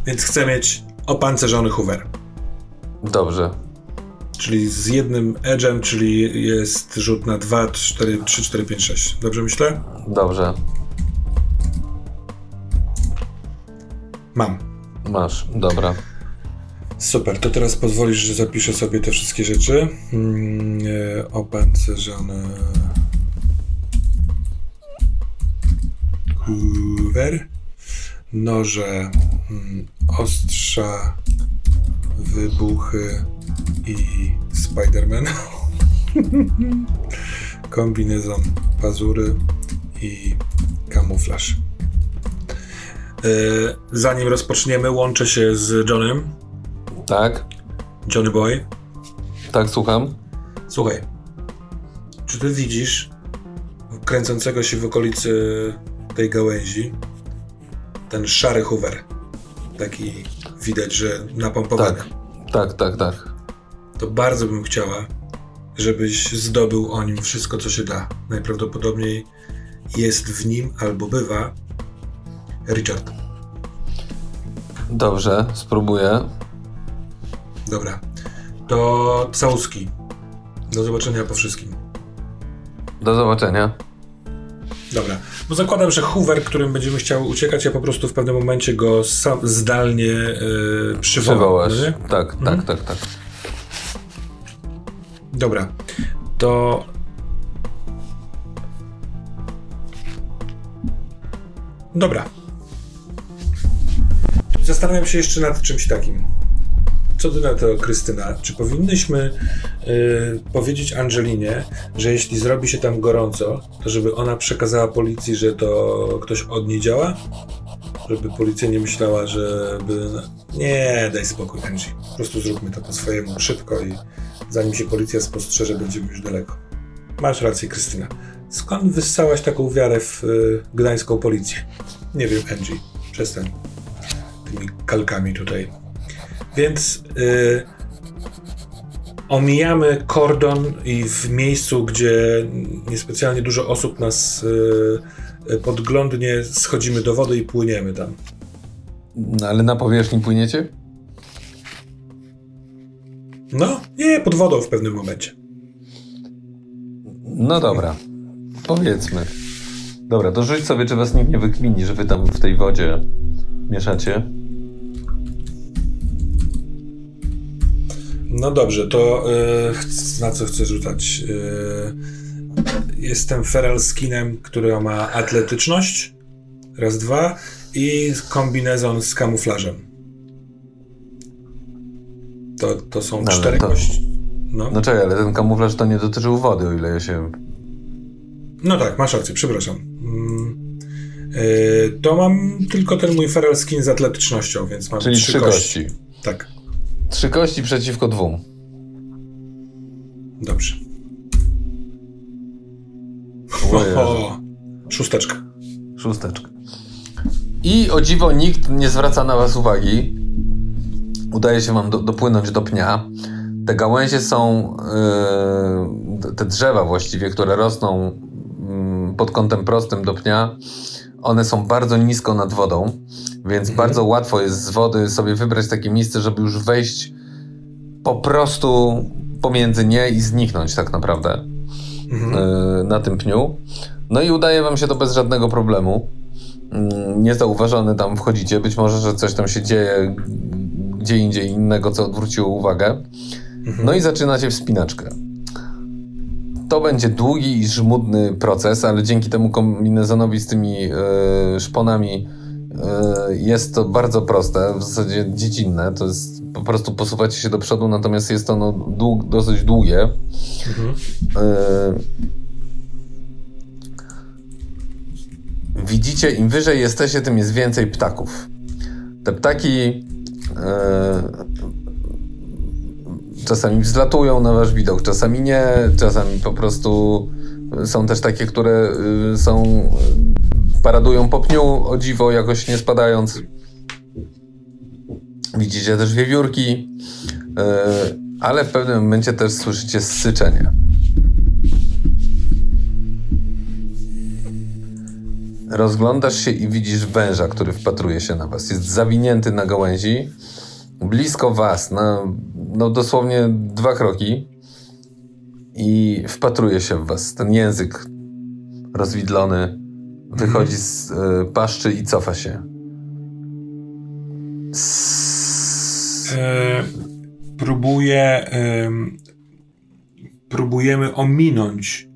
Więc chcę mieć opancerzony Hoover. Dobrze. Czyli z jednym edge'em, czyli jest rzut na 2, 4, 3, 4, 5, 6. Dobrze myślę? Dobrze. Mam. Masz, dobra. Super, to teraz pozwolisz, że zapiszę sobie te wszystkie rzeczy. Hmm, e, opancerzony Hoover, noże, hmm, ostrza, wybuchy i Spider-Man. Kombinezon, pazury i kamuflaż. E, zanim rozpoczniemy, łączę się z Johnem. Tak. Johnny Boy. Tak, słucham. Słuchaj, czy ty widzisz kręcącego się w okolicy tej gałęzi ten szary Hoover? Taki widać, że napompowany. Tak, tak, tak, tak. To bardzo bym chciała, żebyś zdobył o nim wszystko, co się da. Najprawdopodobniej jest w nim albo bywa Richard. Dobrze, spróbuję. Dobra. To całuski. Do zobaczenia po wszystkim. Do zobaczenia. Dobra. Bo zakładam, że Hoover, którym będziemy chciały uciekać, ja po prostu w pewnym momencie go sam, zdalnie yy, przywołam. No tak, tak, mhm. tak, tak. Dobra. To Dobra. Zastanawiam się jeszcze nad czymś takim. Co ty na to, Krystyna? Czy powinnyśmy y, powiedzieć Angelinie, że jeśli zrobi się tam gorąco, to żeby ona przekazała policji, że to ktoś od niej działa? Żeby policja nie myślała, żeby. Nie, daj spokój, Angie. Po prostu zróbmy to po swojemu szybko i zanim się policja spostrzeże, będziemy już daleko. Masz rację, Krystyna. Skąd wyssałaś taką wiarę w y, gdańską policję? Nie wiem, Angie. Przestań tymi kalkami tutaj. Więc y, omijamy kordon i w miejscu, gdzie niespecjalnie dużo osób nas y, podglądnie, schodzimy do wody i płyniemy tam. No, ale na powierzchni płyniecie? No, nie, pod wodą w pewnym momencie. No dobra, powiedzmy. Dobra, to rzuć sobie, czy was nikt nie wykmini, że wy tam w tej wodzie mieszacie. No dobrze, to yy, na co chcę rzucać? Yy, jestem Feral Skinem, który ma atletyczność. Raz, dwa. I kombinezon z kamuflażem. To, to są no, cztery to... kości. No. no czekaj, ale ten kamuflaż to nie dotyczył wody, o ile ja się... No tak, masz rację, przepraszam. Yy, to mam tylko ten mój feral skin z atletycznością, więc mam Czyli trzy, trzy kości. kości. Tak. Trzy kości przeciwko dwóm. Dobrze. O, szósteczka. Szósteczka. I o dziwo nikt nie zwraca na was uwagi. Udaje się wam do, dopłynąć do pnia. Te gałęzie są, yy, te drzewa właściwie, które rosną yy, pod kątem prostym do pnia, one są bardzo nisko nad wodą, więc mhm. bardzo łatwo jest z wody sobie wybrać takie miejsce, żeby już wejść po prostu pomiędzy nie i zniknąć tak naprawdę mhm. yy, na tym pniu. No i udaje wam się to bez żadnego problemu. Yy, niezauważony tam wchodzicie. Być może, że coś tam się dzieje gdzie indziej innego, co odwróciło uwagę. Mhm. No i zaczynacie wspinaczkę. To będzie długi i żmudny proces, ale dzięki temu kombinezonowi z tymi yy, szponami yy, jest to bardzo proste, w zasadzie dziecinne. To jest po prostu posuwacie się do przodu, natomiast jest to no, dług, dosyć długie. Mhm. Yy, widzicie, im wyżej jesteście, tym jest więcej ptaków. Te ptaki czasami wzlatują na wasz widok, czasami nie, czasami po prostu są też takie, które y, są paradują po pniu o dziwo, jakoś nie spadając. Widzicie też wiewiórki, y, ale w pewnym momencie też słyszycie syczenie. Rozglądasz się i widzisz węża, który wpatruje się na was. Jest zawinięty na gałęzi, blisko was, na no dosłownie dwa kroki i wpatruje się w was. Ten język rozwidlony wychodzi z y, paszczy i cofa się. E, próbuję. Y, próbujemy ominąć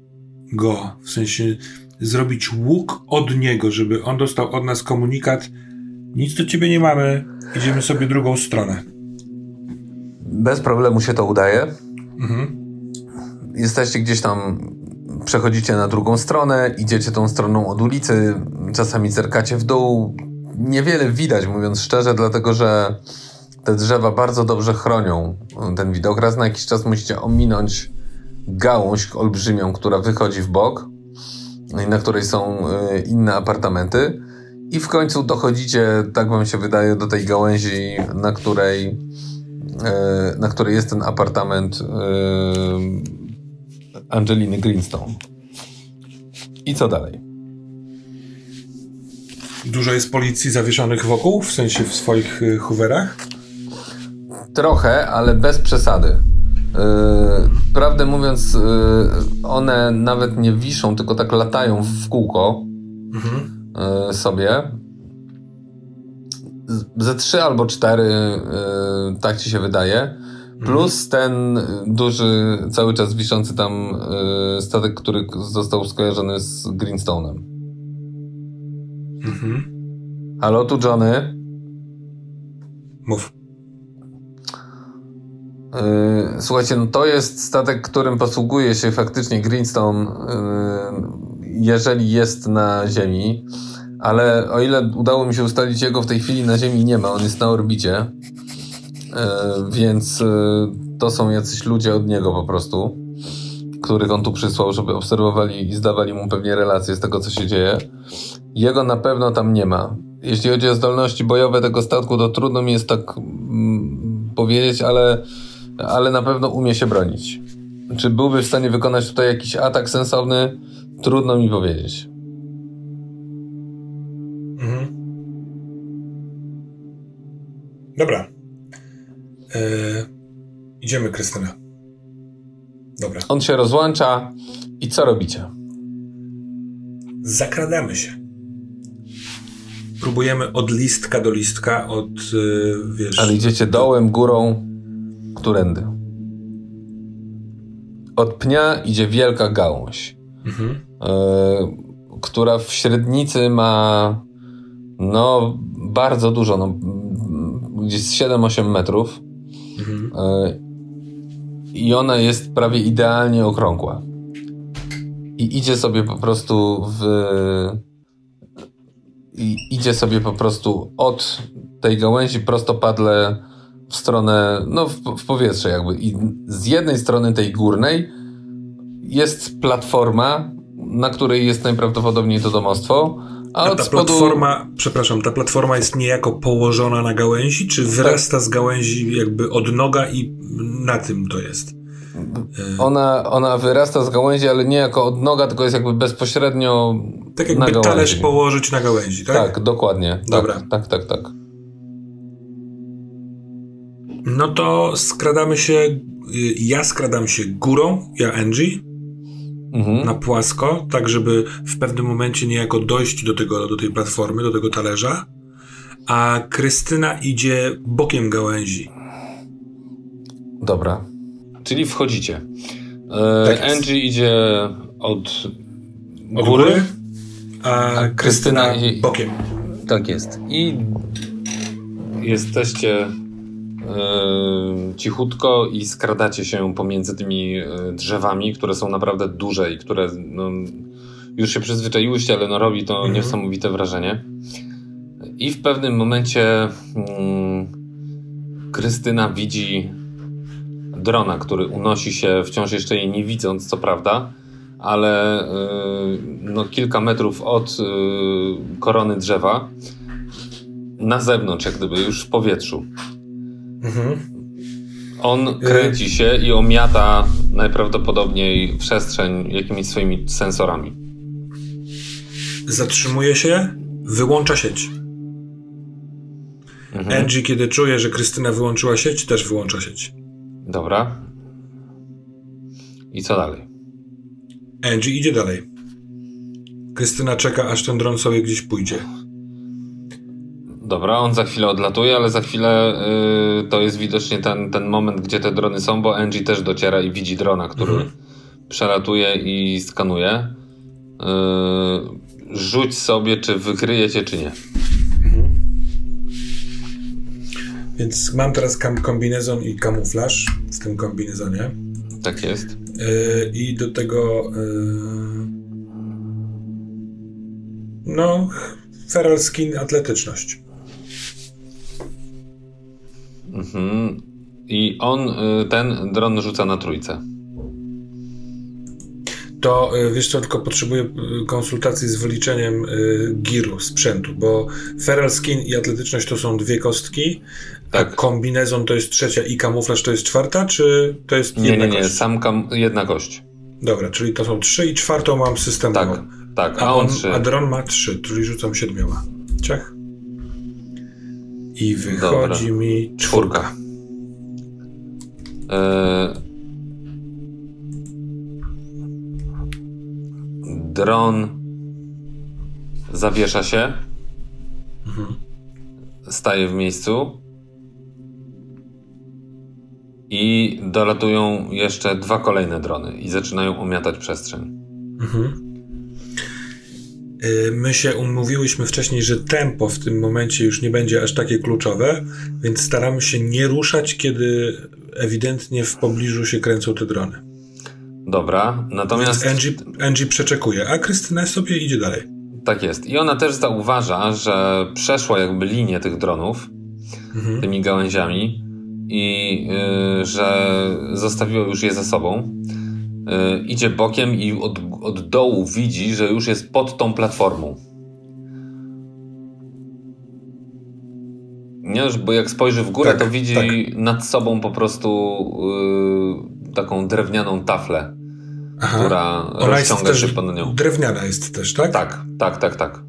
go, w sensie zrobić łuk od niego, żeby on dostał od nas komunikat. Nic do ciebie nie mamy, idziemy sobie drugą stronę. Bez problemu się to udaje. Mhm. Jesteście gdzieś tam, przechodzicie na drugą stronę, idziecie tą stroną od ulicy, czasami zerkacie w dół. Niewiele widać, mówiąc szczerze, dlatego że te drzewa bardzo dobrze chronią ten widok. Raz na jakiś czas musicie ominąć gałąź olbrzymią, która wychodzi w bok na której są y, inne apartamenty. I w końcu dochodzicie, tak wam się wydaje, do tej gałęzi, na której, y, na której jest ten apartament y, Angeliny Greenstone. I co dalej? Dużo jest policji zawieszonych wokół, w sensie w swoich hooverach? Trochę, ale bez przesady. Yy, prawdę mówiąc, yy, one nawet nie wiszą, tylko tak latają w kółko mhm. Yy, sobie. Ze trzy albo cztery, yy, tak ci się wydaje. Plus ten duży, cały czas wiszący tam yy, statek, który został skojarzony z Greenstone'em. Mhm. Halo, tu Johnny. Mów. Słuchajcie, no to jest statek, którym posługuje się faktycznie Greenstone, jeżeli jest na Ziemi, ale o ile udało mi się ustalić jego w tej chwili na Ziemi nie ma, on jest na orbicie, yy, więc to są jacyś ludzie od niego po prostu, których on tu przysłał, żeby obserwowali i zdawali mu pewnie relacje z tego, co się dzieje. Jego na pewno tam nie ma. Jeśli chodzi o zdolności bojowe tego statku, to trudno mi jest tak mm, powiedzieć, ale ale na pewno umie się bronić. Czy byłby w stanie wykonać tutaj jakiś atak sensowny? Trudno mi powiedzieć. Mhm. Dobra. Eee, idziemy, Krystyna. Dobra. On się rozłącza i co robicie? Zakradamy się. Próbujemy od listka do listka, od yy, wiesz. Ale idziecie dołem, górą. Którędy? Od pnia idzie wielka gałąź, mhm. Y, która w średnicy ma no bardzo dużo, no, gdzieś 7-8 metrów. Mhm. E, I ona jest prawie idealnie okrągła. I idzie sobie po prostu w. I idzie sobie po prostu od tej gałęzi prostopadle w stronę, no w, w powietrze jakby. I z jednej strony tej górnej jest platforma, na której jest najprawdopodobniej to domostwo, a, a ta spodu... platforma, przepraszam, ta platforma jest niejako położona na gałęzi, czy wyrasta tak. z gałęzi jakby od noga i na tym to jest? Ona, ona wyrasta z gałęzi, ale nie jako od noga, tylko jest jakby bezpośrednio Tak jakby na talerz położyć na gałęzi, tak? Tak, dokładnie. Tak, Dobra. Tak, tak, tak, tak. No to skradamy się, y, ja skradam się górą, ja Angie, mhm. na płasko, tak żeby w pewnym momencie niejako dojść do, tego, do tej platformy, do tego talerza, a Krystyna idzie bokiem gałęzi. Dobra. Czyli wchodzicie. E, tak Angie idzie od, od góry, góry, a, a Krystyna, Krystyna bokiem. Tak jest. I jesteście cichutko i skradacie się pomiędzy tymi yy, drzewami, które są naprawdę duże i które no, już się przyzwyczaiłyście, ale no, robi to mhm. niesamowite wrażenie. I w pewnym momencie yy, Krystyna widzi drona, który unosi się, wciąż jeszcze jej nie widząc, co prawda, ale yy, no, kilka metrów od yy, korony drzewa na zewnątrz, jak gdyby już w powietrzu. Mhm. On kręci się i omiata najprawdopodobniej przestrzeń jakimiś swoimi sensorami. Zatrzymuje się, wyłącza sieć. Mhm. Angie, kiedy czuje, że Krystyna wyłączyła sieć, też wyłącza sieć. Dobra. I co dalej? Angie idzie dalej. Krystyna czeka, aż ten dron sobie gdzieś pójdzie. Dobra, on za chwilę odlatuje, ale za chwilę yy, to jest widocznie ten, ten moment, gdzie te drony są, bo Angie też dociera i widzi drona, który mhm. przelatuje i skanuje. Yy, rzuć sobie, czy wykryjecie, czy nie. Mhm. Więc mam teraz kombinezon i kamuflaż w tym kombinezonie. Tak jest. Yy, I do tego. Yy, no, feral skin atletyczność. Mhm. I on, y, ten dron rzuca na trójce. To y, wiesz co, tylko potrzebuję y, konsultacji z wyliczeniem giru, sprzętu, bo feral skin i atletyczność to są dwie kostki, tak. a kombinezon to jest trzecia i kamuflaż to jest czwarta, czy to jest nie, jedna Nie, nie, nie, sam kam jedna kość. Dobra, czyli to są trzy i czwartą mam systemową. Tak, tak, a, a on, trzy. A dron ma trzy, czyli rzucam siedmioma. Ciach. I wychodzi Dobra. mi czwórka. E, dron zawiesza się. Mhm. Staje w miejscu. I dolatują jeszcze dwa kolejne drony i zaczynają omiatać przestrzeń. Mhm. Y, my się umówiłyśmy wcześniej, że tempo w tym momencie już nie będzie aż takie kluczowe, więc staramy się nie ruszać, kiedy ewidentnie w pobliżu się kręcą te drony. Dobra, natomiast. Więc Angie, Angie przeczekuje, a Krystyna sobie idzie dalej. Tak jest. I ona też zauważa, że przeszła jakby linię tych dronów mhm. tymi gałęziami i yy, że zostawiła już je za sobą. Yy, idzie bokiem i od, od dołu widzi, że już jest pod tą platformą. Nie, bo jak spojrzy w górę, tak, to widzi tak. nad sobą po prostu yy, taką drewnianą taflę, Aha. która Ona rozciąga się pod nią. Drewniana jest też, tak? Tak, tak, tak, tak.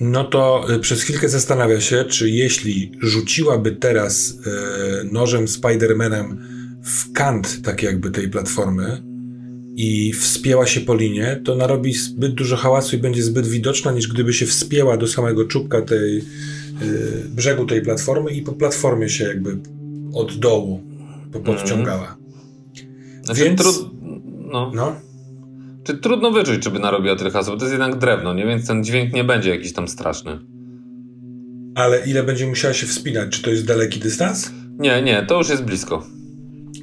No to y, przez chwilkę zastanawia się, czy jeśli rzuciłaby teraz y, nożem Spidermanem w kant tak jakby tej platformy i wspięła się po linie, to narobi zbyt dużo hałasu i będzie zbyt widoczna, niż gdyby się wspięła do samego czubka tej y, brzegu tej platformy i po platformie się jakby od dołu podciągała. Mm. Znaczy, Więc... Trud... No. no. Czy trudno wyczuć, czy by narobiła tyle haseł, bo to jest jednak drewno, nie? Więc ten dźwięk nie będzie jakiś tam straszny. Ale ile będzie musiała się wspinać? Czy to jest daleki dystans? Nie, nie, to już jest blisko.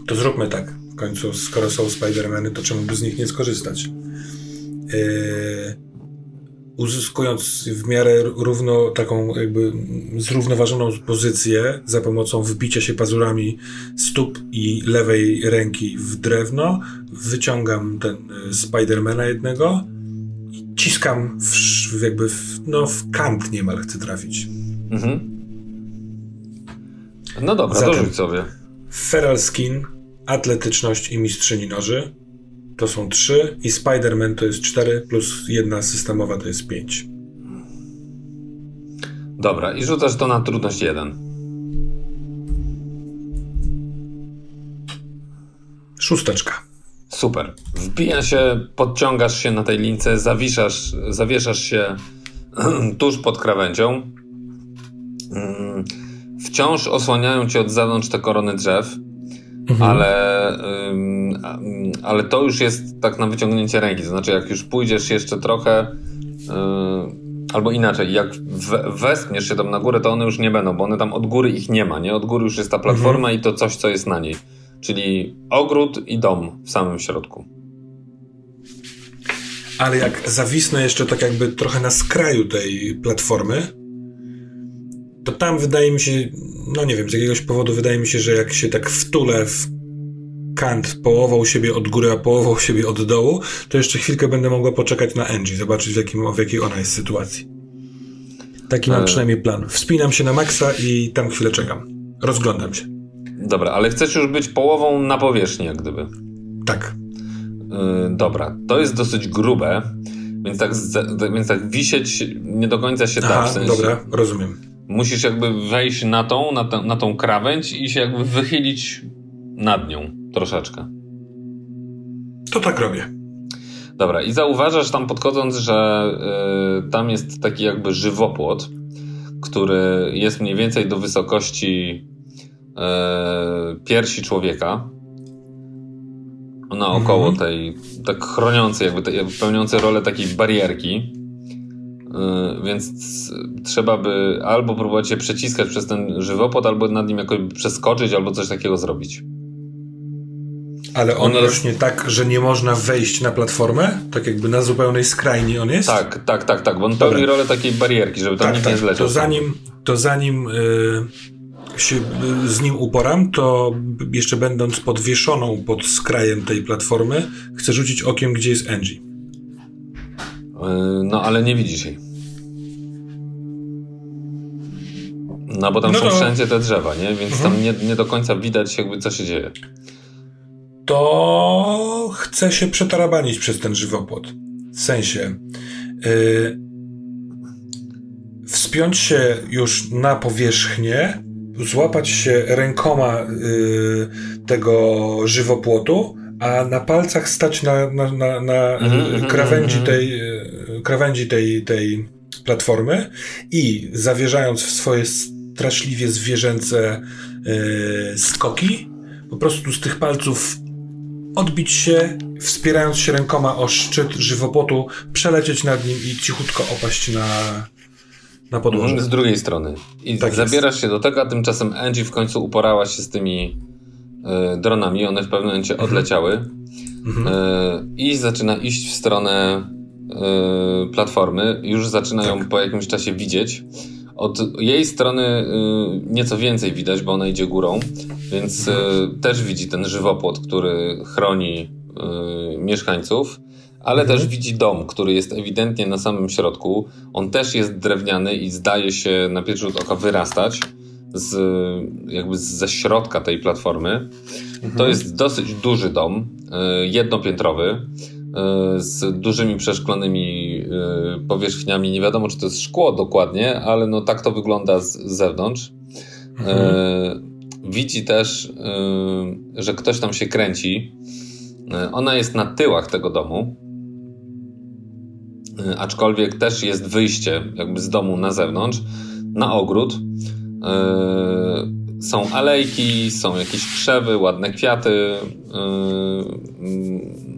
To zróbmy tak. W końcu, skoro są Spider-Many, to czemu by z nich nie skorzystać? Yy, uzyskując w miarę równo taką jakby zrównoważoną pozycję za pomocą wbicia się pazurami stóp i lewej ręki w drewno, wyciągam ten y, Spidermana jednego i ciskam w, w jakby w, no, w kant niemal chcę trafić. Mhm. No dobra, Zatem, dorzuć sobie. Feral Skin, atletyczność i mistrzyni noży to są 3 i Spider-Man to jest 4 plus jedna systemowa to jest 5. Dobra, i rzucasz to na trudność 1. Szósteczka. Super. Wbija się, podciągasz się na tej lince, zawiszasz, zawieszasz się tuż pod krawędzią. Wciąż osłaniają cię od zewnątrz te korony drzew Mhm. Ale, ale to już jest tak na wyciągnięcie ręki. To znaczy, jak już pójdziesz jeszcze trochę, albo inaczej, jak westniesz się tam na górę, to one już nie będą, bo one tam od góry ich nie ma, nie? Od góry już jest ta platforma mhm. i to coś, co jest na niej. Czyli ogród i dom w samym środku. Ale jak zawisnę jeszcze tak jakby trochę na skraju tej platformy, to tam wydaje mi się, no nie wiem, z jakiegoś powodu wydaje mi się, że jak się tak wtulę w kant połową siebie od góry, a połową siebie od dołu, to jeszcze chwilkę będę mogła poczekać na Angie, zobaczyć w, jakim, w jakiej ona jest sytuacji. Taki mam ale... przynajmniej plan. Wspinam się na maksa i tam chwilę czekam. Rozglądam się. Dobra, ale chcesz już być połową na powierzchni, jak gdyby. Tak. Yy, dobra, to jest dosyć grube, więc tak, więc tak wisieć nie do końca się Aha, da. W sensie... dobra, rozumiem musisz jakby wejść na tą, na, te, na tą krawędź i się jakby wychylić nad nią troszeczkę. To tak robię. Dobra, i zauważasz tam podchodząc, że y, tam jest taki jakby żywopłot, który jest mniej więcej do wysokości y, piersi człowieka. Naokoło mhm. tej, tak chroniącej, jakby, te, pełniącej rolę takiej barierki. Y, więc trzeba by albo próbować się przeciskać przez ten żywopłot, albo nad nim jakoś przeskoczyć, albo coś takiego zrobić. Ale on, on rośnie jest... tak, że nie można wejść na platformę? Tak jakby na zupełnej skrajni on jest? Tak, tak, tak, tak, bo on pełni rolę takiej barierki, żeby tam tak, nikt tak. nie zleciał. To zanim, to zanim yy, się yy, z nim uporam, to jeszcze będąc podwieszoną pod skrajem tej platformy, chcę rzucić okiem, gdzie jest Angie. Yy, no, ale nie widzisz jej. No, bo tam no są to... wszędzie te drzewa, nie? Więc mhm. tam nie, nie do końca widać jakby co się dzieje. To chcę się przetarabanić przez ten żywopłot. W sensie... Yy, wspiąć się już na powierzchnię, złapać się rękoma yy, tego żywopłotu, a na palcach stać na, na, na, na mhm, mhm, krawędzi, mhm. tej, krawędzi tej, tej platformy i zawierzając w swoje straszliwie zwierzęce yy, skoki, po prostu z tych palców odbić się, wspierając się rękoma o szczyt żywopłotu, przelecieć nad nim i cichutko opaść na, na podłoże. Z drugiej strony. I tak zabierasz jest. się do tego, a tymczasem Angie w końcu uporała się z tymi y, dronami. One w pewnym momencie mhm. odleciały. Mhm. Y, I zaczyna iść w stronę y, platformy. Już zaczynają tak. po jakimś czasie widzieć. Od jej strony y, nieco więcej widać, bo ona idzie górą, więc y, też widzi ten żywopłot, który chroni y, mieszkańców, ale mhm. też widzi dom, który jest ewidentnie na samym środku. On też jest drewniany i zdaje się na pierwszy rzut oka wyrastać z, jakby ze środka tej platformy. Mhm. To jest dosyć duży dom, jednopiętrowy z dużymi przeszklonymi powierzchniami. Nie wiadomo, czy to jest szkło dokładnie, ale no tak to wygląda z zewnątrz. Mhm. Y, widzi też, y, że ktoś tam się kręci. Ona jest na tyłach tego domu, aczkolwiek też jest wyjście jakby z domu na zewnątrz, na ogród. Są alejki, są jakieś krzewy, ładne kwiaty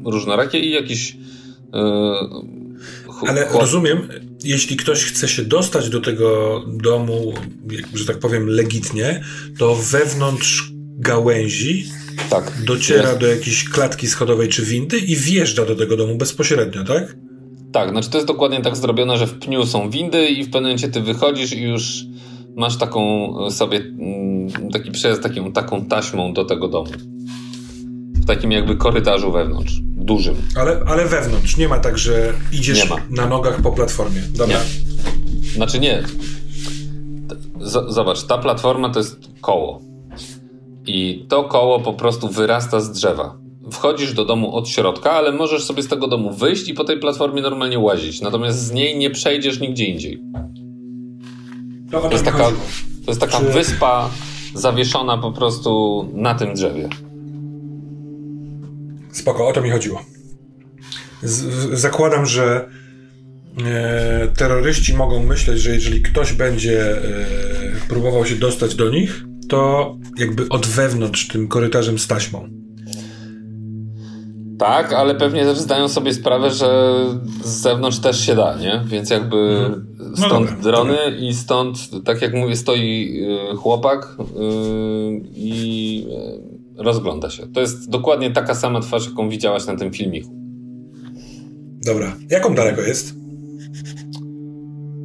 różnorakie i jakieś. Ale rozumiem, jeśli ktoś chce się dostać do tego domu, że tak powiem, legitnie, to wewnątrz gałęzi tak, dociera jest. do jakiejś klatki schodowej czy windy i wjeżdża do tego domu bezpośrednio, tak? Tak, znaczy to jest dokładnie tak zrobione, że w pniu są windy i w pewnym momencie ty wychodzisz i już masz taką sobie mm, taki przejazd taką, taką taśmą do tego domu. W takim jakby korytarzu wewnątrz, dużym. Ale, ale wewnątrz, nie ma tak, że idziesz na nogach po platformie. Dobra. Nie. Znaczy nie. Z zobacz, ta platforma to jest koło. I to koło po prostu wyrasta z drzewa. Wchodzisz do domu od środka, ale możesz sobie z tego domu wyjść i po tej platformie normalnie łazić. Natomiast z niej nie przejdziesz nigdzie indziej. To, to jest taka, to jest taka Czy... wyspa zawieszona po prostu na tym drzewie. Spoko, o to mi chodziło. Z zakładam, że e, terroryści mogą myśleć, że jeżeli ktoś będzie e, próbował się dostać do nich, to jakby od wewnątrz tym korytarzem z taśmą. Tak, ale pewnie też zdają sobie sprawę, że z zewnątrz też się da, nie? Więc jakby mhm. no stąd dobra, drony dobra. i stąd, tak jak mówię, stoi y, chłopak yy, i y, rozgląda się. To jest dokładnie taka sama twarz, jaką widziałaś na tym filmiku. Dobra. Jaką daleko jest?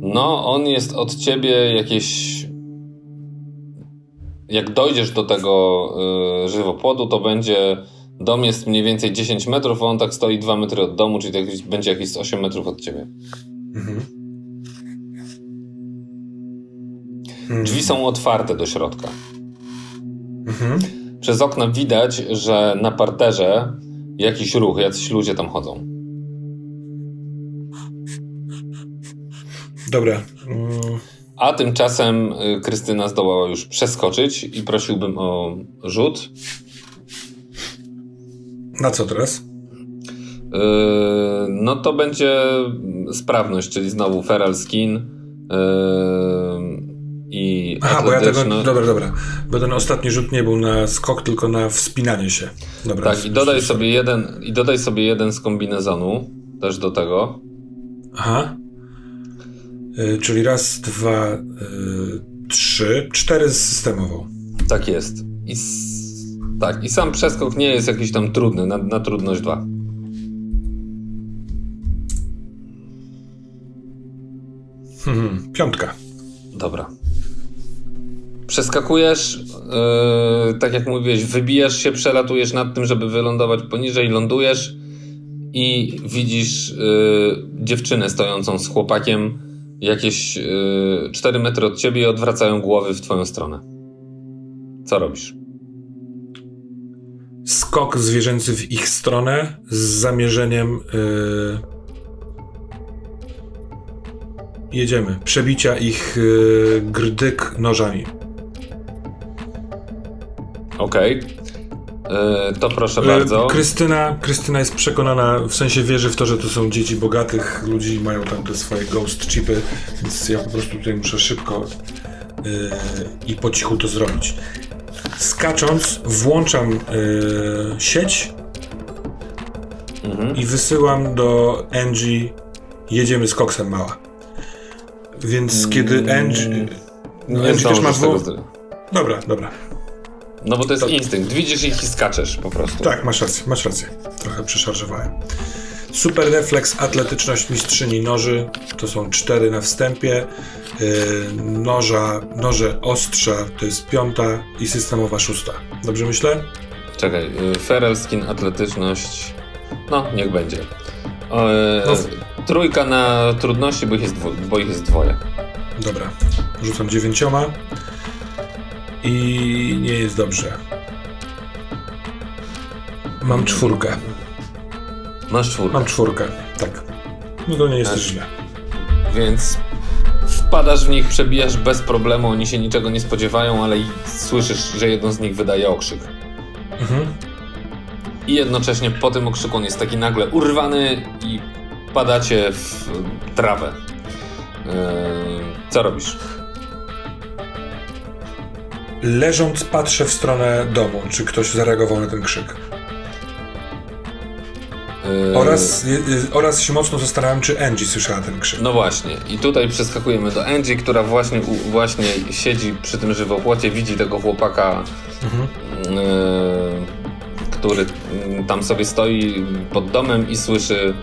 No, on jest od ciebie jakieś jak dojdziesz do tego y, żywopłodu, to będzie dom jest mniej więcej 10 metrów, a on tak stoi 2 metry od domu, czyli tak będzie jakieś 8 metrów od ciebie. Mhm. Drzwi są otwarte do środka. Mhm. Przez okna widać, że na parterze jakiś ruch, jacyś ludzie tam chodzą. Dobra. A tymczasem y, Krystyna zdołała już przeskoczyć i prosiłbym o rzut. Na co teraz? Yy, no to będzie sprawność, czyli znowu feral skin. Yy, i Aha, bo ja tego. Dobra, dobra. Bo ten ostatni rzut nie był na skok, tylko na wspinanie się. Dobra, tak, i dodaj, sobie jeden, i dodaj sobie jeden z kombinezonu też do tego. Aha. Yy, czyli raz, dwa, yy, trzy, cztery z systemową. Tak jest. I tak, i sam przeskok nie jest jakiś tam trudny, na, na trudność 2. Hmm, piątka. Dobra. Przeskakujesz, yy, tak jak mówiłeś, wybijasz się, przelatujesz nad tym, żeby wylądować poniżej, lądujesz i widzisz yy, dziewczynę stojącą z chłopakiem jakieś yy, 4 metry od ciebie i odwracają głowy w twoją stronę. Co robisz? skok zwierzęcy w ich stronę z zamierzeniem. Yy... Jedziemy. Przebicia ich yy, grdyk nożami. Okej. Okay. to proszę bardzo. Krystyna, Krystyna jest przekonana, w sensie wierzy w to, że to są dzieci bogatych ludzi, mają tam te swoje ghost chipy, więc ja po prostu tutaj muszę szybko yy, i po cichu to zrobić skacząc, włączam yy, sieć mhm. i wysyłam do Angie jedziemy z koksem mała. Więc mm, kiedy Angie... Nie Angie też ma dwu... Dobra, dobra. No bo to jest to... instynkt. Widzisz ich i skaczesz po prostu. Tak, masz rację, masz rację. Trochę przeszarżowałem. Super refleks, atletyczność mistrzyni noży. To są cztery na wstępie. Yy, noża, noże ostrza to jest piąta i systemowa szósta. Dobrze myślę? Czekaj, yy, Feral Skin, atletyczność. No, niech będzie. Yy, no. Trójka na trudności, bo ich, jest dwo, bo ich jest dwoje. Dobra, rzucam dziewięcioma i nie jest dobrze. Mam czwórkę. Masz czwórkę? Mam czwórkę, tak. No to nie jest też źle. Więc wpadasz w nich, przebijasz bez problemu, oni się niczego nie spodziewają, ale słyszysz, że jedno z nich wydaje okrzyk. Mhm. I jednocześnie po tym okrzyku on jest taki nagle urwany i padacie w trawę. Yy, co robisz? Leżąc patrzę w stronę domu, czy ktoś zareagował na ten krzyk. Yy... Oraz, yy, oraz się mocno zastanawiam, czy Angie słyszała ten krzyk. No właśnie. I tutaj przeskakujemy do Angie, która właśnie, u, właśnie siedzi przy tym żywopłocie, widzi tego chłopaka, mhm. yy, który tam sobie stoi pod domem i słyszy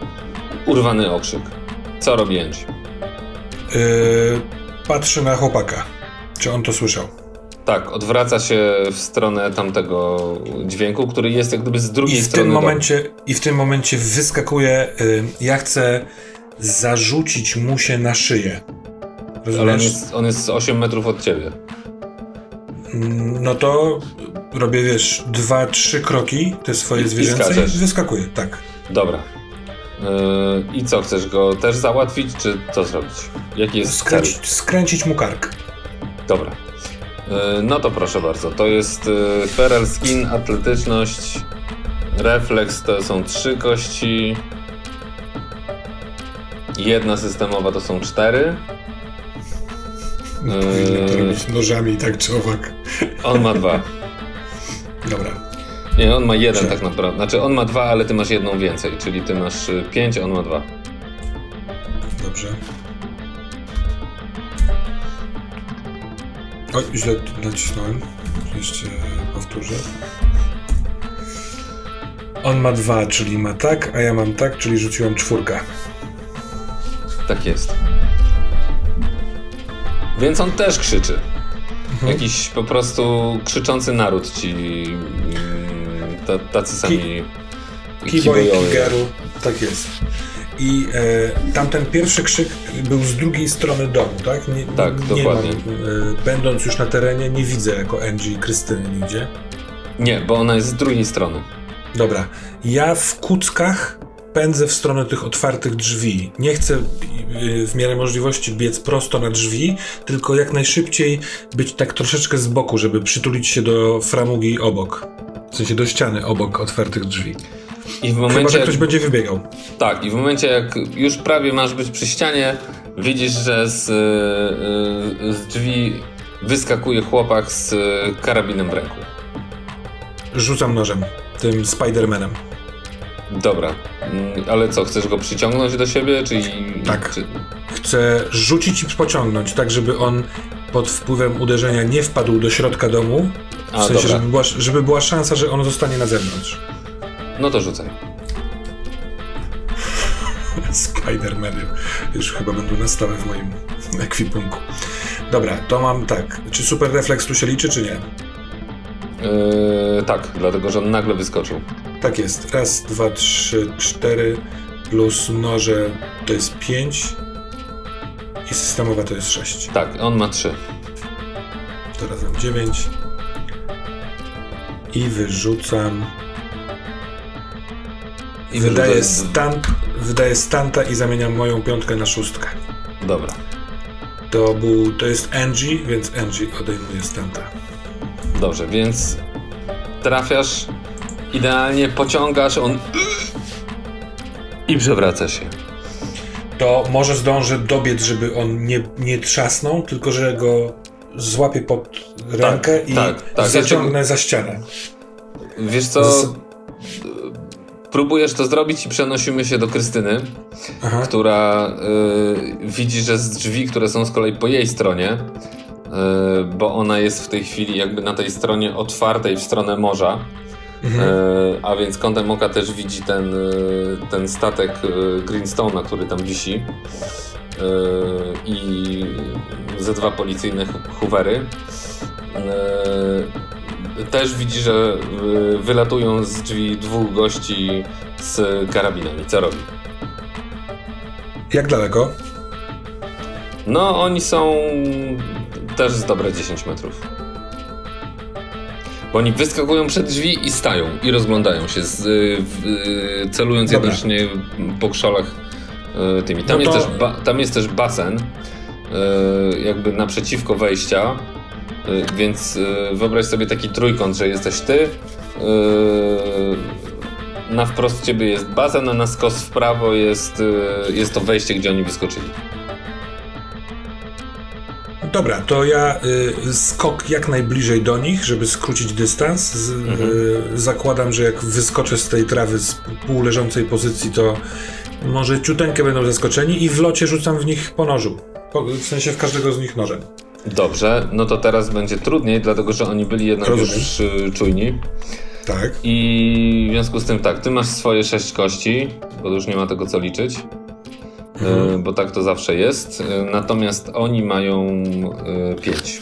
urwany okrzyk. Co robi Angie? Yy, patrzy na chłopaka. Czy on to słyszał? Tak, odwraca się w stronę tamtego dźwięku, który jest jak gdyby z drugiej I w strony. Tym momencie, I w tym momencie wyskakuje, y, ja chcę zarzucić mu się na szyję. Rozumiesz? Ale on jest, on jest 8 metrów od ciebie. No to robię, wiesz, dwa, trzy kroki, te swoje I, zwierzęce i, i wyskakuję, tak. Dobra. Yy, I co, chcesz go też załatwić, czy co zrobić? Jaki jest Skręcić, skręcić mu kark. Dobra. E, no to proszę bardzo, to jest e, Feral Skin, atletyczność, refleks to są trzy kości, jedna systemowa to są cztery. No, powinno to robić nożami i tak czy owak. On ma dwa. Dobra. Nie, on ma jeden tak naprawdę. Znaczy on ma dwa, ale ty masz jedną więcej, czyli ty masz pięć, on ma dwa. Dobrze. Oj, źle nacisnąłem. Jeszcze powtórzę. On ma dwa, czyli ma tak, a ja mam tak, czyli rzuciłem czwórkę. Tak jest. Więc on też krzyczy. Mhm. Jakiś po prostu krzyczący naród ci mm, tacy sami Ki Kiboy, Kigeru, tak jest. I e, tamten pierwszy krzyk był z drugiej strony domu, tak? Nie, tak, nie dokładnie. Mam, e, będąc już na terenie, nie widzę jako Angie i Krystyny nigdzie. Nie, bo ona jest z drugiej strony. Dobra. Ja w kuckach pędzę w stronę tych otwartych drzwi. Nie chcę e, w miarę możliwości biec prosto na drzwi, tylko jak najszybciej być tak troszeczkę z boku, żeby przytulić się do framugi obok. W sensie do ściany obok otwartych drzwi. I w momencie, Chyba, że ktoś będzie wybiegał. Tak, i w momencie jak już prawie masz być przy ścianie, widzisz, że z, yy, z drzwi wyskakuje chłopak z karabinem w ręku. Rzucam nożem, tym Spidermanem. Dobra, mm, ale co, chcesz go przyciągnąć do siebie, czy... Tak. Czy... Chcę rzucić i pociągnąć, tak żeby on pod wpływem uderzenia nie wpadł do środka domu. W A, sensie, żeby była, żeby była szansa, że on zostanie na zewnątrz. No to rzucaj. Spider-Man już chyba będą na stałe w moim ekwipunku. Dobra, to mam tak. Czy super refleks tu się liczy, czy nie? Yy, tak, dlatego że on nagle wyskoczył. Tak jest. Raz, dwa, trzy, cztery plus noże to jest pięć i systemowa to jest sześć. Tak, on ma trzy. Teraz mam dziewięć i wyrzucam i wydaje, stamp, wydaje stanta i zamieniam moją piątkę na szóstkę. Dobra. To był, to jest Angie, więc Angie odejmuje stanta. Dobrze, więc trafiasz, idealnie pociągasz, on i przewraca się. To może zdążę dobiec, żeby on nie, nie trzasnął, tylko że go złapię pod rękę tak, i tak, tak. zaciągnę ja za ścianę. Wiesz co? Próbujesz to zrobić i przenosimy się do Krystyny, Aha. która y, widzi, że z drzwi, które są z kolei po jej stronie, y, bo ona jest w tej chwili jakby na tej stronie otwartej w stronę morza, mhm. y, a więc kątem oka też widzi ten, y, ten statek y, Greenstone'a, który tam wisi y, i ze dwa policyjne hoovery też widzi, że y, wylatują z drzwi dwóch gości z karabinami. Co robi? Jak daleko? No, oni są też z dobre 10 metrów. Bo oni wyskakują przed drzwi i stają i rozglądają się, z, y, y, celując Dobra. jednocześnie po krzolach tymi. Tam, no to... jest też ba, tam jest też basen, jakby naprzeciwko wejścia więc y, wyobraź sobie taki trójkąt, że jesteś ty, y, na wprost ciebie jest basen, a na skos w prawo jest, jest to wejście, gdzie oni wyskoczyli. Dobra, to ja y, skok jak najbliżej do nich, żeby skrócić dystans. Z, Mhm. y, zakładam, że jak wyskoczę z tej trawy z półleżącej pozycji, to może ciuteńkę będą zaskoczeni i w locie rzucam w nich po nożu. Po, w sensie w każdego z nich nożem. Dobrze, no to teraz będzie trudniej, dlatego że oni byli jednak Rozumiem. już y, czujni. Tak. I w związku z tym tak, ty masz swoje sześć kości, bo już nie ma tego co liczyć. Y, bo tak to zawsze jest. Y, natomiast oni mają pięć.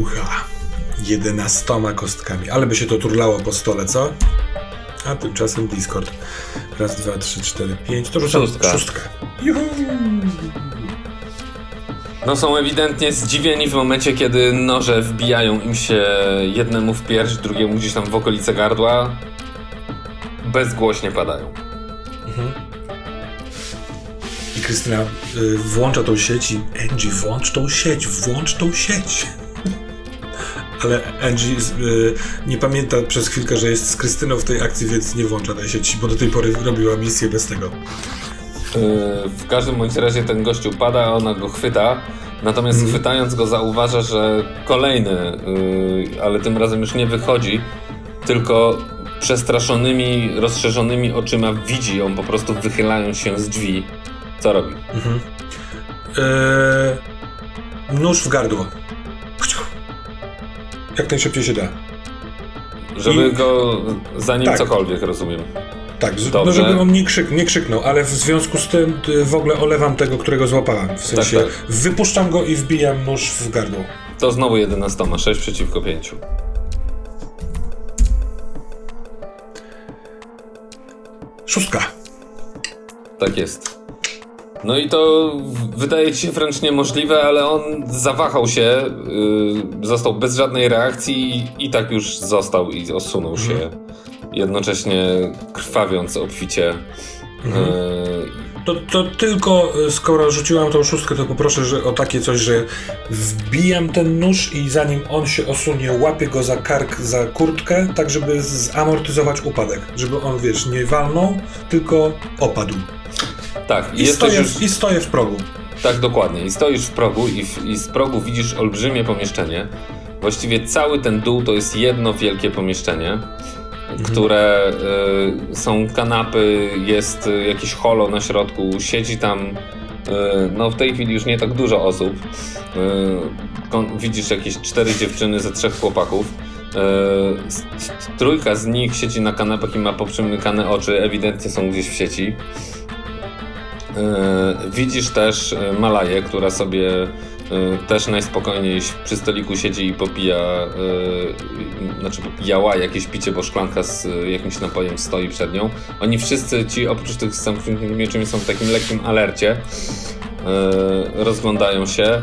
Ucha. Jedenastoma kostkami. Ale by się to turlało po stole, co? A tymczasem Discord. Raz, dwa, trzy, cztery, pięć. To rzucam Szóstka. szóstkę. Juhu. No są ewidentnie zdziwieni w momencie, kiedy noże wbijają im się jednemu w pierś, drugiemu gdzieś tam w okolice gardła. Bezgłośnie padają. I Krystyna y, włącza tą sieć i Angie, włącz tą sieć, włącz tą sieć. Ale Angie y, nie pamięta przez chwilkę, że jest z Krystyną w tej akcji, więc nie włącza tej sieci, bo do tej pory robiła misję bez tego. W każdym bądź razie ten gościu pada, a ona go chwyta. Natomiast chwytając go zauważa, że kolejny, yy, ale tym razem już nie wychodzi, tylko przestraszonymi, rozszerzonymi oczyma widzi ją po prostu wychylając się z drzwi. Co robi? Yy, nóż w gardło. Jak najszybciej się da. Żeby I- go zanim Tak. cokolwiek, rozumiem. Tak, z- no żeby on nie, krzyk, nie krzyknął, ale w związku z tym y, w ogóle olewam tego, którego złapałem. W sensie tak. wypuszczam go i wbijam nóż w gardło. To znowu 11, 6 przeciwko 5. Szóstka. Tak jest. No i to wydaje ci się wręcz niemożliwe, ale on zawahał się, yy, został bez żadnej reakcji i, i tak już został i osunął się, jednocześnie krwawiąc obficie. Yy, To, to tylko y, skoro rzuciłam tą szóstkę, to poproszę że, o takie coś, że wbijam ten nóż i zanim on się osunie, łapię go za kark, za kurtkę, tak żeby zamortyzować upadek. Żeby on, wiesz, nie walnął, tylko opadł. tak, I, stoję, już... I stoję w progu. Tak, dokładnie. I stoisz w progu i, w, i z progu widzisz olbrzymie pomieszczenie. Właściwie cały ten dół to jest jedno wielkie pomieszczenie, które y, są kanapy, jest y, jakieś holo na środku, siedzi tam y, no w tej chwili już nie tak dużo osób. Y, widzisz jakieś cztery dziewczyny ze trzech chłopaków. Trójka z nich siedzi na kanapach i ma poprzymykane oczy, ewidentnie są gdzieś w sieci. Widzisz też Malaję, która sobie też najspokojniej przy stoliku siedzi i popija, e, znaczy popijała jakieś picie, bo szklanka z e, jakimś napojem stoi przed nią. Oni wszyscy ci, oprócz tych z zamkniętymi oczyma, są w takim lekkim alercie. Rozglądają się.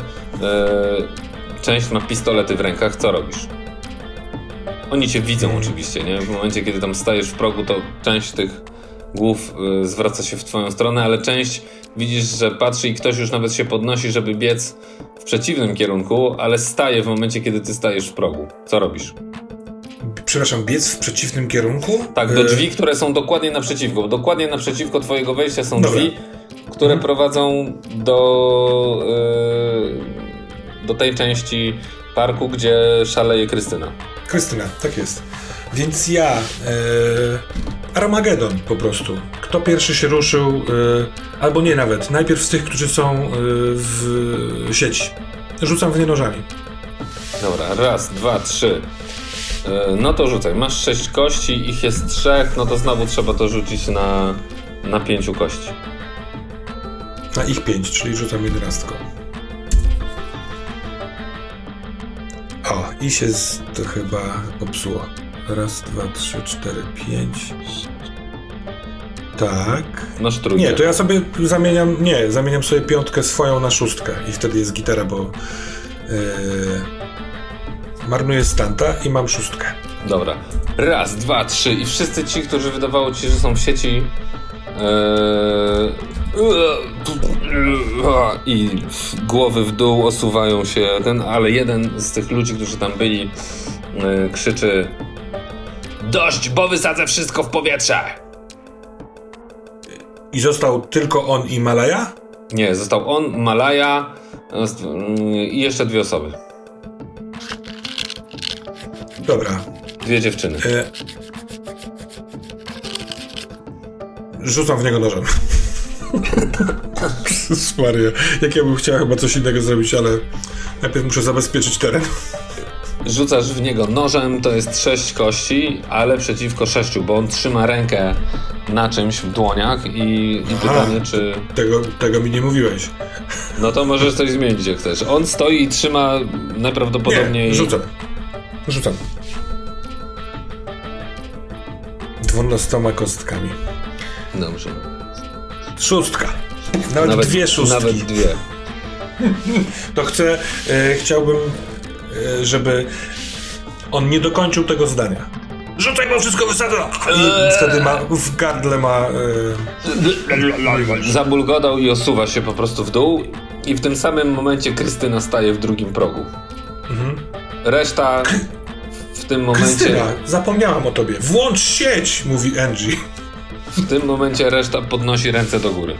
Część ma pistolety w rękach. Co robisz? Oni cię widzą oczywiście, nie? W momencie, kiedy tam stajesz w progu, to część tych głów y, zwraca się w twoją stronę, ale część widzisz, że patrzy i ktoś już nawet się podnosi, żeby biec w przeciwnym kierunku, ale staje w momencie, kiedy ty stajesz w progu. Co robisz? Przepraszam, biec w przeciwnym kierunku? Tak, do E, drzwi, które są dokładnie naprzeciwko. Dokładnie naprzeciwko twojego wejścia są Dobra. drzwi, które prowadzą do, y, do tej części parku, gdzie szaleje Krystyna. Krystyna, tak jest. Więc ja. E, Armagedon po prostu. Kto pierwszy się ruszył, e, albo nie nawet. Najpierw z tych, którzy są e, w sieci. Rzucam w nie nożami. Dobra, raz, dwa, trzy. No to rzucaj. Masz sześć kości, ich jest trzech, no to znowu trzeba to rzucić na, na pięciu kości. Na ich pięć, czyli rzucam jedenastką. O, i się z, to chyba popsuło. Raz, dwa, trzy, cztery, pięć. Tak. Masz trójkę. Nie, to ja sobie zamieniam. Nie, zamieniam sobie piątkę swoją na szóstkę i wtedy jest gitara, bo. Yy, marnuję stanta i mam szóstkę. Dobra. Raz, dwa, trzy i wszyscy ci, którzy wydawało ci, że są w sieci e, i głowy w dół osuwają się ten, ale jeden z tych ludzi, którzy tam byli e, krzyczy Dość, bo wysadzę wszystko w powietrze! I został tylko on i Malaya? Nie, został on, Malaya, I jeszcze dwie osoby. Dobra. Dwie dziewczyny. E... Rzucam w niego nożem. Maria, jak ja bym chciał chyba coś innego zrobić, ale najpierw muszę zabezpieczyć teren. Rzucasz w niego nożem, to jest sześć kości, ale przeciwko sześciu, bo on trzyma rękę na czymś w dłoniach i, i pytanie, czy... Tego, tego mi nie mówiłeś. No to możesz coś zmienić, gdzie chcesz. On stoi i trzyma najprawdopodobniej... Nie, rzucam. Rzucam. Dwunastoma kostkami. Dobrze. Szóstka. Nawet, nawet dwie szóstki. Nawet dwie. To chcę, e, chciałbym, żeby on nie dokończył tego zdania. Rzucaj, bo wszystko wysadza! I wtedy ma, w gardle ma... E... Zabulgodał i osuwa się po prostu w dół i w tym samym momencie Krystyna staje w drugim progu. Mhm. Reszta w tym momencie... Krystyna, zapomniałam o tobie. Włącz sieć, mówi Angie. W tym momencie reszta podnosi ręce do góry.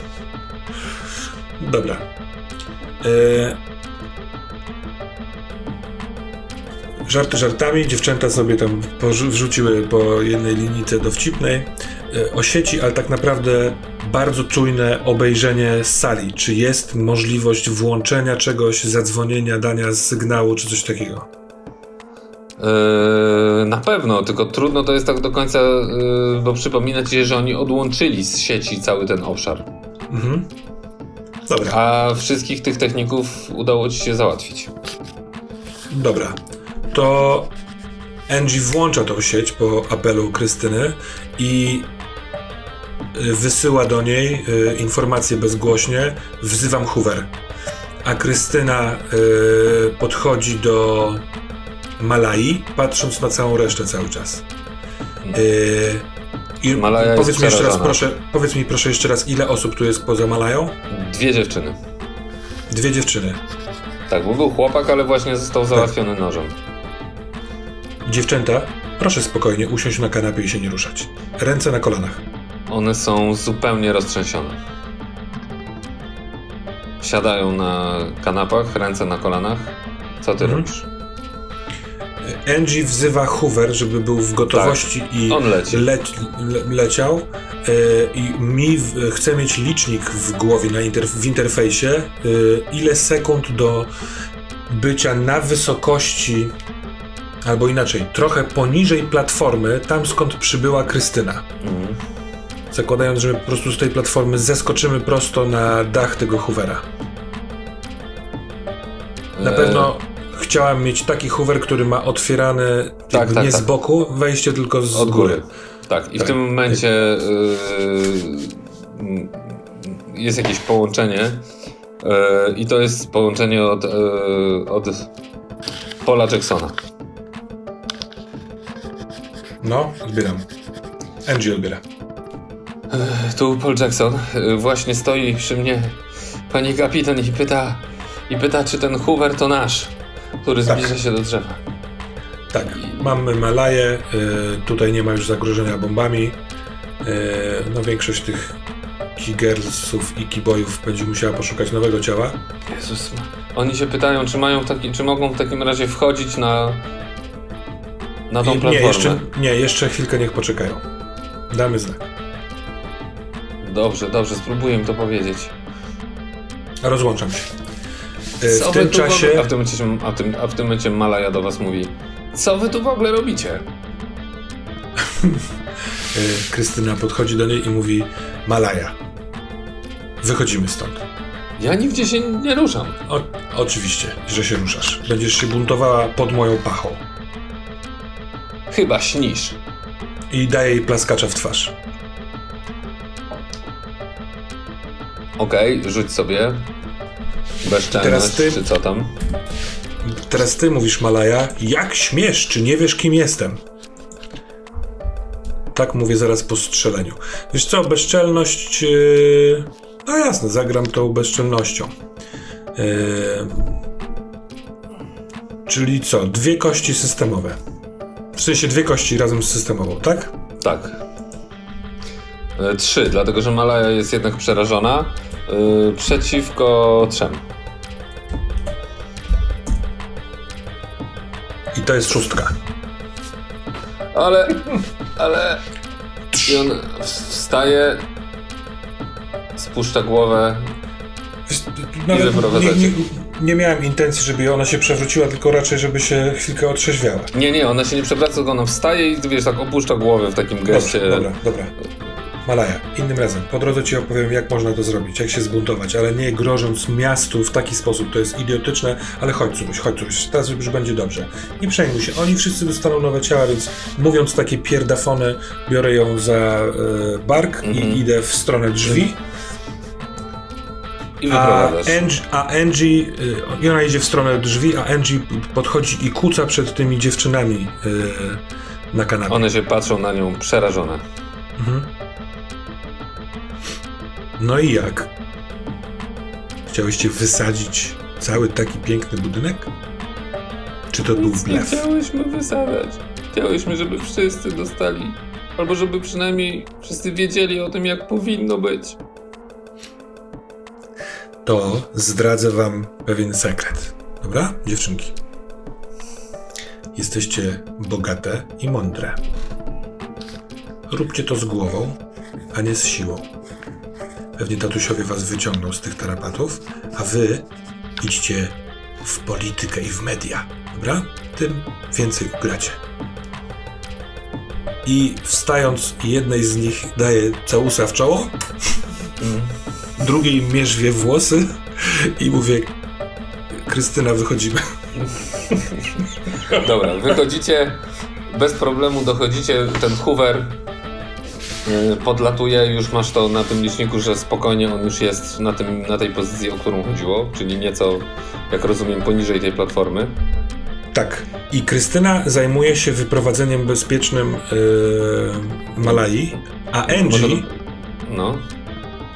Dobra. E... Żarty żartami, dziewczęta sobie tam wrzuciły po jednej linijce dowcipnej e, o sieci, ale tak naprawdę bardzo czujne obejrzenie sali. Czy jest możliwość włączenia czegoś, zadzwonienia, dania sygnału, czy coś takiego? Yy, na pewno, tylko trudno to jest tak do końca, yy, bo przypomina ci, że oni odłączyli z sieci cały ten obszar. Mhm. Dobra. A wszystkich tych techników udało ci się załatwić. Dobra. To Angie włącza tą sieć po apelu Krystyny i y, wysyła do niej y, informację bezgłośnie wzywam Hoover. A Krystyna y, podchodzi do Malai, patrząc na całą resztę cały czas. I Malaja powiedz mi jeszcze raz, proszę, powiedz mi proszę jeszcze raz, ile osób tu jest poza Malają? Dwie dziewczyny. Dwie dziewczyny. Tak, bo był chłopak, ale właśnie został załatwiony tak. nożem. Dziewczęta, proszę spokojnie usiąść na kanapie i się nie ruszać. Ręce na kolanach. One są zupełnie roztrzęsione. Siadają na kanapach, ręce na kolanach. Co ty mhm. robisz? Angie wzywa Hoover, żeby był w gotowości tak, i on leci. Le, le, leciał. E, I mi w, chcę mieć licznik w głowie na w interfejsie, e, ile sekund do bycia na wysokości, albo inaczej, trochę poniżej platformy, tam skąd przybyła Krystyna. Mhm. Zakładając, że po prostu z tej platformy zeskoczymy prosto na dach tego Hoovera. Na e, pewno chciałem mieć taki Hoover, który ma otwierany tak, tak, nie tak. z boku wejście, tylko z Od góry. góry. Tak, i tak. w tym momencie yy, jest jakieś połączenie yy, i to jest połączenie od, yy, od Paula Jacksona. No, odbieram. Angie odbiera. Tu Paul Jackson właśnie stoi przy mnie, pani kapitan, i pyta, i pyta, czy ten Hoover to nasz który tak. zbliża się do drzewa. Tak, mamy Malaję, y, tutaj nie ma już zagrożenia bombami. Y, no większość tych Kigersów i Kibojów będzie musiała poszukać nowego ciała. Jezus, oni się pytają, czy mają taki, czy mogą w takim razie wchodzić na na tą I, platformę. Nie jeszcze, nie, jeszcze chwilkę niech poczekają. Damy znak. Dobrze, dobrze, spróbuję im to powiedzieć. Rozłączam się. Co w tym czasie. W a, w tym momencie, a, tym, a w tym momencie Malaja do was mówi: Co wy tu w ogóle robicie? Krystyna podchodzi do niej i mówi: Malaja, wychodzimy stąd. Ja nigdzie się nie ruszam. O, oczywiście, że się ruszasz. Będziesz się buntowała pod moją pachą. Chyba śnisz. I daje jej plaskacza w twarz. Okej, okay, rzuć sobie. Bezczelność, teraz ty, czy co tam? Teraz ty mówisz, Malaja, jak śmiesz, czy nie wiesz, kim jestem? Tak mówię zaraz po strzeleniu. Wiesz co, bezczelność... Yy... No jasne, zagram tą bezczelnością. Yy... Czyli co, dwie kości systemowe. W sensie dwie kości razem z systemową, tak? Tak. E, trzy, dlatego że Mala jest jednak przerażona e, przeciwko trzem. I to jest szóstka. Ale, ale... I on wstaje, spuszcza głowę Wiesz, i nie, nie, nie miałem intencji, żeby ona się przewróciła, tylko raczej, żeby się chwilkę otrzeźwiała. Nie, nie, ona się nie przewraca, tylko ona wstaje i wiesz, tak opuszcza głowę w takim geście. Dobra, dobra, dobra. Malaja, innym razem. Po drodze ci opowiem, jak można to zrobić, jak się zbuntować, ale nie grożąc miastu w taki sposób. To jest idiotyczne, ale chodź, Curuś, chodź, Curuś. Teraz już będzie dobrze. Nie przejmuj się. Oni wszyscy dostaną nowe ciała, więc mówiąc takie pierdafony, biorę ją za e, bark i Mhm. idę w stronę drzwi. I A. Angie, a Angie, y, ona idzie w stronę drzwi, a Angie podchodzi i kuca przed tymi dziewczynami y, na kanapie. One się patrzą na nią przerażone. Mhm. No i jak? Chciałyście wysadzić cały taki piękny budynek? Czy to był Nic nie blef? chciałyśmy wysadzać. Chciałyśmy, żeby wszyscy dostali. Albo żeby przynajmniej wszyscy wiedzieli o tym, jak powinno być. To zdradzę wam pewien sekret. Dobra, dziewczynki? Jesteście bogate i mądre. Róbcie to z głową, a nie z siłą. Pewnie tatusiowie was wyciągną z tych tarapatów, a wy idźcie w politykę i w media. Dobra? Tym więcej gracie. I wstając jednej z nich daje całusa w czoło, drugiej mierzwie włosy i mówię Krystyna, wychodzimy. Dobra, wychodzicie, bez problemu dochodzicie, ten Hoover yy, podlatuje, już masz to na tym liczniku, że spokojnie on już jest na, tym, na tej pozycji, o którą chodziło, czyli nieco, jak rozumiem, poniżej tej platformy. Tak. I Krystyna zajmuje się wyprowadzeniem bezpiecznym yy, Malai, a Angie, No,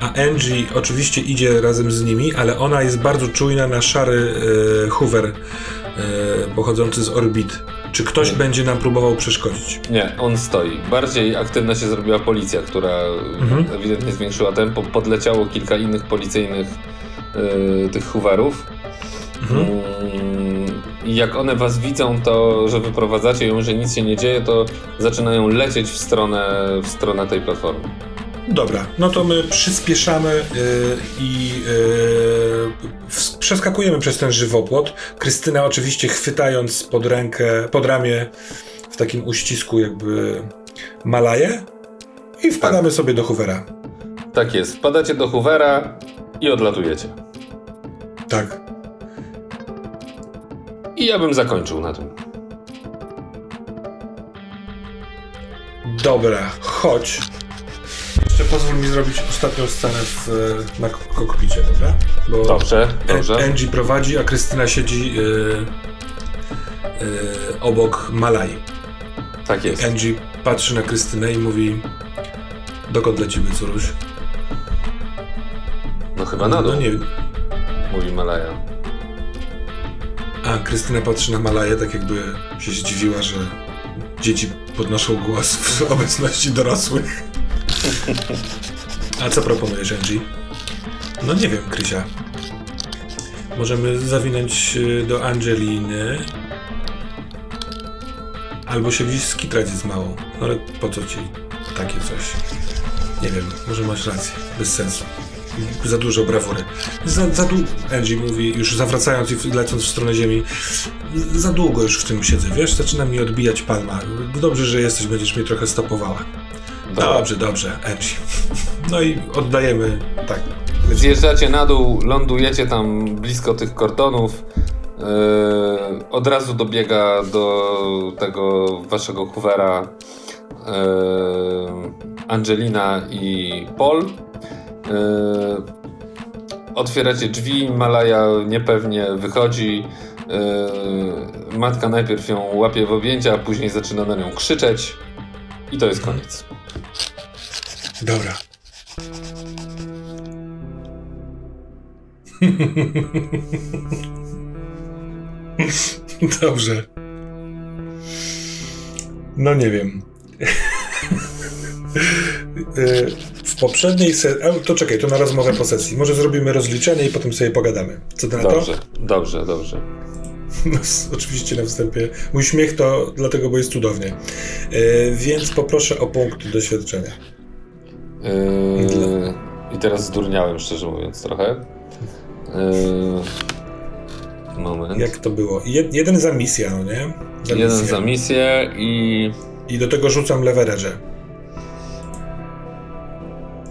a Angie oczywiście idzie razem z nimi, ale ona jest bardzo czujna na szary yy, Hoover yy, pochodzący z orbit. Czy ktoś Nie. będzie nam próbował przeszkodzić? nie, on stoi. Bardziej aktywna się zrobiła policja, która Mhm. ewidentnie zwiększyła tempo. Podleciało kilka innych policyjnych yy, tych Hooverów. Mhm. Mm, I jak one was widzą, to że wyprowadzacie ją, że nic się nie dzieje, to zaczynają lecieć w stronę, w stronę tej platformy. Dobra, no to my przyspieszamy yy, i yy, przeskakujemy przez ten żywopłot. Krystyna oczywiście chwytając pod rękę, pod ramię w takim uścisku jakby Malaję i wpadamy sobie do Hoovera. Tak jest. Wpadacie do Hoovera i odlatujecie. Tak. I ja bym zakończył na tym. Dobra, chodź. Pozwól mi zrobić ostatnią scenę w, e, na kok- kokpicie, dobra? Bo Dobrze, dobrze. Angie prowadzi, a Krystyna siedzi yy, yy, obok Malaj. Tak jest. Angie patrzy na Krystynę i mówi dokąd lecimy, córuś? No chyba na dół, No nie mówi Malaja. A Krystyna patrzy na Malaję tak jakby się zdziwiła, że dzieci podnoszą głos w obecności dorosłych. A co proponujesz, Angie? No nie wiem, Krysia. Możemy zawinąć y, do Angeliny. Albo się gdzieś skitrać z małą. No ale po co ci takie coś? Nie wiem, może masz rację. Bez sensu. Za dużo brawury. Za, za długo, Angie mówi, już zawracając i lecąc w stronę ziemi. Za długo już w tym siedzę, wiesz? Zaczyna mi odbijać palma. Dobrze, że jesteś, będziesz mnie trochę stopowała. Dobrze, dobrze, Angie. No i oddajemy, tak. Zjeżdżacie na dół, lądujecie tam blisko tych kordonów. Yy, od razu dobiega do tego waszego Hoovera yy, Angelina i Paul. Yy, otwieracie drzwi, Malaja niepewnie wychodzi. Matka najpierw ją łapie w objęcia, a później zaczyna na nią krzyczeć. I to jest koniec. Dobra. Dobrze. No nie wiem. Y, w poprzedniej sesji. To czekaj, to na rozmowę po sesji. Może zrobimy rozliczenie i potem sobie pogadamy. Co ty na to? Dobrze, dobrze, dobrze. No, oczywiście na wstępie. Mój śmiech to dlatego, bo jest cudownie. E, więc poproszę o punkt doświadczenia. Yy, I teraz zdurniałem, szczerze mówiąc, trochę. Yy, moment. Jak to było? Jed, jeden za misję, no nie? Za jeden misję. za misję i... I do tego rzucam leverage.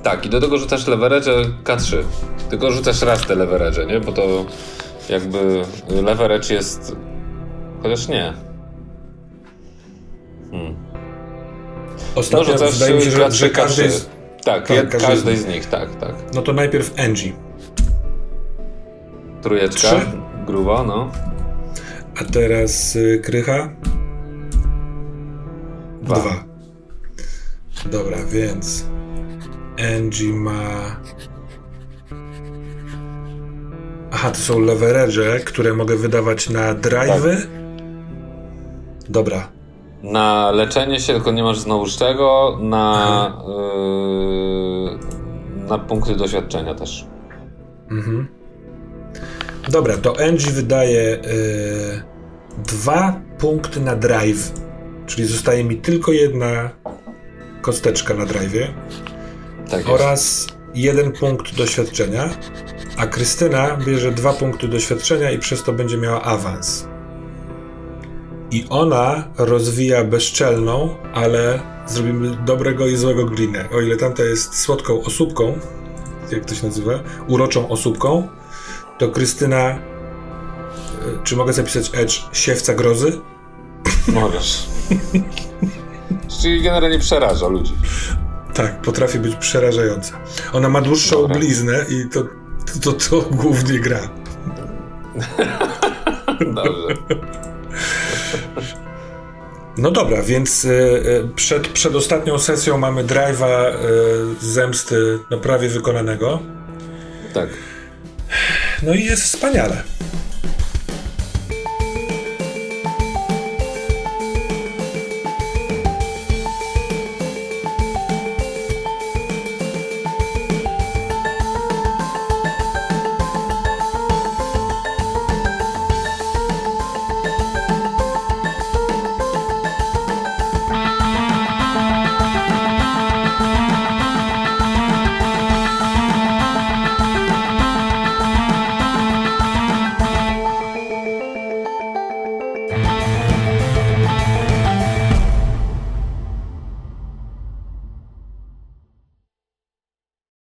Tak, i do tego rzucasz leverage K3. Tylko rzucasz raz te leverage, nie? Bo to jakby leverage jest... Chociaż nie. Hmm. Ostatnio no, wydaje mi się, że, że każdy jest... Tak, tak każdy, każdej z nich, tak, tak. No to najpierw Angie. Trójeczka, Trzy. grubo, no. A teraz y, Krycha? Dwa. Dwa. Dobra, więc Angie ma... Aha, to są leverage, które mogę wydawać na drive'y? Tak. Dobra. Na leczenie się, tylko nie masz znowu z czego. Na, yy, na punkty doświadczenia też. Mhm. Dobra, to Angie wydaje yy, dwa punkty na drive. Czyli zostaje mi tylko jedna kosteczka na drive. Tak oraz jeden punkt doświadczenia, a Krystyna bierze dwa punkty doświadczenia i przez to będzie miała awans. I ona rozwija bezczelną, ale zrobimy dobrego i złego glinę. O ile tamta jest słodką osóbką, jak to się nazywa, uroczą osóbką, to Krystyna, e, czy mogę zapisać Edge, siewca grozy? Możesz. Czyli generalnie przeraża ludzi. Tak, potrafi być przerażająca. Ona ma dłuższą Dobra. bliznę i to, to, to, to głównie gra. Dobrze. No dobra, więc y, y, przed, przed ostatnią sesją mamy drive'a y, zemsty no prawie wykonanego. Tak. No i jest wspaniale.